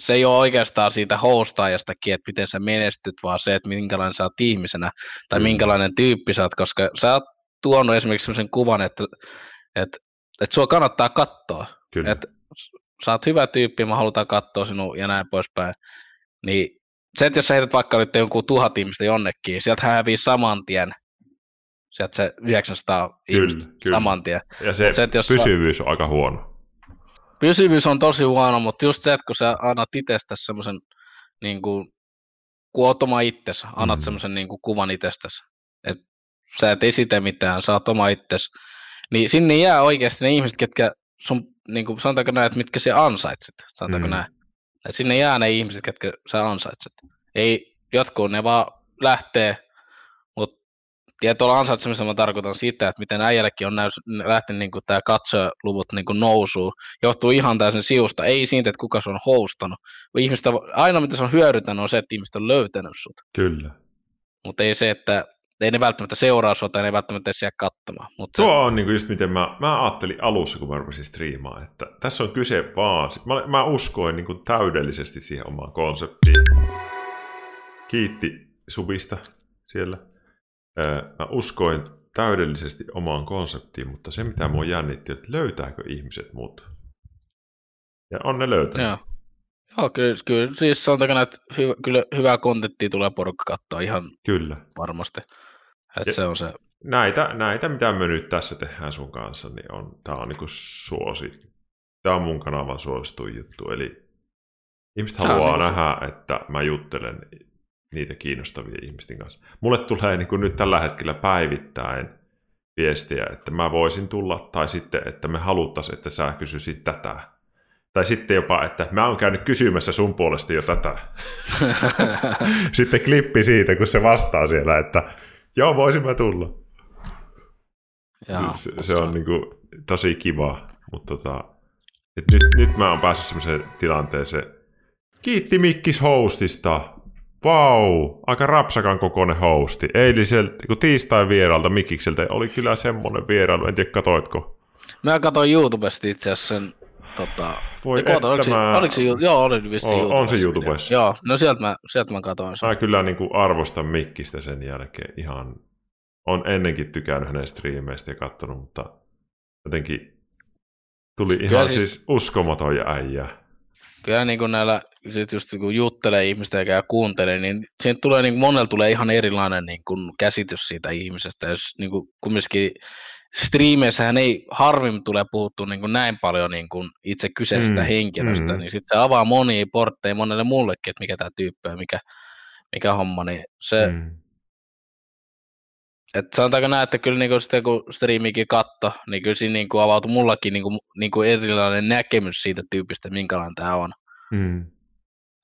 se ei ole oikeastaan siitä hostaajastakin, että miten sä menestyt, vaan se, että minkälainen sä oot ihmisenä tai Mm. minkälainen tyyppi sä oot, koska sä oot tuonut esimerkiksi sellaisen kuvan, että, että, että sua kannattaa katsoa. Kyllä. Että sä oot hyvä tyyppi, mä halutaan katsoa sinua ja näin poispäin. Niin se, että jos sä heität vaikka nyt jonkun tuhat ihmistä jonnekin, sieltä hävii saman tien. Sieltä se 900 Kyllä, ihmistä kyllä. saman tien. ja se, se, että jos pysyvyys on aika huono. Pysyvyys on tosi huono, mutta just se, että kun sä annat itsestäsi semmoisen, niin kuin, kun oot oma itsesi, annat Mm. mm. semmoisen niin kuin, kuvan itsestäsi, että sä et esitä mitään, sä oot oma itsesi, niin sinne jää oikeasti ne ihmiset, ketkä sun, niin kuin, sanotaanko näin, että mitkä sä ansaitset, sanotaanko Mm. näin. Et sinne jää ne ihmiset, ketkä sä ansaitset. Ei jotkut, ne vaan lähtee, ja tuolla ansaitsemisessa mä tarkoitan sitä, että miten äijällekin on näys, lähtenyt niin tämä katsojaluvut niin nousuu, johtuu ihan täysin siusta, ei siitä, että kuka se on hostannut. Ihmistä, ainoa mitä se on hyödyntänyt on se, että ihmiset on löytänyt sut, Kyllä. mutta ei se, että ei ne välttämättä seuraa sua tai ne ei välttämättä edes jää katsomaan. Mutta Tuo on niinku just miten mä, mä ajattelin alussa, kun mä rupesin striimaan, että tässä on kyse vaan, mä, mä uskoin niinku täydellisesti siihen omaan konseptiin. Kiitti Subista siellä. Mä uskoin täydellisesti omaan konseptiin, mutta se mitä mua jännitti, että löytääkö ihmiset mut. Ja on ne löytänyt. Joo. Joo, kyllä, kyllä siis sanotaanko näin, että hyvä, kyllä hyvää kontenttia tulee porukka katsoa ihan Kyllä. varmasti. Että se on se. näitä, näitä, mitä me nyt tässä tehdään sun kanssa, niin on, tää on niinku suosi. Tää on mun kanavan suosituin juttu, eli ihmiset Tää haluaa niinku- nähdä, että mä juttelen niitä kiinnostavia ihmisten kanssa. Mulle tulee niinku nyt tällä hetkellä päivittäin viestiä, että mä voisin tulla, tai sitten, että me haluttaisiin, että sä kysyisit tätä. Tai sitten jopa, että mä oon käynyt kysymässä sun puolesta jo tätä. *laughs* sitten klippi siitä, kun se vastaa siellä, että joo, voisin mä tulla. Jaa, se, se on niinku tosi kiva, mutta tota, et nyt, nyt mä oon päässyt semmoiseen tilanteeseen. Kiitti Mikkis hostista. Vau, aika rapsakan kokoinen hosti. Eiliseltä, kun tiistain vieraalta Mikkikseltä oli kyllä semmoinen vierailu, en tiedä katoitko. Mä katsoin YouTubesta itse asiassa sen, tota, Voi Ei, oota, oliko, se, mä- oliko se, joo, oli vissiin On- on YouTubessa se video. YouTubessa. Joo, no sieltä mä, sieltä mä katsoin sen. Mä kyllä niinku arvostan Mikkistä sen jälkeen ihan, on ennenkin tykännyt hänen striimeistä ja katsonut, mutta jotenkin tuli ihan Kyllä siis, siis- uskomaton ja äijä. Kyllä niin kuin näillä, sit just kun juttelee ihmistä ja kuuntelee, niin siitä tulee, niin monella tulee ihan erilainen niin kuin käsitys siitä ihmisestä. Jos niin kuin, kumminkin striimeissähän ei harvemmin tule puhuttua niin kuin näin paljon niin kuin itse kyseisestä Mm, henkilöstä, mm. niin sitten se avaa monia portteja monelle mullekin, että mikä tämä tyyppi on, mikä, mikä homma, niin se, mm. Että sanotaanko näin, että kyllä niin sitten kun striimikin katto, niin kyllä siinä niin kuin avautui mullakin niin kuin, niin kuin erilainen näkemys siitä tyypistä, minkälainen tämä on. Mm.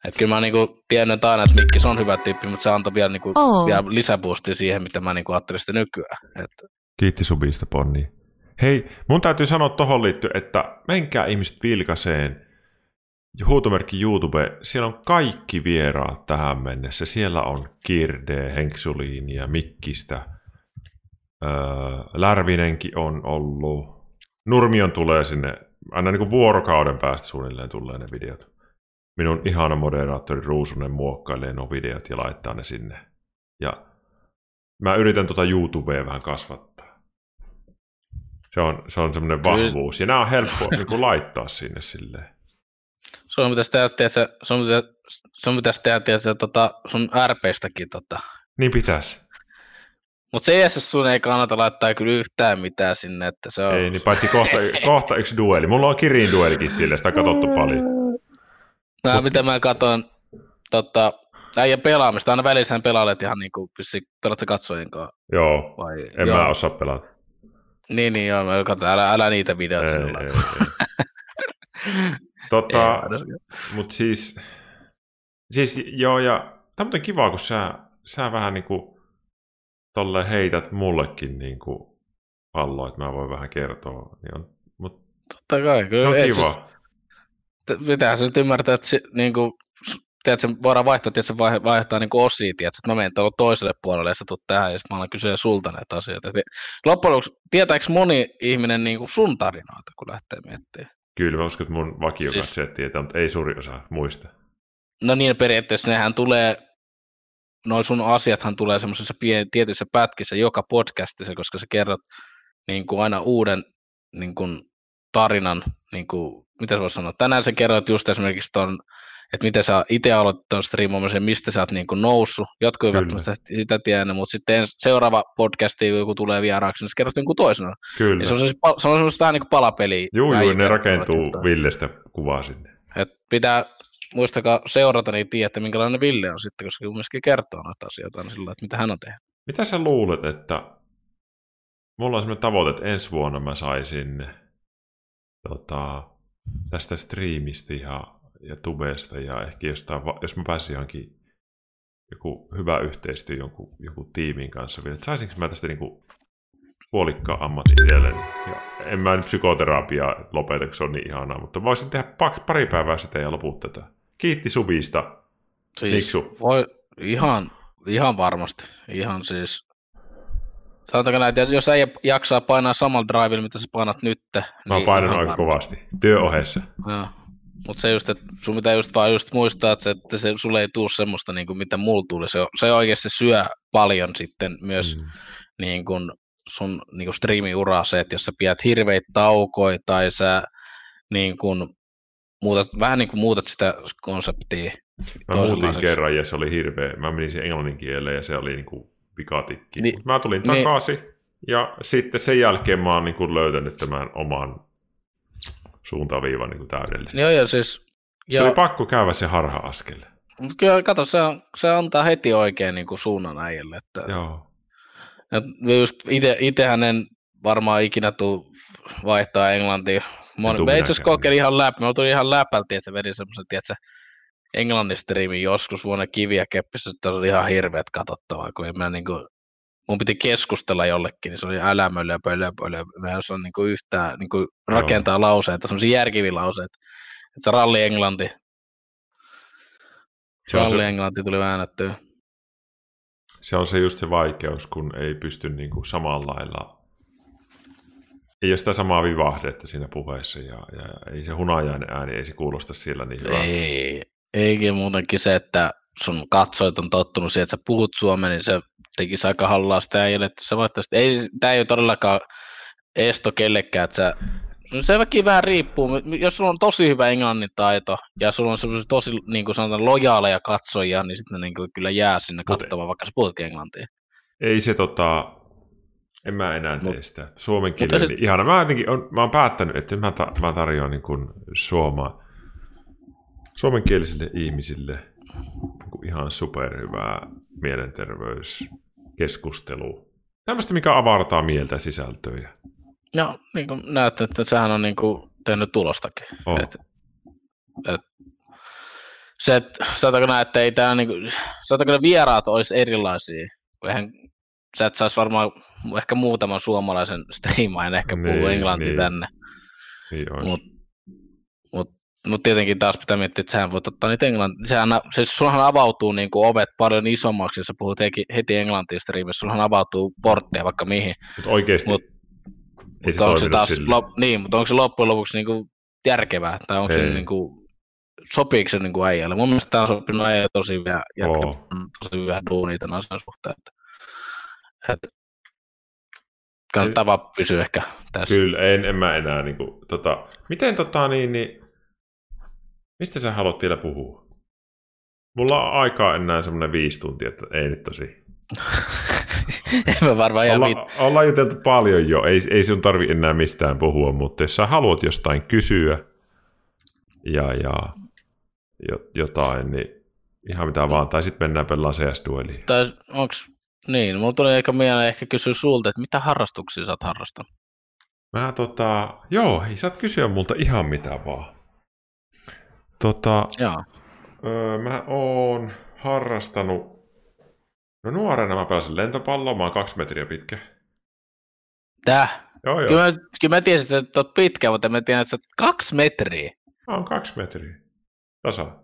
Että kyllä mä niinku tiennyt aina, että Mikki on hyvä tyyppi, mutta se antoi vielä, niinku, Oo. vielä lisäboostia siihen, mitä mä niinku ajattelin sitä nykyään. Et, Kiitti subista, Ponni. Hei, mun täytyy sanoa tohon liittyen, että menkää ihmiset vilkaseen huutomerkki YouTube. Siellä on kaikki vieraat tähän mennessä. Siellä on Kirde, Henksuliin ja Mikkistä. Öö, Lärvinenkin on ollut. Nurmion tulee sinne, aina niin kuin vuorokauden päästä suunnilleen tulee ne videot. Minun ihana moderaattori Ruusunen muokkailee nuo videot ja laittaa ne sinne. Ja mä yritän tuota YouTubea vähän kasvattaa. Se on, se on semmoinen vahvuus. Ja nämä on helppo niin kuin laittaa sinne silleen. sun pitäisi tehdä, tiedätkö, sun pitäisi, sun pitäisi tehdä, tiedätkö, tota, sun RPstäkin. Tota. Niin pitäisi. Mutta CS sun ei kannata laittaa kyllä yhtään mitään sinne, että se on... Ei, niin paitsi kohta, *laughs* kohta yksi dueli. Mulla on Kirin duelikin sille, sitä on katsottu paljon. Mä, mitä mä katson, tota, äijä pelaamista, aina välissä hän pelailet ihan niinku, pelatko katsojen kanssa? Joo, Vai? en joo. mä osaa pelata. Niin, niin, joo, mä katson, älä, älä niitä videoita ei, sinulla. ei. *laughs* Tota, Ei, mut siis, siis joo, ja tämä on muuten kiva, kun sä, sä vähän niinku tolleen heität mullekin niinku palloa, että mä voin vähän kertoa. Niin on, mut Totta kai, kyllä. se on kiva. Pitää se nyt ymmärtää, että se, niin kuin, tiedätkö, voidaan vaihtaa, tiedätkö, vaihtaa, vaihtaa niin kuin osia, tiedätkö, että mä menen tuolla toiselle puolelle ja sä tulet tähän ja sitten mä alan kysyä sulta näitä asioita. Et loppujen lopuksi, tietääkö moni ihminen niin kuin sun tarinoita, kun lähtee miettimään? Kyllä mä uskon, että mun vakiokat Siis- siis... tietää, mutta ei suuri osa muista. No niin, periaatteessa nehän tulee, noin sun asiathan tulee semmoisissa pien, tietyissä pätkissä joka podcastissa, koska sä kerrot niin kuin aina uuden niin kuin tarinan, niin kuin, mitä sä voisi sanoa, tänään sä kerroit just esimerkiksi ton, että miten sä itse aloitit ton striimaamisen, mistä sä oot niin kuin noussut, jotkut eivät välttämättä sitä tiedä, mutta sitten seuraava podcasti, kun joku tulee vieraaksi, niin sä kerrot jonkun toisena. Kyllä. Ja se on, pa- se on semmoista vähän niin kuin palapeliä. Juu, juu, ne rakentuu. Villestä kuvaa sinne. Et pitää muistakaa seurata niin tiedätte, minkälainen Ville on sitten, koska kumminkin kertoo noita asioita aina sillä, että mitä hän on tehnyt. Mitä sä luulet, että mulla on sellainen tavoite, että ensi vuonna mä saisin tota, tästä striimistä ja, ja tubesta ja ehkä jostain, jos mä pääsin johonkin joku hyvä yhteistyö jonkun, jonkun tiimin kanssa vielä, että saisinko mä tästä niinku puolikkaan ammatin. Ja en mä nyt psykoterapiaa lopeta, se on niin ihanaa, mutta voisin tehdä pa- pari päivää sitä ja loput tätä. Kiitti subista. Siis Miksu? Voi, ihan, ihan varmasti. Ihan siis, sanotaanko näin, että jos ei jaksaa painaa samalla drivilla, mitä sä painat nyt. Mä oon niin painanut aika kovasti työohessa. Mutta se just, että sun pitää just vaan just muistaa, että se, että se sulle ei tule semmoista, niin kuin mitä mulla tuli. Se, se oikeasti syö paljon sitten myös Mm. niin kun sun niin kun striimiuraa se, että jos sä pidät hirveitä taukoja tai sä niin kun muutat, vähän niin kuin muutat sitä konseptia. Mä muutin kerran ja se oli hirveä. Mä menin siihen englannin kieleen ja se oli niinku pikatikki. Ni- Mut mä tulin niin- takaisin ja sitten sen jälkeen mä oon niinku löytänyt tämän oman suuntaviivan niinku täydellinen. Joo, joo, siis... Se oli pakko käydä se harha-askel. mut kyllä, kato, se, on, se antaa heti oikein niin kuin suunnan äijälle. Että, Joo. et just ite, itehän en varmaan ikinä tuu vaihtaa englantia. Mä, tuu mä itse kokeilin ihan läpi. Mä tuli ihan läpälti, että se vedi semmoisen, tiedätkö, englannin striimin joskus vuonna kiviä keppissä, että oli ihan hirveät katsottavaa, kun mä niinku, mun piti keskustella jollekin, niin se oli älämöllä, pölö, pölö. Mä en osaa niinku yhtään niinku rakentaa lauseita, semmoisia järkiviä lauseita. Että ralli englanti, Se ralli se, englanti tuli väännettyä. se on se just se vaikeus, kun ei pysty niinku samalla lailla ei ole sitä samaa vivahdetta siinä puheessa ja, ja ei se hunajainen ääni, ei se kuulosta siellä niin hyvältä. Ei, eikin muutenkin se, että sun katsojat on tottunut siihen, että sä puhut suomea, niin se tekisi aika hallaa sitä äijälle, että sä voit tästä, ei, tämä ei ole todellakaan esto kellekään, että sä, no se väki vähän riippuu, jos sulla on tosi hyvä englannin taito ja sulla on semmoisia tosi niin kuin sanotaan lojaaleja katsojia, niin sitten ne niin kuin kyllä jää sinne katsomaan, vaikka sä puhutkin englantia. Ei se tota, en mä enää tee Mut- sitä. Suomen kielellä se- niin ihana. Mä, jotenkin on, mä oon päättänyt, että mä, ta, mä tarjoan niin kuin suoma, suomenkielisille ihmisille niin kuin ihan superhyvää mielenterveyskeskustelua. Tämmöistä, mikä avartaa mieltä sisältöjä. No, niin kuin näette, että sehän on niin kuin tehnyt tulostakin. Oh. Et, et, se, että sanotaanko näin, että ei tää niinku, sanotaanko ne vieraat olisi erilaisia, kun eihän, sä et saisi varmaan ehkä muutaman suomalaisen striimain ehkä puhua Niin, englantia niin. tänne, Niin olisi. Mut- mutta mut tietenkin taas pitää miettiä, että sähän voit ottaa niitä englantia, sehän, siis sulhan avautuu niinku ovet paljon isommaksi, jos sä puhut heti, heti englantia striimissä, sulhan avautuu portteja vaikka mihin, Mutta oikeasti mut- ei se mutta onko se taas, lop, niin, mutta onko se loppujen lopuksi niinku järkevää, tai onko se niinku, sopiiko se niinku äijälle? Mun mielestä tämä on sopinut äijälle tosi hyvä, jätkä, Oo. on tosi hyvä duuni tämän asian suhteen. Että, että kannattaa pysyä ehkä tässä. Kyllä, en, en mä enää. Niin kuin, tota, miten tota niin, niin, mistä sä haluat vielä puhua? Mulla on aikaa enää semmoinen viisi tuntia, että ei nyt tosi. *laughs* en mä varmaan ihan mit... Olla, ollaan juteltu paljon jo, ei, ei sun tarvi enää mistään puhua, mutta jos sä haluat jostain kysyä ja, ja jo, jotain, niin ihan mitä vaan, tai sitten mennään pelaamaan CS-dueliin. Tai onks, niin, mulla tuli ehkä mieleen ehkä kysyä sulta, että mitä harrastuksia sä oot harrastanut? Mä tota, joo, hei, saat kysyä multa ihan mitä vaan. Tota, Joo. öö, mä oon harrastanut, no nuorena mä pelasin lentopalloa, mä oon kaksi metriä pitkä. Tää? Joo, joo, Kyllä mä, kyllä mä tiesin, että oot pitkä, mutta mä tiedän, että sä oot kaksi metriä. mä oon kaksi metriä. Tasa.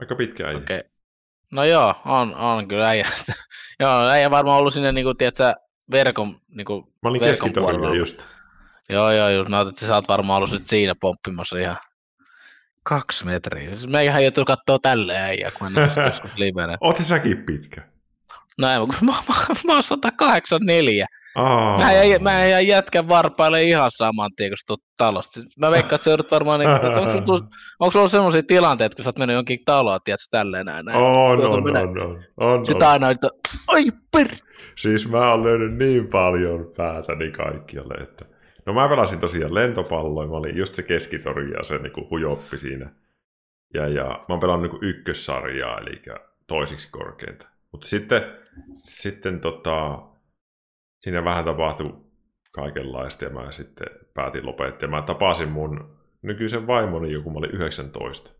Aika pitkä äijä. Okei. No joo, on, on kyllä äijä. *laughs* joo, äijä varmaan ollut sinne, niinku, tiedätkö, verkon, niinku, Mä olin verkon keskitorilla just. joo, joo, just näytät, että sä oot varmaan ollut sit siinä pomppimassa ihan Kaksi metriä. Siis mä ihan joutuu katsoa tälleen äijää, kun mä ole *laughs* joskus livenä. Oot säkin pitkä. Näin, kun mä, mä, mä oon 184. Aa. Mä en, mä en jätkän varpaille ihan saman tien, kun sä tulet talosta. Siis Mä veikkaan, että sä joudut varmaan, niin, että onko sulla, onko sulla ollut sellaisia tilanteita, kun sä oot mennyt jonkin taloon, tiedätkö, tälleen näin. näin. On, Joutuu on, mennä- on, on, on, on. aina, että oi per... Siis mä oon löynyt niin paljon päätäni kaikkialle, että... No mä pelasin tosiaan lentopalloa, mä olin just se keskitori ja se niinku hujoppi siinä. Ja, ja mä oon pelannut niinku ykkössarjaa, eli toisiksi korkeinta. Mutta sitten, sitten tota, siinä vähän tapahtui kaikenlaista ja mä sitten päätin lopettaa. Mä tapasin mun nykyisen vaimoni, joku mä olin 19.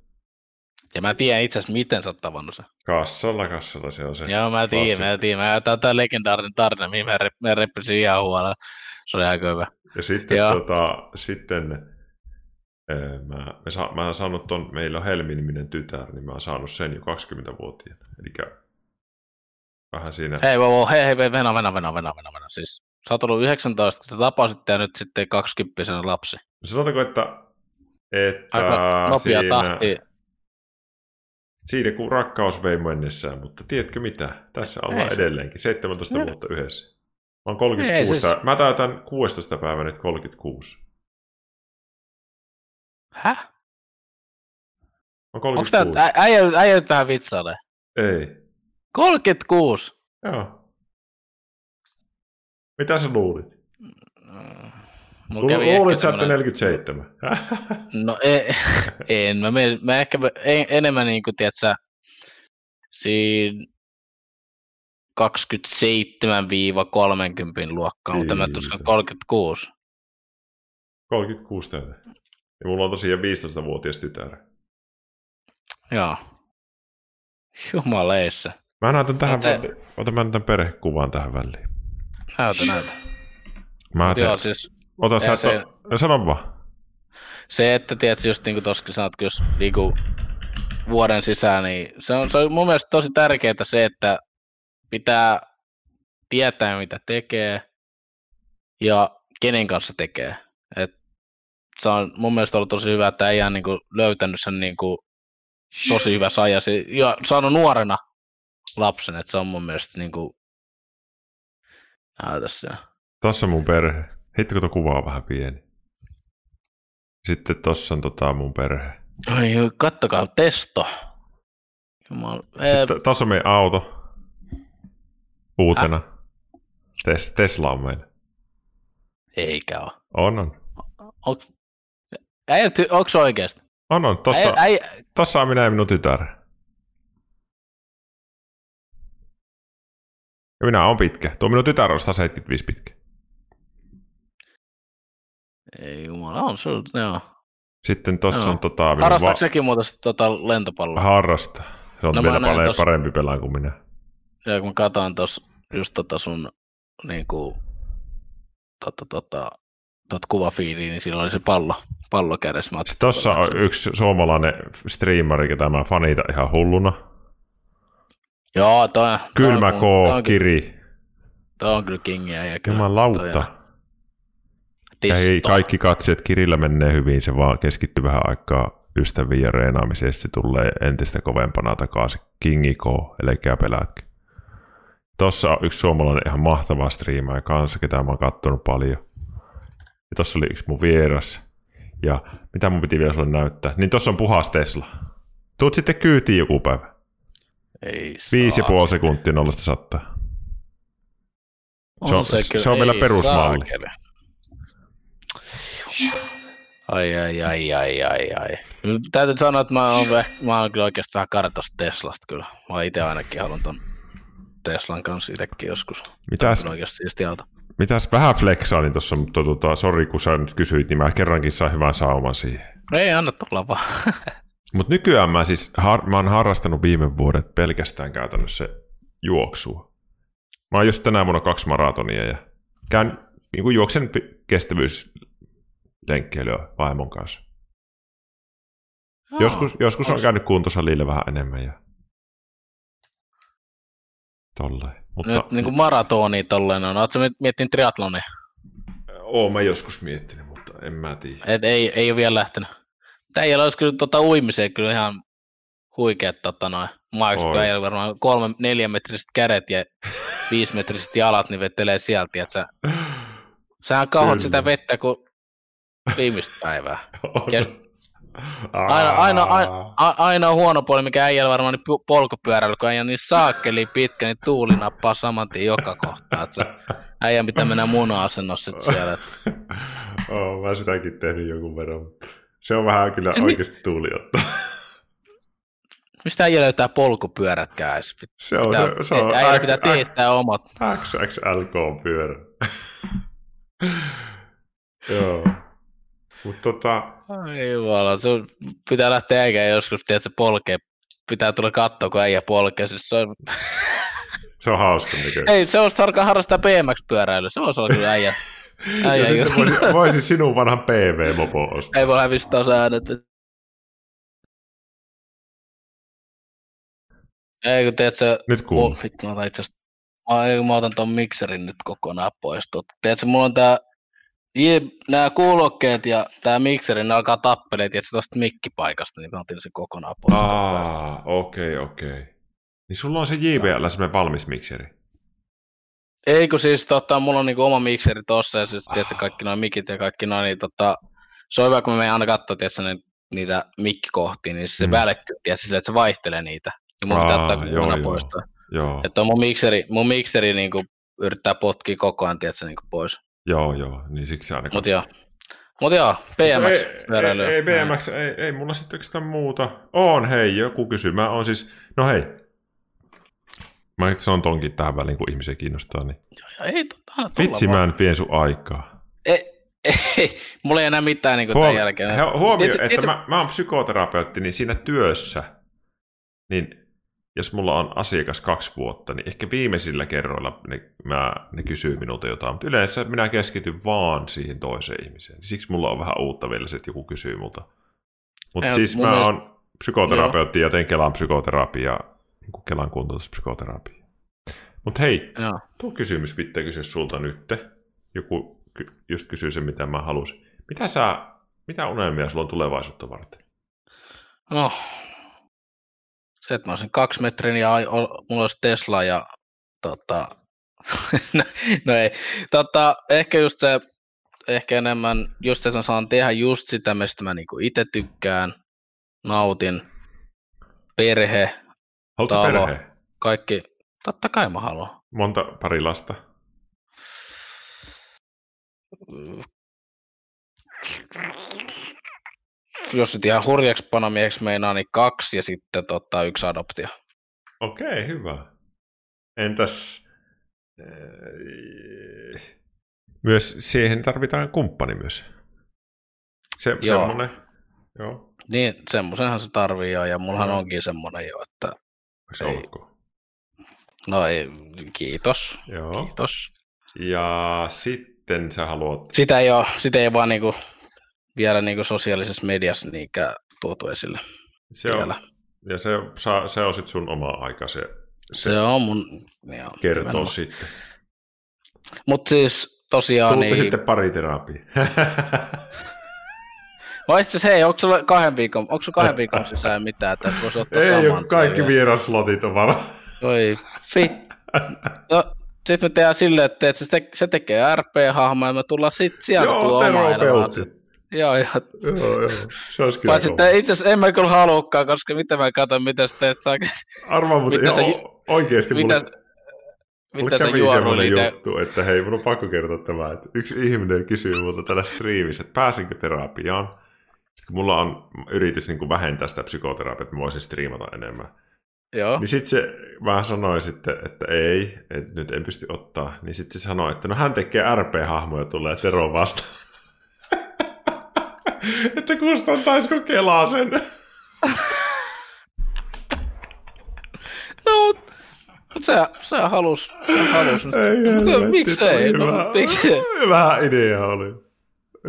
Ja mä tiedän itse asiassa, miten sä oot tavannut sen. Kassalla, kassalla se on se. Joo, mä tiedän, mä tiedän. Mä, tää on legendaarinen tarina, mihin mä, rep, mä reppisin ihan huolella. Se oli aika hyvä. Ja sitten, Joo. tota, sitten ää, mä, mä, sa, mä oon saanut ton, meillä on Helmi-niminen tytär, niin mä oon saanut sen jo 20-vuotiaana. Eli vähän siinä... Hei, wow, wow, hei, hei, venä, venä, venä, venä, venä, venä. Siis sä oot ollut 19, kun sä tapasit ja nyt sitten 20 lapsi. Sanotaanko, että, että Aika nopea siinä, tahti. siinä kun rakkaus vei mennessään, mutta tiedätkö mitä? Tässä ollaan Ei edelleenkin, 17 Joo. vuotta yhdessä. Mä oon 36, Ei, siis- mä täytän 16 päivää nyt 36. Häh? Mä Onko tää, 36. ä- äijä, äijä nyt vähän vitsaile? Ei. 36? Joo. Mitä sä luulit? Mm, Mulla Lu- Luulit sä, että semmonen- 47? No en, *laughs* en mä, menen, mä ehkä en, enemmän niin kuin, tiedätkö, siinä 27-30 luokkaa, mutta mä Kiitos. 36. 36 täytä. Ja mulla on tosiaan 15-vuotias tytär. Joo. Jumaleissa. Mä näytän tähän se- väliin. Ota mä näytän perhekuvan tähän väliin. Näytä, näytä. Mä Mut Joo, siis ota sä, se- to, sano vaan. se, että tiedätkö, just niin kuin tossakin sanot, jos niinku vuoden sisään, niin se on, se on mun mielestä tosi tärkeää se, että pitää tietää, mitä tekee ja kenen kanssa tekee. Et se on mun mielestä ollut tosi hyvä, että ei ihan niinku löytänyt sen niinku tosi hyvä ajassa ja saanut nuorena lapsen, että se on mun mielestä niinku näytä se. Tossa on mun perhe. Hitto, kun tuo kuva on vähän pieni. Sitten tossa on tota mun perhe. Ai, oi, kattokaa, testo. Jumala. Ei, Sitten tossa on meidän auto. Uutena. Tes, Tesla on meillä. eikä oo. On, on. Ty- onks oikeesti? On, on. Tossa, Äijä, äijä, tossa on minä ja minun tytär. Ja minä on pitkä. Tuo minun tytär on 175 pitkä. ei jumala, on se, joo. Sitten tossa Joo. on tota... minun Harrastaako sekin muuta tota lentopalloa? Harrasta. Se on No vielä paljon tossa- parempi pelaa kuin minä. Ja kun mä katsoin tos, just tota sun niinku, tota, tota, tot kuvafiiliin, niin sillä oli se pallo, pallo kädessä. Että on yksi suomalainen streamari, ketä mä fanita ihan hulluna. Joo, toi, Kylmä toi, K, on, toi, Kiri. toi on kyllä kingiä. Ja kyllä, on Ja ei kaikki katsojat, Kirillä menee hyvin, se vaan keskittyy vähän aikaa ystäviin ja reenaamiseen, se tulee entistä kovempana takaisin. Kingi K, älkää pelätkö. Tossa on yksi suomalainen ihan mahtava striimaaja kanssa, ketä mä oon kattonut paljon. Ja tossa oli yksi mun vieras. Ja mitä mun piti vielä sulle näyttää? Niin tossa on puhas Tesla. Tuut sitten kyytiin joku päivä. Ei Viisi ja puoli sekuntia nollasta sattaa. se on- kyllä- se on vielä perusmalli. saakeli. Ai, ai, ai, ai, ai, ai. Nyt Täytyy sanoa, että mä oon, ve- mä oon kyllä oikeasti vähän kartasta Teslasta kyllä. Mä itse ainakin haluan ton Teslan kanssa itsekin joskus. Mitäs, oikeasti siisti auto. mitäs vähän flexailin tuossa, mutta tota, sori kun sä nyt kysyit, niin mä kerrankin sain hyvän sauman siihen. Ei anna tulla vaan. *laughs* Mutta nykyään mä siis har, mä oon harrastanut viime vuodet pelkästään käytännössä juoksua. Mä oon just tänä vuonna kaksi maratonia ja käyn niin kuin juoksen kestävyyslenkkeilyä vaimon kanssa. Joskus, joskus on käynyt kuntosalille vähän enemmän ja tolleen. Mutta Nyt niin kuin maratoni tolleen on. Oletko miet- miettinyt triathlonia? oon mä joskus miettinyt, mutta en mä tiedä. Et ei, ei ole vielä lähtenyt. Äijällä olisi kyllä tota uimiseen kyllä ihan huikeat tota noin. Maaksi, kun äijällä varmaan kolme, neljä metriset kädet ja viisi metriset jalat, niin vetelee sieltä, että sä, sähän kauhot Kyllä. sitä vettä kuin viimeistä päivää. *laughs* Ja Aina, aina, aina, aina huono puoli, mikä äijällä varmaan niin polkupyörällä, kun äijä niin saakkeli pitkä, niin tuuli nappaa saman tien joka kohtaa. Että se äijän pitää mennä muna-asennossa siellä. *laughs* Oon mä sitäkin tehnyt jonkun verran. mutta Se on vähän kyllä Se mi- oikeasti tuuliottaa. *laughs* Mistä äijä löytää polkupyörätkään edes? Se on, Pitää, se, se on äijä pitää teettää omat. XXLK-pyörä. *laughs* Joo. Mutta tota, Ai jumala, se on- pitää lähteä äijä joskus, tiedätkö, polkee. Pitää tulla katsoa, kun äijä polkee. Siis se on... se on hauska näköinen. Ei, se olisi tarkkaan harrastaa BMX-pyöräilyä. Se voisi olla kyllä äijä. *laughs* ja äijä sitten juttu. voisin, voisin sinun vanhan PV-mopo ostaa. Ei voi hävistää säännöt. Ei kun tiedät sä, Nyt kuuluu. Vittu, mä itse. Mä, mä otan ton mikserin nyt kokonaan pois. Tiedätkö, mulla on tää... Nämä kuulokkeet ja tää mikseri, ne alkaa tappeleet, tiedätkö, tosta mikkipaikasta, niin mä otin sen kokonaan pois. Aa, okei, okei. Niin sulla on se JBL semmoinen valmis mikseri. Ei kun siis, tota, mulla on niinku oma mikseri tossa, ja siis, tiedätkö, kaikki noin mikit ja kaikki noin, niin tota, se on hyvä, kun mä menen aina katsoa, tiedätkö, ne, niitä mikkikohtia, niin se Mm. välkkyy, tiedätkö, sillä, että se vaihtelee niitä. Ja mun pitää Aa, ottaa joo, kokonaan joo. pois. toi. Joo, Että mun mikseri, mun mikseri niinku yrittää potkia koko ajan, tiedätkö, niinku pois. joo, joo. Niin siksi aina Mut joo. Mut joo, ei, BMX ei, pyöräilyä. ei, BMX, ei, ei mulla sitten sitä muuta. On, hei, joku kysyy. Mä on siis, no hei. Mä sanon tonkin tähän väliin, kun ihmisiä kiinnostaa. Niin. Ei, tota, Vitsi, mä en vien sun aikaa. Ei, ei, mulla ei enää mitään niinku Huom- tämän jälkeen. he- huomio, Tiedätkö- että tiedätkö- mä, mä oon psykoterapeutti, niin siinä työssä, niin jos mulla on asiakas kaksi vuotta, niin ehkä viimeisillä kerroilla ne, mä, ne kysyy minulta jotain, mutta yleensä minä keskityn vaan siihen toiseen ihmiseen. Siksi mulla on vähän uutta vielä se, että joku kysyy multa. Mutta siis mä mielestä- oon psykoterapeutti ja teen Kelan psykoterapiaa, niin kuin Kelan kuntoutuspsykoterapiaa. Mutta hei, Joo. tuo kysymys pitää kysyä sulta nyt. Joku just kysyy sen, mitä mä halusin. Mitä sä, mitä unelmia sulla on tulevaisuutta varten? No, se, että mä olisin kaksi metrin ja mulla olisi Tesla ja tota, *laughs* no, no ei, tota, ehkä just se, ehkä enemmän just se, että mä saan tehdä just sitä, mistä mä niinku itse tykkään, nautin, perhe, Haluatko perhe? kaikki, totta kai mä haluan. Monta pari lasta? Jos nyt ihan hurjaksi panomieheksi meinaa, niin kaksi ja sitten tota, yksi adoptio. Okei, hyvä. Entäs... eh, Myös siihen tarvitaan kumppani myös. Se, Joo. semmonen. Joo. Niin, semmoisenhan se tarvii jo, ja mullahan Joo. onkin semmoinen jo, että Ei. olkoon. no ei, kiitos, Joo. kiitos. Ja sitten sä haluat... Sitä ei ole, sitä ei vaan niinku, vielä niinku sosiaalisessa mediassa niinkään tuotu esille Se on, vielä. ja se, saa, se on sitten sun oma aika se, se, Se on mun, joo, kertoo sitten. Mutta siis tosiaan Tuutte niin, sitten pariterapia. *laughs* vai itse asiassa hei, onko sulla kahden viikon, onko sulla kahden viikon sisään mitään, että voisi ottaa Ei saman kaikki vieraslotit on varo. Oi, fit. No, sitten me tehdään silleen, että et se, te, se tekee RP-hahmoa ja me tullaan sitten sieltä Joo, terapeutti. Joo, joo. Joo, joo. Se olisi kyllä että itse asiassa en mä kyllä haluakaan, koska mitä mä katson, mitä sä teet, saa, Arvaa, mutta ihan sä- o- oikeasti mitä, mulle, mulle mitä kävi semmoinen niitä. juttu, että hei, mun on pakko kertoa tämä, että yksi ihminen kysyy multa tällä striimissä, että pääsinkö terapiaan. Sitten kun mulla on yritys niin kuin vähentää sitä psykoterapiaa, että mä voisin striimata enemmän. Joo. Niin sitten se, mä sanoin sitten, että ei, että nyt en pysty ottaa. Niin sitten se sanoi, että no hän tekee RP-hahmoja tulee Tero vastaan. *laughs* että kustantaisiko Kelaa sen? *laughs* No, sä, sä halus, sä halus. Ei, Mutta miksei, no, miksei. Vähän idea oli.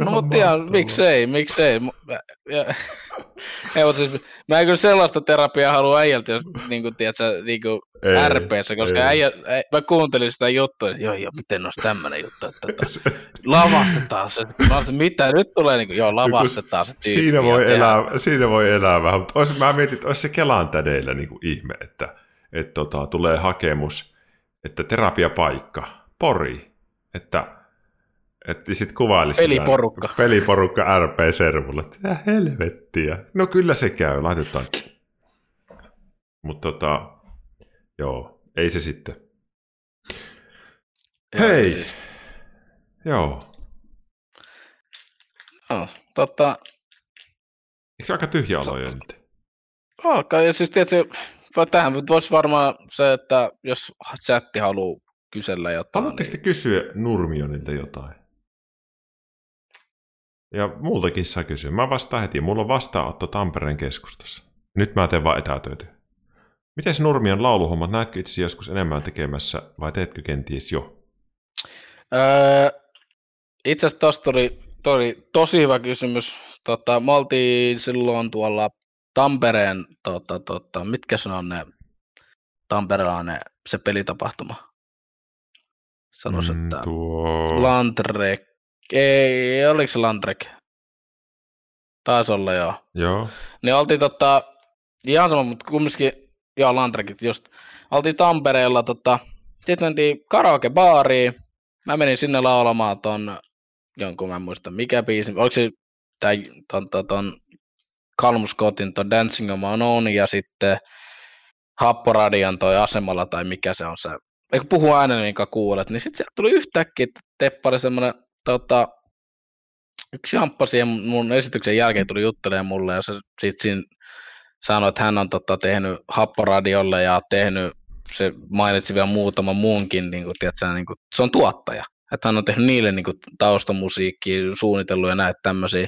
No mutta ihan, miksei, miksei. Mu- Ja, *laughs* Ei, mutta siis, mä en kyllä sellaista terapiaa halua äijältä, jos niin kuin, tiedätkö, niin kuin Ei, RPssä, koska ei. äijä, äi, mä kuuntelin sitä juttua, että joo, joo, miten olisi tämmöinen juttu, että tota, *laughs* lavastetaan se. Mä olisin, mitä nyt tulee, niin kuin, joo, lavastetaan se tyyppi. Siinä voi, elää, siinä voi elää vähän, mutta olisi, mä mietin, että olisi se Kelan tädeillä niin kuin ihme, että, että tota, tulee hakemus, että terapiapaikka, Pori, että että sitten kuvailisi sitä- Peliporukka. Peliporukka RP-servulla. Mitä helvettiä. No kyllä se käy, laitetaan. Mutta tota, joo, ei se sitten. Joo, Hei! Siis, Joo. no, tota, Eikö se aika tyhjä olo jo nyt? alkaa, ja siis tietysti, tähän voisi varmaan se, että jos chatti haluaa kysellä jotain, Haluatteko te niin, kysyä Nurmionilta jotain? Ja multakin saa kysyä. Mä vastaan heti. Mulla on vastaanotto Tampereen keskustassa. Nyt mä teen vaan etätöitä. Mites Nurmion lauluhommat? Näetkö itse joskus enemmän tekemässä vai teetkö kenties jo? Öö, itse asiassa tuosta tuli, tuli tosi hyvä kysymys. Tota, me oltiin silloin tuolla Tampereen, tota, tota, mitkä se on ne, Tampereella on ne, se pelitapahtuma. Sanoisin, Mm, että tuo... Landrek, ei, oliko se Landrek? Taisi olla joo. Joo. Niin oltiin tota, ihan sama, mutta kumminkin, joo Landrekit just, oltiin Tampereella tota, sitten mentiin karaoke-baariin, mä menin sinne laulamaan ton, jonkun mä en muista mikä biisi, oliko se tää, ton, ton, ton Calm Scottin ton Dancing on My Own ja sitten Happoradian toi asemalla tai mikä se on se, eikö puhu ääneen minkä kuulet, niin sitten sieltä tuli yhtäkkiä, että teppari semmonen tota, yksi jamppa siihen mun esityksen jälkeen tuli juttelemaan mulle ja se sit siinä sanoi, että hän on tota, tehnyt Happoradiolle ja tehnyt, se mainitsi vielä muutaman muunkin, niin kuin, tiedätkö, niin kuin, se on tuottaja. Että hän on tehnyt niille niin kuin, taustamusiikkia, suunnitellut ja näitä tämmöisiä.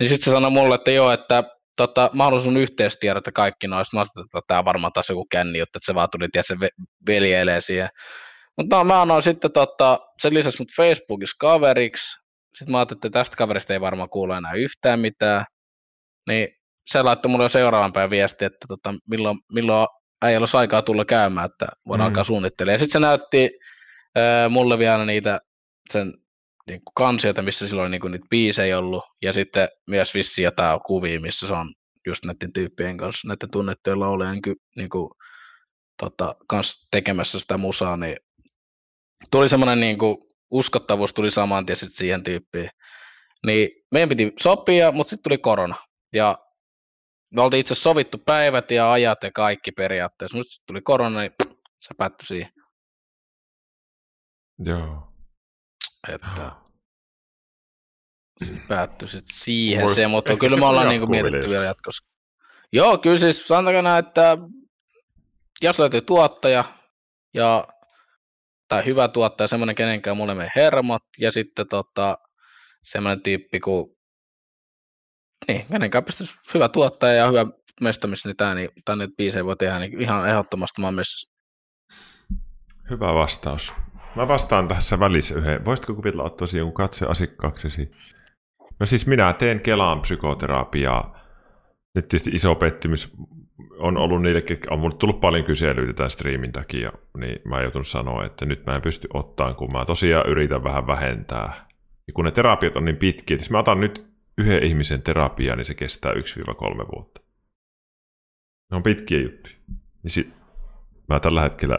Ja sitten se sanoi mulle, että joo, että tota, mä haluan sun yhteistiedot ja kaikki noista. Mä ajattelin, että tämä on varmaan taas joku känni juttu, että se vaan tuli, tiedätkö, ve- veljeilee siihen. Mutta no, mä annoin sitten tota, sen lisäksi mut Facebookissa kaveriksi. Sitten mä ajattelin, että tästä kaverista ei varmaan kuule enää yhtään mitään. Niin se laittoi mulle jo seuraavan päivän viesti, että tota, milloin, milloin ei olisi aikaa tulla käymään, että voidaan Mm. alkaa suunnittelemaan. Ja sitten se näytti ää, mulle vielä niitä sen niin kuin kansioita, missä silloin niin kuin niitä biisejä ollut, ja sitten myös vissi jotain kuvia, missä se on just näiden tyyppien kanssa, näiden tunnettujen laulajan ky, niin kuin, tota, kanssa tekemässä sitä musaa, niin tuli semmoinen niin kuin, uskottavuus tuli saman tien sit siihen tyyppiin. Niin meidän piti sopia, mutta sitten tuli korona. Ja me oltiin itse sovittu päivät ja ajat ja kaikki periaatteessa, mutta sitten tuli korona, niin se päättyi siihen. Joo. Että se päättyi sitten siihen Vois- se, mutta kyllä se me ollaan niinku vielä mietitty vielä joskus. jatkossa. Joo, kyllä siis sanotaanko näin, että jos löytyy tuottaja ja tai hyvä tuottaja, semmoinen kenenkään mulle menee hermot, ja sitten tota, semmoinen tyyppi kuin, niin, kenenkään pystyisi hyvä tuottaja ja hyvä mestamis, niin tämä, niin, tää niitä biisejä voi tehdä, niin ihan ehdottomasti mä myös, Hyvä vastaus. Mä vastaan tässä välissä yhden. Voisitko kuvitella ottaa jonkun katsoja asiakkaaksesi? No siis minä teen Kelaan psykoterapiaa. Nyt tietysti iso pettymys on ollut niille, ketkä on mulle tullut paljon kyselyitä tämän striimin takia, niin mä oon joutunut sanoa, että nyt mä en pysty ottaan, kun mä tosiaan yritän vähän vähentää. Ja kun ne terapiat on niin pitkiä, että jos mä otan nyt yhden ihmisen terapiaa, niin se kestää 1-3 vuotta. Ne on pitkiä juttuja. Niin sit mä tällä hetkellä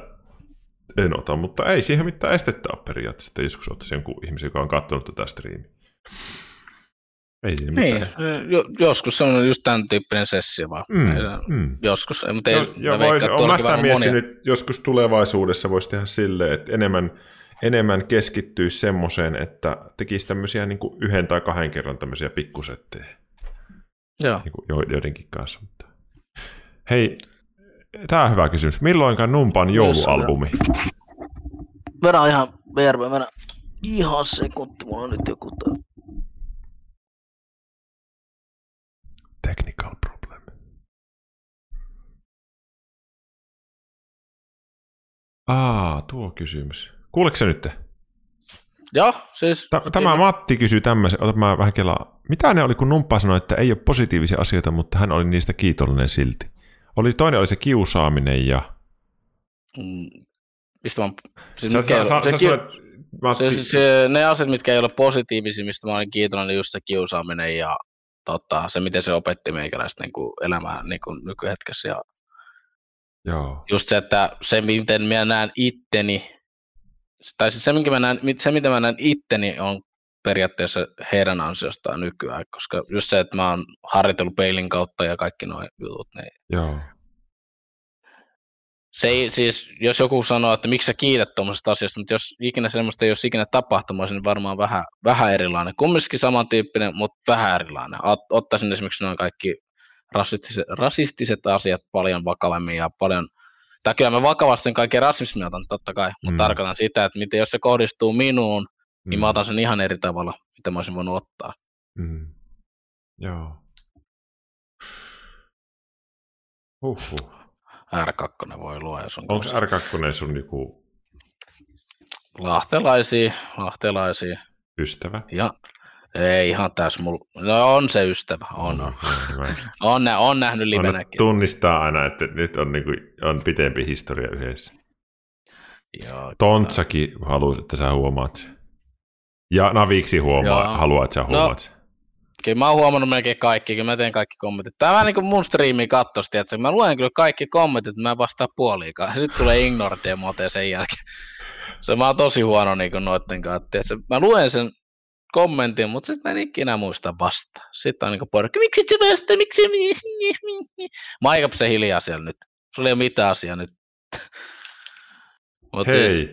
en ota, mutta ei siihen mitään estettä ole periaatteessa, että joskus ottaisi jonkun ihmisen, joka on katsonut tätä striimiä. Ei siinä niin, mitään. joskus semmoinen just tämän tyyppinen sessio vaan. Mm, se- mm. Joskus, mutta ei, Jo, mä jo veikkaan, vois, on tuollakin sitä varmaan monia- miettinyt, joskus tulevaisuudessa voisi tehdä silleen, että enemmän, enemmän keskittyisi semmoiseen, että tekisi tämmöisiä niin kuin yhden tai kahden kerran tämmöisiä pikkusettejä Joo. niin kuin jo- joidenkin kanssa. Mutta... Hei, tämä on hyvä kysymys. Milloinkaan Numpan joulualbumi? Vedän ihan VRV, vedän ihan sekunti, mulla on nyt joku tää. Aa, tuo kysymys. Kuuleeko se nyt? Joo, siis... Tämä Matti kysyi tämmöisen, ota mä vähän kelaa. Mitä ne oli, kun Numppa sanoi, että ei ole positiivisia asioita, mutta hän oli niistä kiitollinen silti? Oli, toinen oli se kiusaaminen ja... Mm, mistä mä... Siis Sä, ei sä, sä, se sä ki- Matti, se, se, ne asiat, mitkä ei ole positiivisia, mistä mä olin kiitollinen, just se kiusaaminen ja tota, se, miten se opetti meikäläistä niin kuin elämää niin kuin nykyhetkessä. Ja joo. just se, että se, miten minä näen itteni, tai siis se, minkä mä näen, se, mitä mä näen itteni, on periaatteessa heidän ansiostaan nykyään, koska just se, että mä oon harjoitellut peilin kautta ja kaikki nuo jutut, niin Joo. se ei, siis, jos joku sanoo, että miksi sä kiität tuommoisesta asiasta, mutta jos ikinä semmoista ei olisi ikinä tapahtumassa, niin varmaan vähän, vähän erilainen. Kumminkin samantyyppinen, mutta vähän erilainen. Ot, ottaisin esimerkiksi noin kaikki rasistiset, rasistiset asiat paljon vakavemmin ja paljon, tai kyllä mä vakavasti sen kaiken rasismin otan totta kai, mutta Mm. tarkoitan sitä, että miten, jos se kohdistuu minuun, niin Mm. mä otan sen ihan eri tavalla, mitä mä olisin voinut ottaa. Mm. Joo. Huhhuh. R2 voi luoda, jos on Onko R2 sun joku lahtelaisia, lahtelaisia. ystävä? Ja ei ihan tässä mulla. No on se ystävä, on, on. Hyvä. On, nä, on nähnyt On, livenäkin. tunnistaa aina, että nyt on, niinku, on pitempi historia yhdessä. Joo, Tontsakin haluaa, että sä huomaat sen. Ja Naviksi huomaa, Joo. haluaa, että sä No. huomaat sen. Kyllä mä oon huomannut melkein kaikki, kyllä mä teen kaikki kommentit. Tämä vähän niin kuin mun striimi kattosti, että mä luen kyllä kaikki kommentit, mä en vastaa puoliikaan. Sitten tulee ignore demote sen jälkeen. Se mä oon tosi huono niin kuin noitten kanssa. Mä luen sen kommentin, mutta sitten mä en ikinä muista vastaa. Sitten on niin kuin porukka, miksi et sä vastaa, miksi aika se hiljaa siellä nyt. Sulla ei ole mitään asiaa nyt. Mut Hei, siis,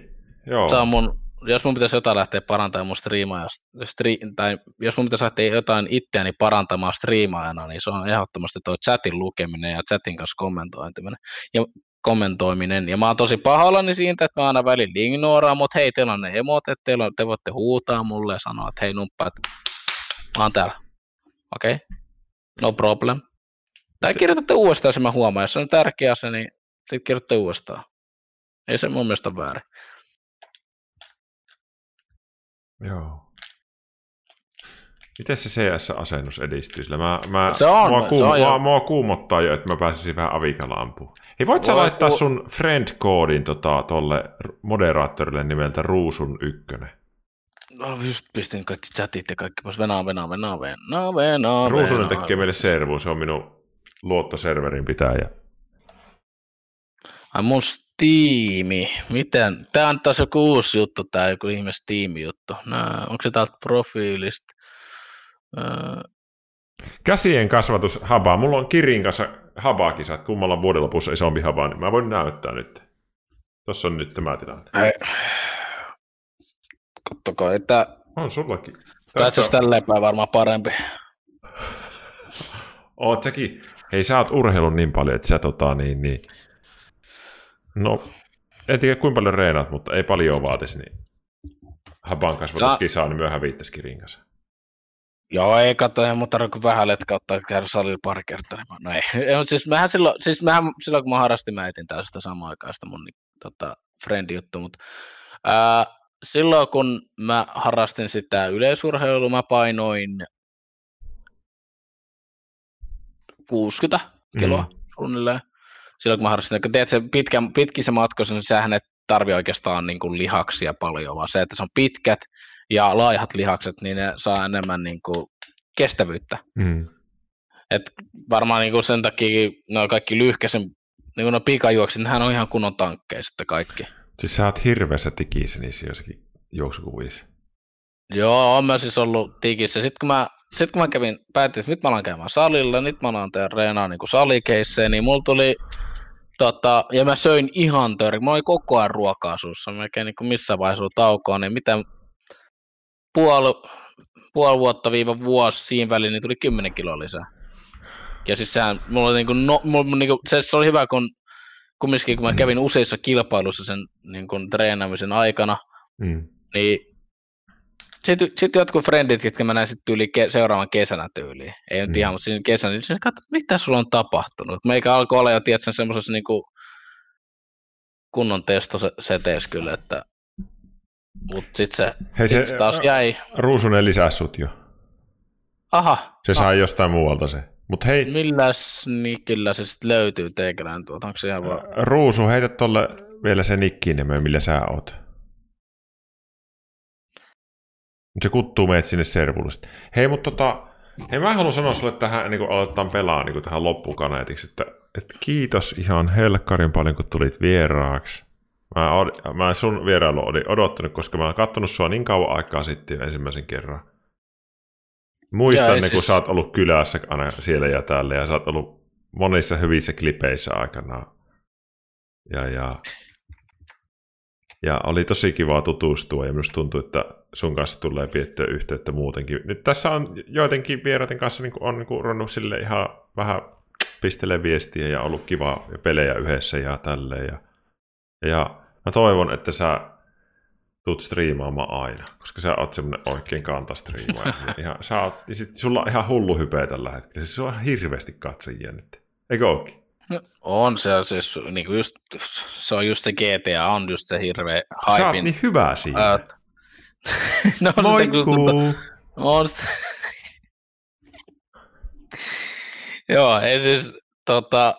joo. se on mun, jos mun pitäisi jotain lähteä parantamaan mun striimaa, stri, tai jos mun pitäisi lähteä jotain itseäni parantamaan striimaajana, niin se on ehdottomasti tuo chatin lukeminen ja chatin kanssa kommentoiminen. Ja kommentoiminen. Ja mä oon tosi pahoillani siitä, että mä aina välillä ignoraan, mutta hei, teillä on ne emot, että teillä te voitte huutaa mulle ja sanoa, että hei numppa, että mä oon täällä. Okei, okay. no problem. Tai kirjoitatte uudestaan, jos mä huomaan. Jos se on tärkeä asia, niin sitten kirjoitatte uudestaan. Ei se mun mielestä väärin. Joo. Miten se CS-asennus edistyy? Sillä mä, mä, Se on, mua, se kuum, on jo- mua, mua, kuumottaa jo, että mä pääsisin vähän avikalla ampumaan. Hei, voit sä Voi laittaa ku- sun friend-koodin tota, tolle moderaattorille nimeltä Ruusun ykkönen? No just pistin kaikki chatit ja kaikki pois. Venaa, venaa, venaa, venaa, venaa, Ruusunen venaa. tekee meille servun, se on minun luottoserverin pitäjä. Ai mun Steami. Miten? Tää on taas joku uusi juttu, tää joku ihme Steam-juttu. Nää, onko se täältä profiilista? Öö, Käsien kasvatus habaa. Mulla on Kirin kanssa habakisat, kummalla on vuoden lopussa isompi haba, niin mä voin näyttää nyt. Tuossa on nyt tämä tilanne. ei. Kattokaa, että On sullakin. tässä olisi tälleen päin varmaan parempi. Oot säkin. Hei, sä oot urheilun niin paljon, että sä tota niin, niin... No, en tiedä kuinka paljon reenaat, mutta ei paljon vaatisi, niin haban kasvatuskisaa, niin myöhään viittäisi Kirin kanssa. Joo, ei katso, ei mun tarvitse vähän letkauttaa käydä salilla pari kertaa. niin mä- No ei, *laughs* siis mähän silloin, siis mähän, silloin kun mä harrastin, mä etin tästä samaan aikaan sitä mun niin, tota, friend-juttu, mutta ää, silloin kun mä harrastin sitä yleisurheilua, mä painoin 60 kiloa Mm. suunnilleen. Silloin kun mä harrastin, kun teet se pitkän, pitkissä matkoissa, niin sähän et tarvi oikeastaan niin kuin lihaksia paljon, vaan se, että se on pitkät ja laihat lihakset, niin ne saa enemmän niin kuin kestävyyttä. Mm. Et varmaan niin kuin sen takia no kaikki lyhkäisen, niin kuin no pikajuokset, nehän on ihan kunnon tankkeja sitten kaikki. Siis sä oot hirveässä tikissä niissä jossakin juoksukuvissa. Joo, on mä siis ollut tikissä. Sitten kun mä, sit kun mä kävin, päätin, että nyt mä alan käymään salilla, nyt mä alan tehdä reenaa niin salikeisseen, niin mulla tuli, tota, ja mä söin ihan törkeä. Mulla oli koko ajan ruokaa suussa, melkein niin kuin missään vaiheessa taukoa, niin mitä puoli, puoli vuotta viiva vuosi siinä väliin, niin tuli 10 kiloa lisää. Ja siis sehän, mulla oli niin kuin, no, mulla, niin kuin, se, se, oli hyvä, kun kumminkin kun mä kävin useissa kilpailuissa sen niin kuin, treenaamisen aikana, Mm. niin sitten sit jotkut frendit, jotka mä näin sitten tyyli ke- seuraavan kesänä tyyliin. Ei nyt Mm. ihan, mutta siinä kesänä, niin sitten katsoin, mitä sulla on tapahtunut. Meikä alkoi olla jo, tiedätkö, semmoisessa niinku kunnon testoseteessä kyllä, että Mut sit se, Hei, sit se- taas jäi. Ruusunen lisäsi sut jo. Aha, Se sai jostain muualta se. Mut hei, milläs nikillä se sitten löytyy teikälään tuolta? Onko se ihan vaan... Ruusu, heitä tolle vielä se nikkinime, millä sä oot. Se kuttuu meitä sinne servulle. Hei, mutta tota, hei mä haluan sanoa sulle tähän, ennen kuin aletaan pelaa niin kuin tähän loppukaneetiksi, että, että kiitos ihan helkkarin paljon, kun tulit vieraaksi. Mä, od- mä sun vierailu olin odottanut, koska mä oon kattonut sua niin kauan aikaa sitten ensimmäisen kerran. Muistan ne, ei kun siis- sä oot ollut kylässä aina siellä ja täällä, ja sä oot ollut monissa hyvissä klipeissä aikanaan. Ja, ja, ja oli tosi kiva tutustua, ja minusta tuntuu, että sun kanssa tulee piettyä yhteyttä muutenkin. Nyt tässä on joidenkin vieraiden kanssa niin on niin ruvennut sille ihan vähän pistelee viestiä ja ollut kiva ja pelejä yhdessä ja tälleen. Ja, ja mä toivon, että sä tuut striimaamaan aina, koska sä oot semmonen oikein kantastriimaaja. *laughs* ihan, sä oot, ja sit sulla on ihan hullu hype tällä hetkellä. Siis sulla on hirveästi katsojia nyt. Eikö ookin? No, on se, siis, niinku just, se on just se GTA, on just se hirveä Sä oot niin hyvä siinä. Ää, *laughs* no, on sitä Moikkuu! On sitä. *laughs* Joo, ei siis, tota,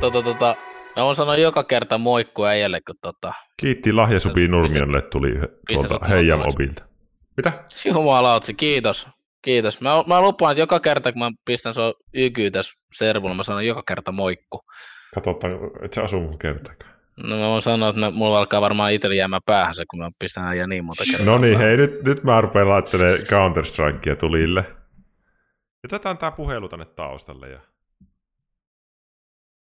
tota, tota, mä voin sanoa joka kerta moikku äijälle, kun tota, Kiitti lahjasupi Nurmiolle tuli tuolta tuollaksi? Obilta. Mitä? Jumalautsi, kiitos. Kiitos. Mä, mä lupaan, että joka kerta, kun mä pistän sua ykyy tässä servulla, mä sanon joka kerta moikku. Katsotaan, et sä asu mun kertaakaan. No mä voin sanoa, että mulla alkaa varmaan itsellä jäämään päähän se, kun mä pistän äijä niin monta kertaa. No niin, hei, nyt, nyt mä rupean laittelemaan Counter-Strikea tulille. Jätetään tää puhelu tänne taustalle ja